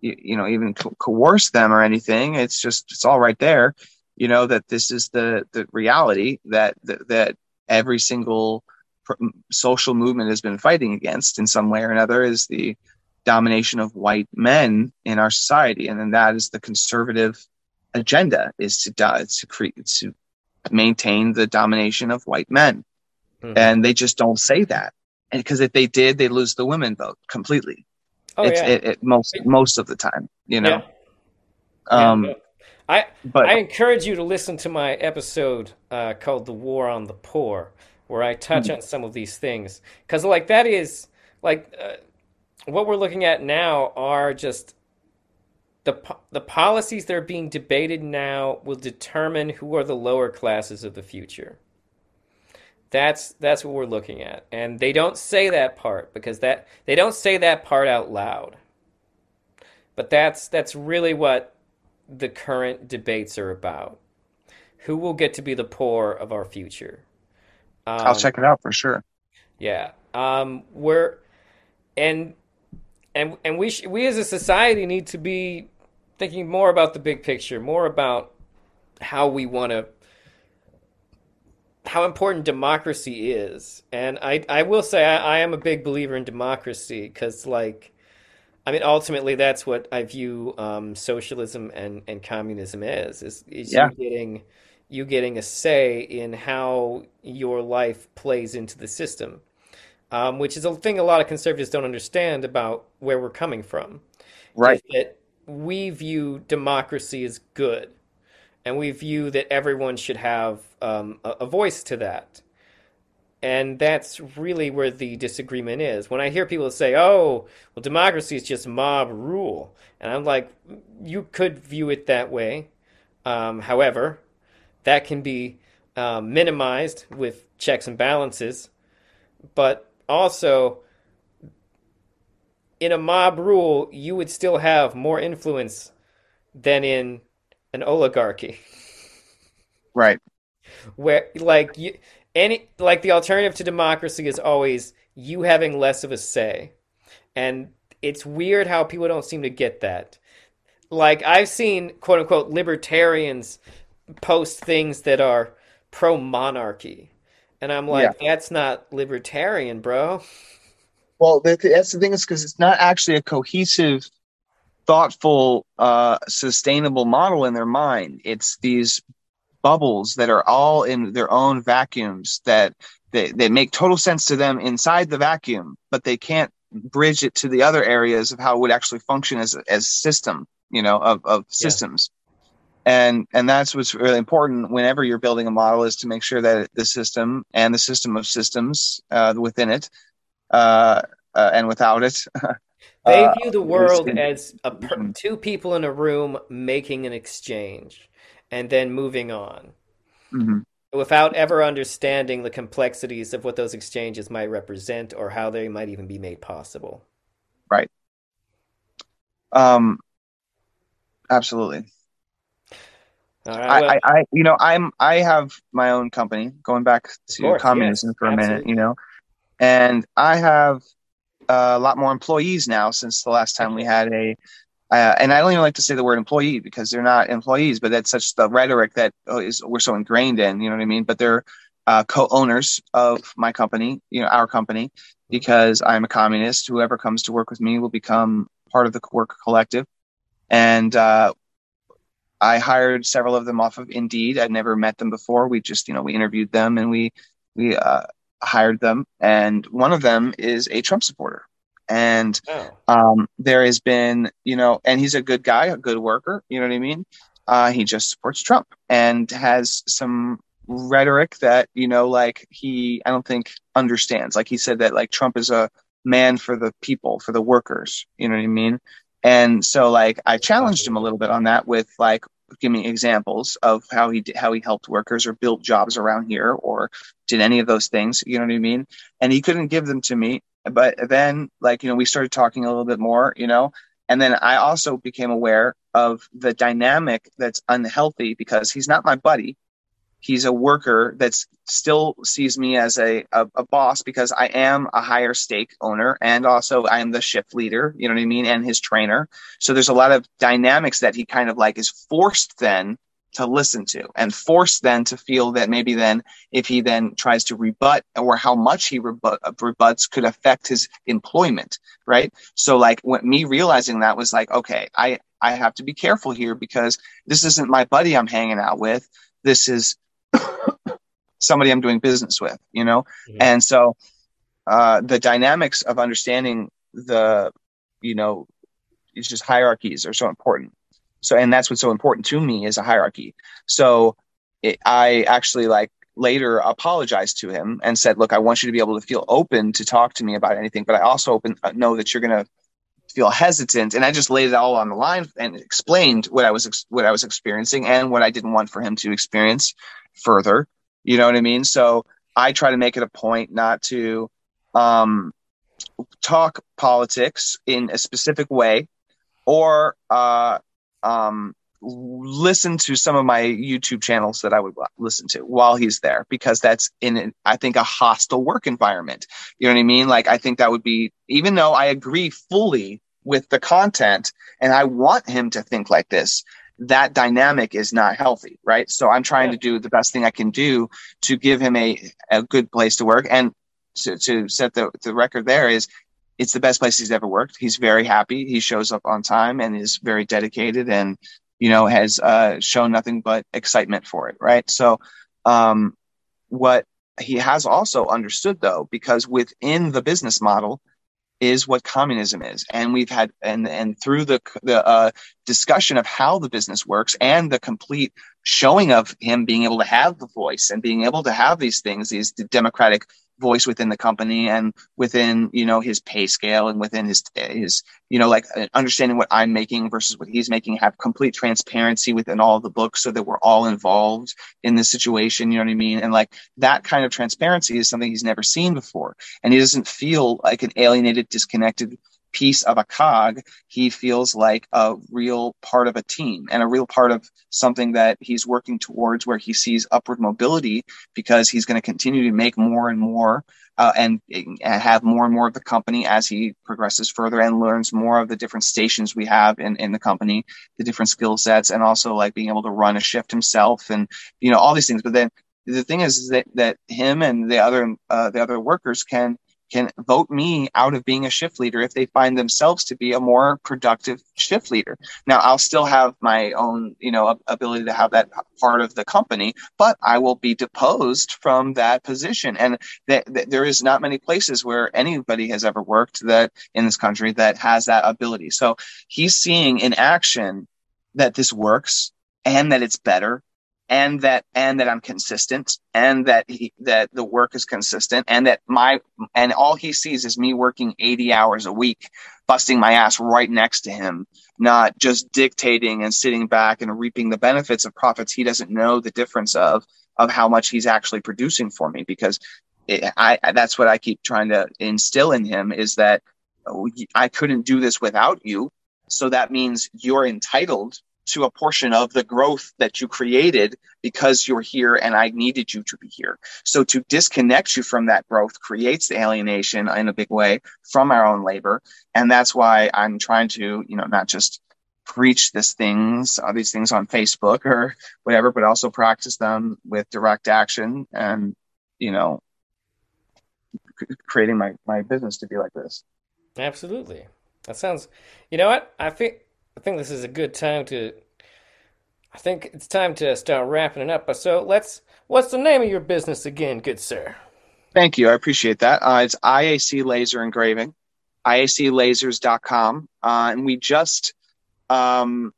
B: you, you know, even co- coerce them or anything. It's just it's all right there. You know that this is the the reality that that, that every single social movement has been fighting against in some way or another is the domination of white men in our society, and then that is the conservative agenda is to to create to maintain the domination of white men, mm-hmm. and they just don't say that and because if they did, they lose the women vote completely. Oh it's, yeah. It, it, most most of the time, you know.
A: Yeah. Um, yeah, I but I encourage you to listen to my episode uh, called "The War on the Poor," where I touch mm-hmm. on some of these things because, like, that is like uh, what we're looking at now are just the the policies that are being debated now will determine who are the lower classes of the future. That's that's what we're looking at. And they don't say that part because that they don't say that part out loud. But that's that's really what the current debates are about. Who will get to be the poor of our future?
B: Um, I'll check it out for sure.
A: Yeah. Um we're and and and we sh- we as a society need to be thinking more about the big picture, more about how we want to how important democracy is. And I, I will say I, I am a big believer in democracy because, like, I mean, ultimately, that's what I view um, socialism and, and communism as is, is yeah. you getting you getting a say in how your life plays into the system, um, which is a thing a lot of conservatives don't understand about where we're coming from.
B: Right.
A: That we view democracy as good and we view that everyone should have um, a, a, voice to that. And that's really where the disagreement is. When I hear people say, "Oh, well, democracy is just mob rule," and I'm like, you could view it that way. Um, however, that can be um, minimized with checks and balances, but also in a mob rule, you would still have more influence than in an oligarchy.
B: Right.
A: Where like you any like the alternative to democracy is always you having less of a say. And it's weird how people don't seem to get that. Like I've seen quote unquote libertarians post things that are pro monarchy, and I'm like,
B: Yeah.
A: that's not libertarian, bro.
B: Well, that's the thing is because it's not actually a cohesive, thoughtful, uh, sustainable model in their mind. It's these bubbles that are all in their own vacuums that they, they make total sense to them inside the vacuum, but they can't bridge it to the other areas of how it would actually function as a, as system, you know, of, of systems. And and that's what's really important whenever you're building a model is to make sure that the system and the system of systems uh, within it uh, uh, and without it.
A: They
B: uh,
A: view the world as a per-
B: Mhm.
A: two people in a room making an exchange and then moving on
B: Mhm.
A: without ever understanding the complexities of what those exchanges might represent or how they might even be made possible. Right.
B: Um, absolutely.
A: Right, well,
B: I, I, you know, I'm, I have my own company. Going back to
A: course,
B: communism
A: yes,
B: for a minute, you know, and I have a lot more employees now since the last time we had a. Uh, and I don't even like to say the word employee because they're not employees, but that's such the rhetoric that uh, we're so ingrained in. You know what I mean? But they're uh, co-owners of my company, you know, our company, because I'm a communist. Whoever comes to work with me will become part of the work collective, and uh, I hired several of them off of Indeed. I'd never met them before. We just, you know, we interviewed them and we we uh, hired them. And one of them is a Trump supporter. And
A: oh,
B: um, there has been, you know, and he's a good guy, a good worker. You know what I mean? Uh, he just supports Trump and has some rhetoric that, you know, like he, I don't think understands. Like he said that like Trump is a man for the people, for the workers. You know what I mean? And so like I challenged him a little bit on that with like, give me examples of how he did, how he helped workers or built jobs around here or did any of those things. You know what I mean? And he couldn't give them to me but then like you know we started talking a little bit more you know and then i also became aware of the dynamic that's unhealthy because he's not my buddy he's a worker that still sees me as a, a, a boss because i am a higher stake owner and also i am the shift leader you know what i mean and his trainer. So there's a lot of dynamics that he kind of like is forced then to listen to and forced then to feel that maybe then if he then tries to rebut or how much he rebut, rebuts could affect his employment right? So like me realizing that was like okay i i have to be careful here because this isn't my buddy i'm hanging out with. This is somebody i'm doing business with you know?
A: Mhm.
B: and so uh the dynamics of understanding the you know it's just hierarchies are so important. So and that's what's so important to me is a hierarchy. So it, i actually like later apologized to him and said look i want you to be able to feel open to talk to me about anything but i also open, uh, know that you're going to feel hesitant and i just laid it all on the line and explained what i was ex- what i was experiencing and what i didn't want for him to experience further. You know what i mean? So i try to make it a point not to um talk politics in a specific way or uh, um, listen to some of my YouTube channels that I would listen to while he's there because that's in, I think, a hostile work environment. You know what I mean? Like, I think that would be, even though I agree fully with the content and I want him to think like this, that dynamic is not healthy, right? So I'm trying
A: Yeah.
B: to do the best thing I can do to give him a, a good place to work. And to, to set the, the record there is it's the best place he's ever worked. He's very happy. He shows up on time and is very dedicated and, you know, has uh, shown nothing but excitement for it. Right. So, um, what he has also understood though, because within the business model is what communism is. And we've had, and, and through the, the, uh, discussion of how the business works and the complete showing of him being able to have the voice and being able to have these things, these democratic voice within the company and within you know his pay scale and within his his you know like uh, understanding what I'm making versus what he's making have complete transparency within all the books so that we're all involved in this situation you know what I mean? And like that kind of transparency is something he's never seen before. And he doesn't feel like an alienated disconnected piece of a cog, he feels like a real part of a team and a real part of something that he's working towards where he sees upward mobility because he's going to continue to make more and more uh, and, and have more and more of the company as he progresses further and learns more of the different stations we have in, in the company, the different skill sets, and also like being able to run a shift himself and, you know, all these things. But then the thing is that, that him and the other, uh, the other workers can can vote me out of being a shift leader if they find themselves to be a more productive shift leader. Now, I'll still have my own, you know, ability to have that part of the company, but I will be deposed from that position. And th- th- there is not many places where anybody has ever worked that in this country that has that ability. So he's seeing in action that this works and that it's better and that and that I'm consistent and that he, that the work is consistent and that my and all he sees is me working 80 hours a week busting my ass right next to him not just dictating and sitting back and reaping the benefits of profits he doesn't know the difference of of how much he's actually producing for me because it, I that's what I keep trying to instill in him is that oh, I couldn't do this without you. So that means you're entitled to a portion of the growth that you created because you're here and I needed you to be here. So to disconnect you from that growth creates the alienation in a big way from our own labor. And that's why I'm trying to, you know, not just preach these things, uh, these things on Facebook or whatever, but also practice them with direct action and, you know, creating my, my business to be like this.
A: Absolutely. That sounds, you know what? I think I think this is a good time to. I think it's time to start wrapping it up. So let's. What's the name of your business again, good sir?
B: Thank you. I appreciate that. Uh, it's IAC Laser Engraving, IACLasers.com. Uh, and we just um,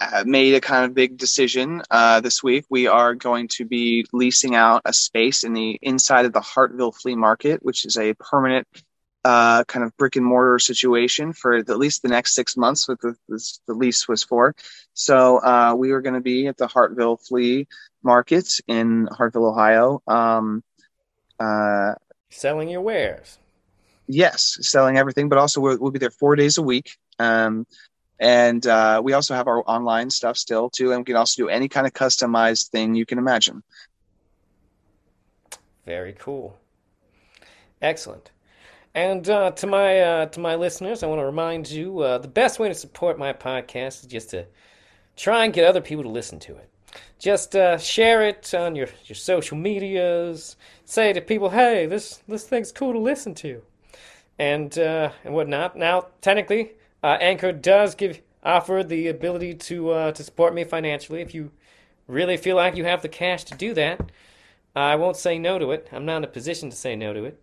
B: uh, made a kind of big decision uh, this week. We are going to be leasing out a space in the inside of the Hartville Flea Market, which is a permanent uh, kind of brick and mortar situation for at least the next six months, what the, the lease was for. So uh, we were going to be at the Hartville Flea Market in Hartville, Ohio. Um,
A: uh, selling your wares.
B: Yes, selling everything, but also we'll, we'll be there four days a week. Um, and uh, we also have our online stuff still too, and we can also do any kind of customized thing you can imagine.
A: Very cool. Excellent. And uh, to my uh, to my listeners, I want to remind you uh, the best way to support my podcast is just to try and get other people to listen to it. Just uh, share it on your, your social medias. Say to people, "Hey, this this thing's cool to listen to," and uh, and whatnot. Now, technically, uh, Anchor does give offer the ability to to support me financially if you really feel like you have the cash to do that. I won't say no to it. I'm not in a position to say no to it.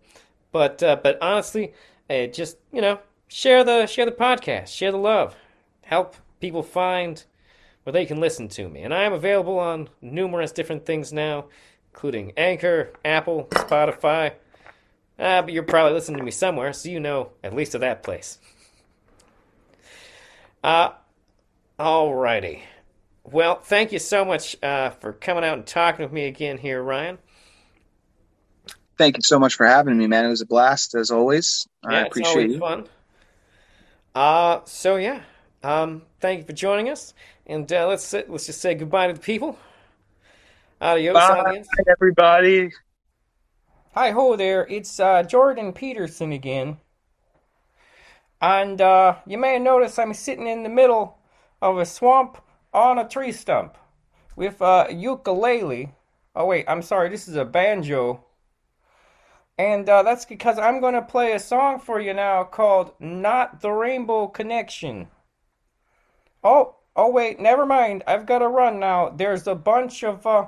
A: But uh, but honestly, uh, just you know, share the share the podcast, share the love, help people find where they can listen to me. And I am available on numerous different things now, including Anchor, Apple, Spotify. Uh, but you're probably listening to me somewhere, so you know at least of that place. Uh, alrighty. Well, thank you so much uh, for coming out and talking with me again here, Ryan
B: thank you so much for having me, man. It was a blast as always.
A: Yeah, I appreciate it. Fun. Uh, so yeah, um, thank you for joining us, and uh, let's let's just say goodbye to the people. Adios,
B: Bye, audience. everybody.
C: Hi ho there, it's uh, Jordan Peterson again. And uh, you may have noticed I'm sitting in the middle of a swamp on a tree stump with a ukulele. Oh wait, I'm sorry, this is a banjo and uh, that's because I'm going to play a song for you now called Not the Rainbow Connection. Oh, oh wait, never mind. I've got to run now. There's a bunch of uh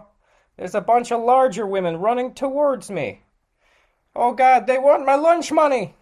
C: there's a bunch of larger women running towards me. Oh god, they want my lunch money.